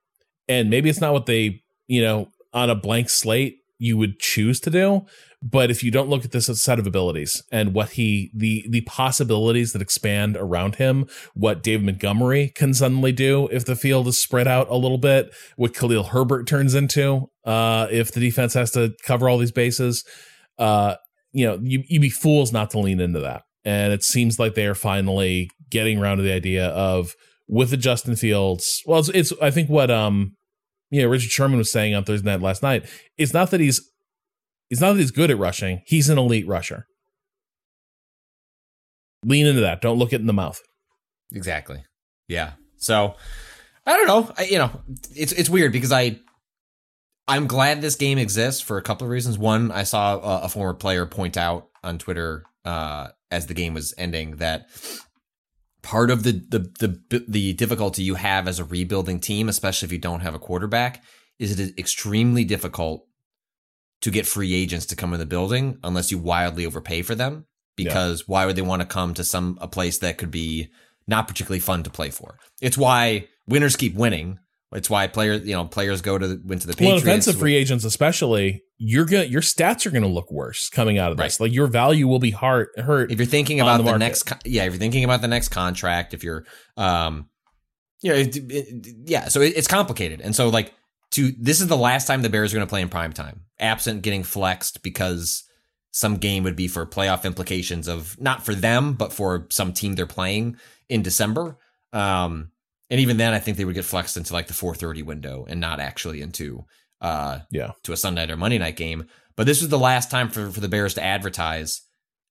And maybe it's not what they, you know, on a blank slate you would choose to do. But if you don't look at this set of abilities and what he the the possibilities that expand around him, what David Montgomery can suddenly do if the field is spread out a little bit, what Khalil Herbert turns into, uh, if the defense has to cover all these bases, uh, you know, you you'd be fools not to lean into that. And it seems like they are finally getting around to the idea of with the Justin Fields. Well, it's, it's I think what um know Richard Sherman was saying on Thursday night last night. It's not that he's it's not that he's good at rushing. He's an elite rusher. Lean into that. Don't look it in the mouth. Exactly. Yeah. So I don't know. I, you know, it's it's weird because I I'm glad this game exists for a couple of reasons. One, I saw a, a former player point out on Twitter uh, as the game was ending that part of the, the the the difficulty you have as a rebuilding team, especially if you don't have a quarterback, is it is extremely difficult to get free agents to come in the building unless you wildly overpay for them. Because why would they want to come to some a place that could be not particularly fun to play for? It's why winners keep winning. It's why players, you know, players go to went to the Patriots. Well, offensive free agents, especially, you're gonna your stats are gonna look worse coming out of this. Like your value will be hard hurt. if you're thinking about the the, next yeah if you're thinking about the next contract if you're um yeah, it, it- yeah so it, it's complicated and so like to this is the last time the bears are going to play in prime time absent getting flexed because some game would be for playoff implications of not for them but for some team they're playing in december um and even then i think they would get flexed into like the 430 window and not actually into uh yeah to a sunday night or monday night game but this was the last time for, for the bears to advertise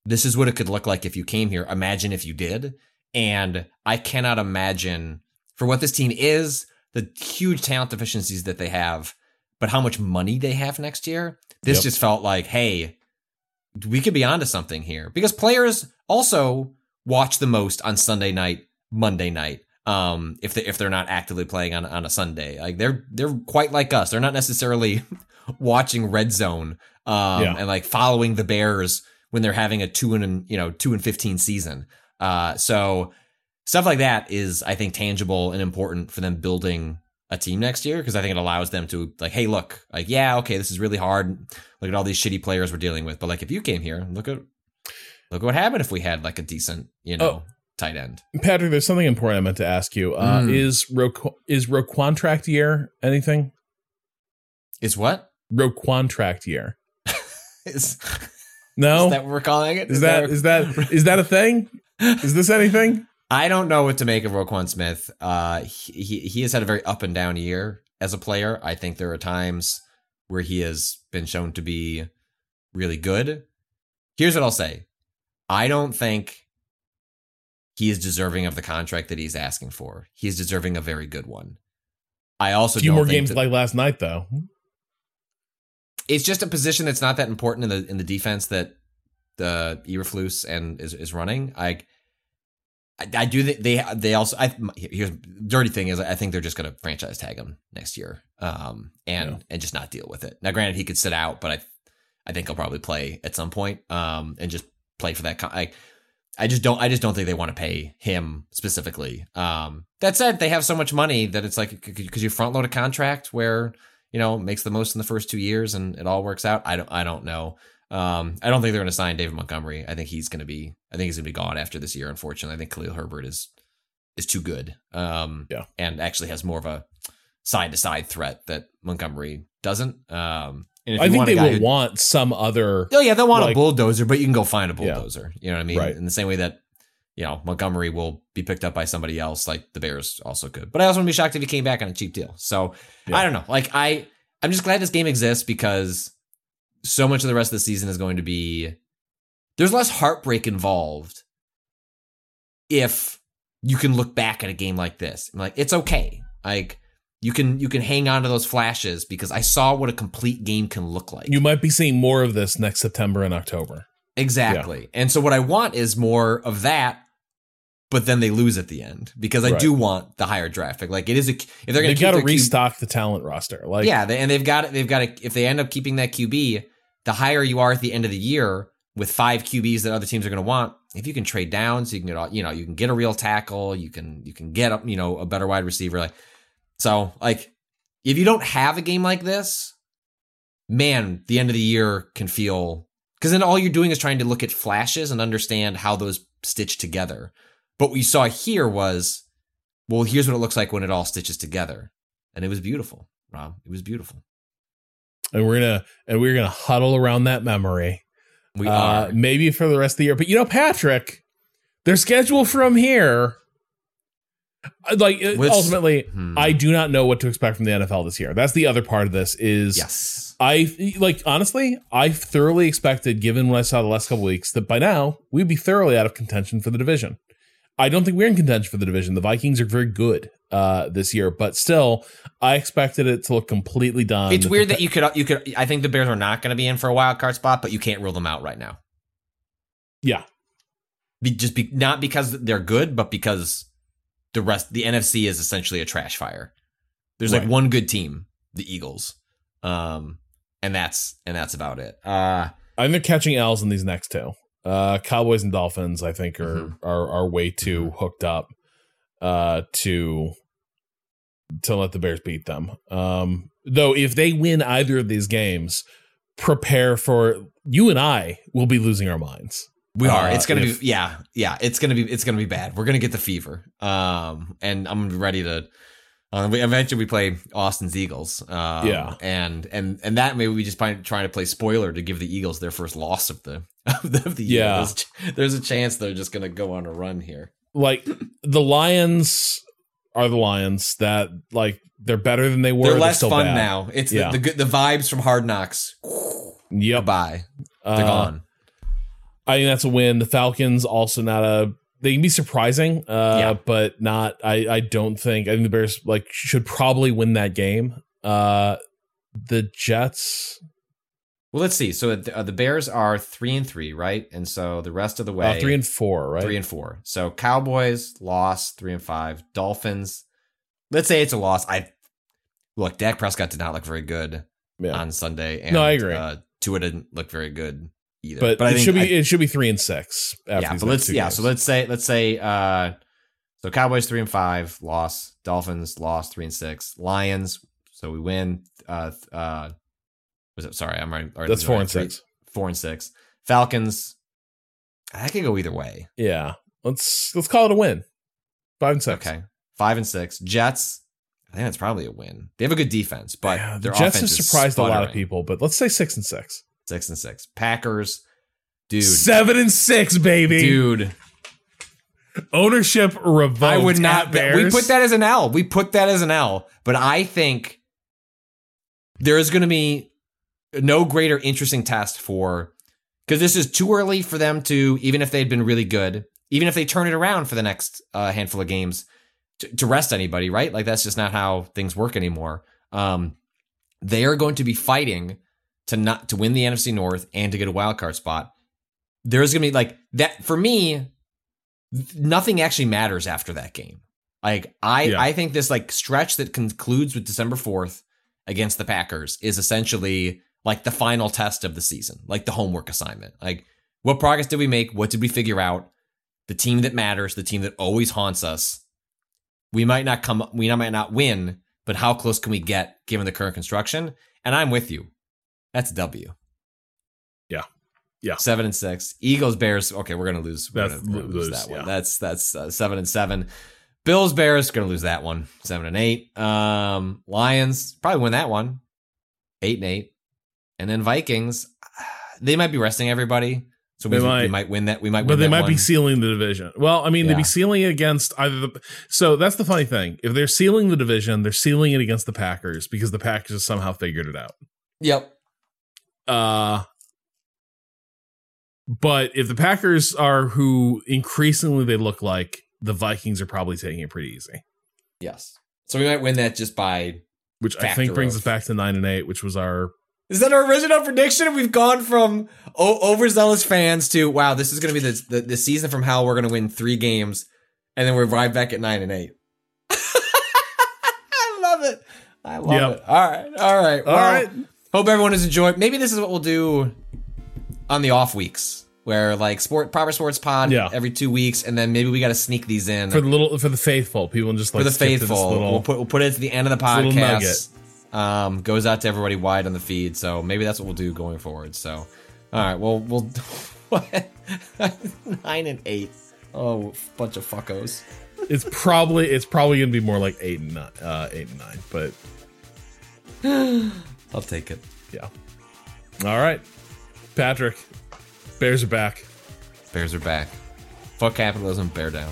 this is what it could look like if you came here. Imagine if you did. And I cannot imagine for what this team is, the huge talent deficiencies that they have, but how much money they have next year. This Yep. just felt like, hey, we could be onto something here because players also watch the most on Sunday night, Monday night. Um, if they if they're not actively playing on on a Sunday, like they're they're quite like us. They're not necessarily watching Red Zone, um, Yeah. and like following the Bears when they're having a two and you know two and fifteen season. Uh, so stuff like that is I think tangible and important for them building a team next year because I think it allows them to like, hey, look, like yeah, okay, this is really hard. Look at all these shitty players we're dealing with, but like if you came here, look at look what happened if we had like a decent, you know, Oh, tight end. Patrick, there's something important I meant to ask you. Uh, Mm. Is Ro- is Roquantract year anything? Is what? Roquantract year? Is, No. is that what we're calling it? is that is that is that a thing? Is this anything? I don't know what to make of Roquan Smith. Uh, he, he he has had a very up and down year as a player. I think there are times where he has been shown to be really good. Here's what I'll say: I don't think he is deserving of the contract that he's asking for. He is deserving a very good one. I also A few more games that- like last night, though. it's just a position that's not that important in the in the defense that the Eberflus and is is running. I I, I do think they they also I here's dirty thing is I think they're just going to franchise tag him next year, um and Yeah. and just not deal with it. Now, granted, he could sit out, but I I think he'll probably play at some point, um and just play for that. Con- I I just don't I just don't think they want to pay him specifically. Um that said, they have so much money that it's like because you front load a contract where you know makes the most in the first two years and it all works out. I don't I don't know. Um, I don't think they're going to sign David Montgomery. I think he's going to be. I think he's going to be gone after this year. Unfortunately, I think Khalil Herbert is is too good. Um, Yeah. and actually has more of a side to side threat that Montgomery doesn't. Um, I think they will who- want some other. Oh yeah, they'll want like- a bulldozer, but you can go find a Yeah. bulldozer. You know what I mean? Right. In the same way that you know Montgomery will be picked up by somebody else, like the Bears also could. But I also wouldn't be shocked if he came back on a cheap deal. So Yeah. I don't know. Like I, I'm just glad this game exists because so much of the rest of the season is going to be there's less heartbreak involved if you can look back at a game like this. I'm like it's okay. Like you can you can hang on to those flashes because I saw what a complete game can look like. You might be seeing more of this next September and October. Exactly. And so what I want is more of that, but then they lose at the end because I Right. do want the higher draft pick. Like it is a if they're going to got to their Q- restock the talent roster. Like, yeah, they, and they've got it, they've got to if they end up keeping that QB, the higher you are at the end of the year with five QBs that other teams are going to want. If you can trade down, so you can get all- you know you can get a real tackle, you can you can get a, you know a better wide receiver. Like so, like if you don't have a game like this, man, the end of the year can feel because then all you're doing is trying to look at flashes and understand how those stitch together. But what you saw here was, well, here's what it looks like when it all stitches together, and it was beautiful, Rob. It was beautiful. and we're gonna and we're gonna huddle around that memory. We uh, are. maybe for the rest of the year. But you know, Patrick, their schedule from here, like uh, ultimately, Hmm. I do not know what to expect from the NFL this year. That's the other part of this. Is Yes. I like honestly, I thoroughly expected, given what I saw the last couple weeks, that by now we'd be thoroughly out of contention for the division. I don't think we're in contention for the division. The Vikings are very good uh, this year, but still, I expected it to look completely done. It's weird compa- that you could you could I think the Bears are not going to be in for a wild card spot, but you can't rule them out right now. yeah, Be, just be, not because they're good, but because the rest the NFC is essentially a trash fire. There's like one good team, the Eagles, um, and that's and that's about it. Uh, I think they're catching L's in these next two. Uh, Cowboys and Dolphins, I think, are Mhm. are are way too hooked up uh, to to let the Bears beat them. Um, though, if they win either of these games, prepare for you and I will be losing our minds. We are. Uh, it's gonna if- be yeah yeah. It's gonna be it's gonna be bad. We're gonna get the fever. Um, and I'm ready to. Uh, we, eventually, we play Austin's Eagles. Um, Yeah. and and and that maybe we just find trying to play spoiler to give the Eagles their first loss of the of the, of the year. Yeah. There's, there's a chance they're just gonna go on a run here. Like the Lions are the Lions that like they're better than they were. they're less still fun bad. now. It's Yeah. the, the good the vibes from Hard Knocks. Yep, Goodbye. They're Uh, gone. I think that's a win. The Falcons also not a. They can be surprising, uh, Yeah. but not. I. I don't think. I think the Bears like should probably win that game. Uh, the Jets. Well, let's see. So the, uh, the Bears are three and three, right? And so the rest of the way, Uh, three and four, right? three and four. So Cowboys lost three and five. Dolphins, let's say it's a loss. I look, Dak Prescott did not look very good yeah, on Sunday. And, No, I agree. Uh, Tua didn't look very good either. but, I it think should be. I- it should be three and six. After yeah, but let's yeah. games. So let's say let's say uh, so Cowboys three and five loss. Dolphins lost three and six. Lions. So we win. Uh, uh, was it? Sorry, I'm already. already That's four and three- six. Four and six. Falcons. I could go either way. Yeah, Let's let's call it a win. Five and six. Okay. Five and six. Jets. I think that's probably a win. They have a good defense, but Yeah, their the Jets have surprised a lot of people, but let's say six and six. Six and six. Packers. Dude. Seven and six, baby. Dude. Ownership revoked. I would not. bet- We put that as an L. We put that as an L. But I think there is going to be no greater interesting test for because this is too early for them to even if they'd been really good, even if they turn it around for the next uh, handful of games to, to rest anybody, right? Like that's just not how things work anymore. Um, they are going to be fighting to not to win the NFC North and to get a wild card spot. There's going to be like that for me nothing actually matters after that game. Like I Yeah. I think this like stretch that concludes with December 4th against the Packers is essentially like the final test of the season, like the homework assignment. Like what progress did we make? What did we figure out? The team that matters, the team that always haunts us. We might not come we might not win, but how close can we get given the current construction? And I'm with you. That's W. Yeah. Yeah. Seven and six. Eagles, Bears. Okay, we're gonna lose. We're That's gonna, we're gonna lose, lose, that one. yeah. That's that's uh, seven and seven. Bills, Bears, gonna lose that one. Seven and eight. Um, Lions probably win that one. Eight and eight, and then Vikings. They might be resting everybody, so we They we might. might, win that. We might, but they might one. be sealing the division. Well, I mean, they'd be sealing it against either the. So that's the funny thing. If they're sealing the division, they're sealing it against the Packers because the Packers have somehow figured it out. Yep. Uh, but if the Packers are who increasingly they look like, the Vikings are probably taking it pretty easy, Yes. So we might win that just by. which I think brings of- us back to nine and eight, which was our Is that our original prediction? We've gone from o- overzealous fans to wow, this is going to be the, the the season from hell. We're going to win three games, and then we're right back at nine and eight. I love it. I love Yep. it. All right, all right, All Well, right. Hope everyone has enjoyed. Maybe this is what we'll do on the off weeks, where like sport proper sports pod Yeah. every two weeks, and then maybe we got to sneak these in for the little for the faithful people, just like for the skip to this faithful. little- we'll put we'll put it at the end of the podcast. Um, goes out to everybody wide on the feed. So maybe that's what we'll do going forward. So, all right, well we'll nine and eight. Oh, bunch of fuckos. it's probably it's probably gonna be more like eight and nine, uh, eight and nine, but I'll take it. yeah. All right, Patrick, Bears are back. Bears are back. Fuck capitalism. Bear down.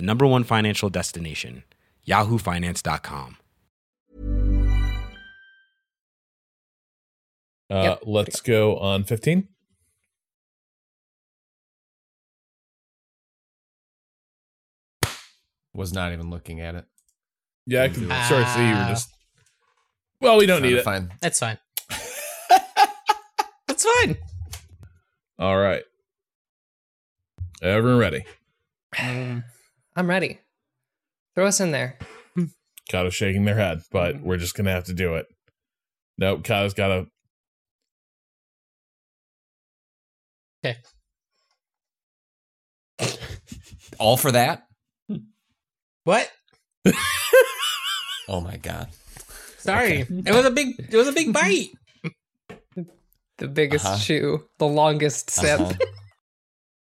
the number one financial destination, yahoofinance.com. Uh, Yep. Let's go on fifteen. Was not even looking at it. Yeah, I can Ah. sort of see you were just. Well, we don't need to it. Find. That's fine. That's fine. All right, everyone ready? I'm ready. Throw us in there. Cado's shaking their head, but we're just gonna have to do it. Nope, Cado's got to. Okay. All for that? What? Oh my god. Sorry. It was a big it was a big bite. The biggest Uh-huh. shoe, the longest sip. Uh-huh.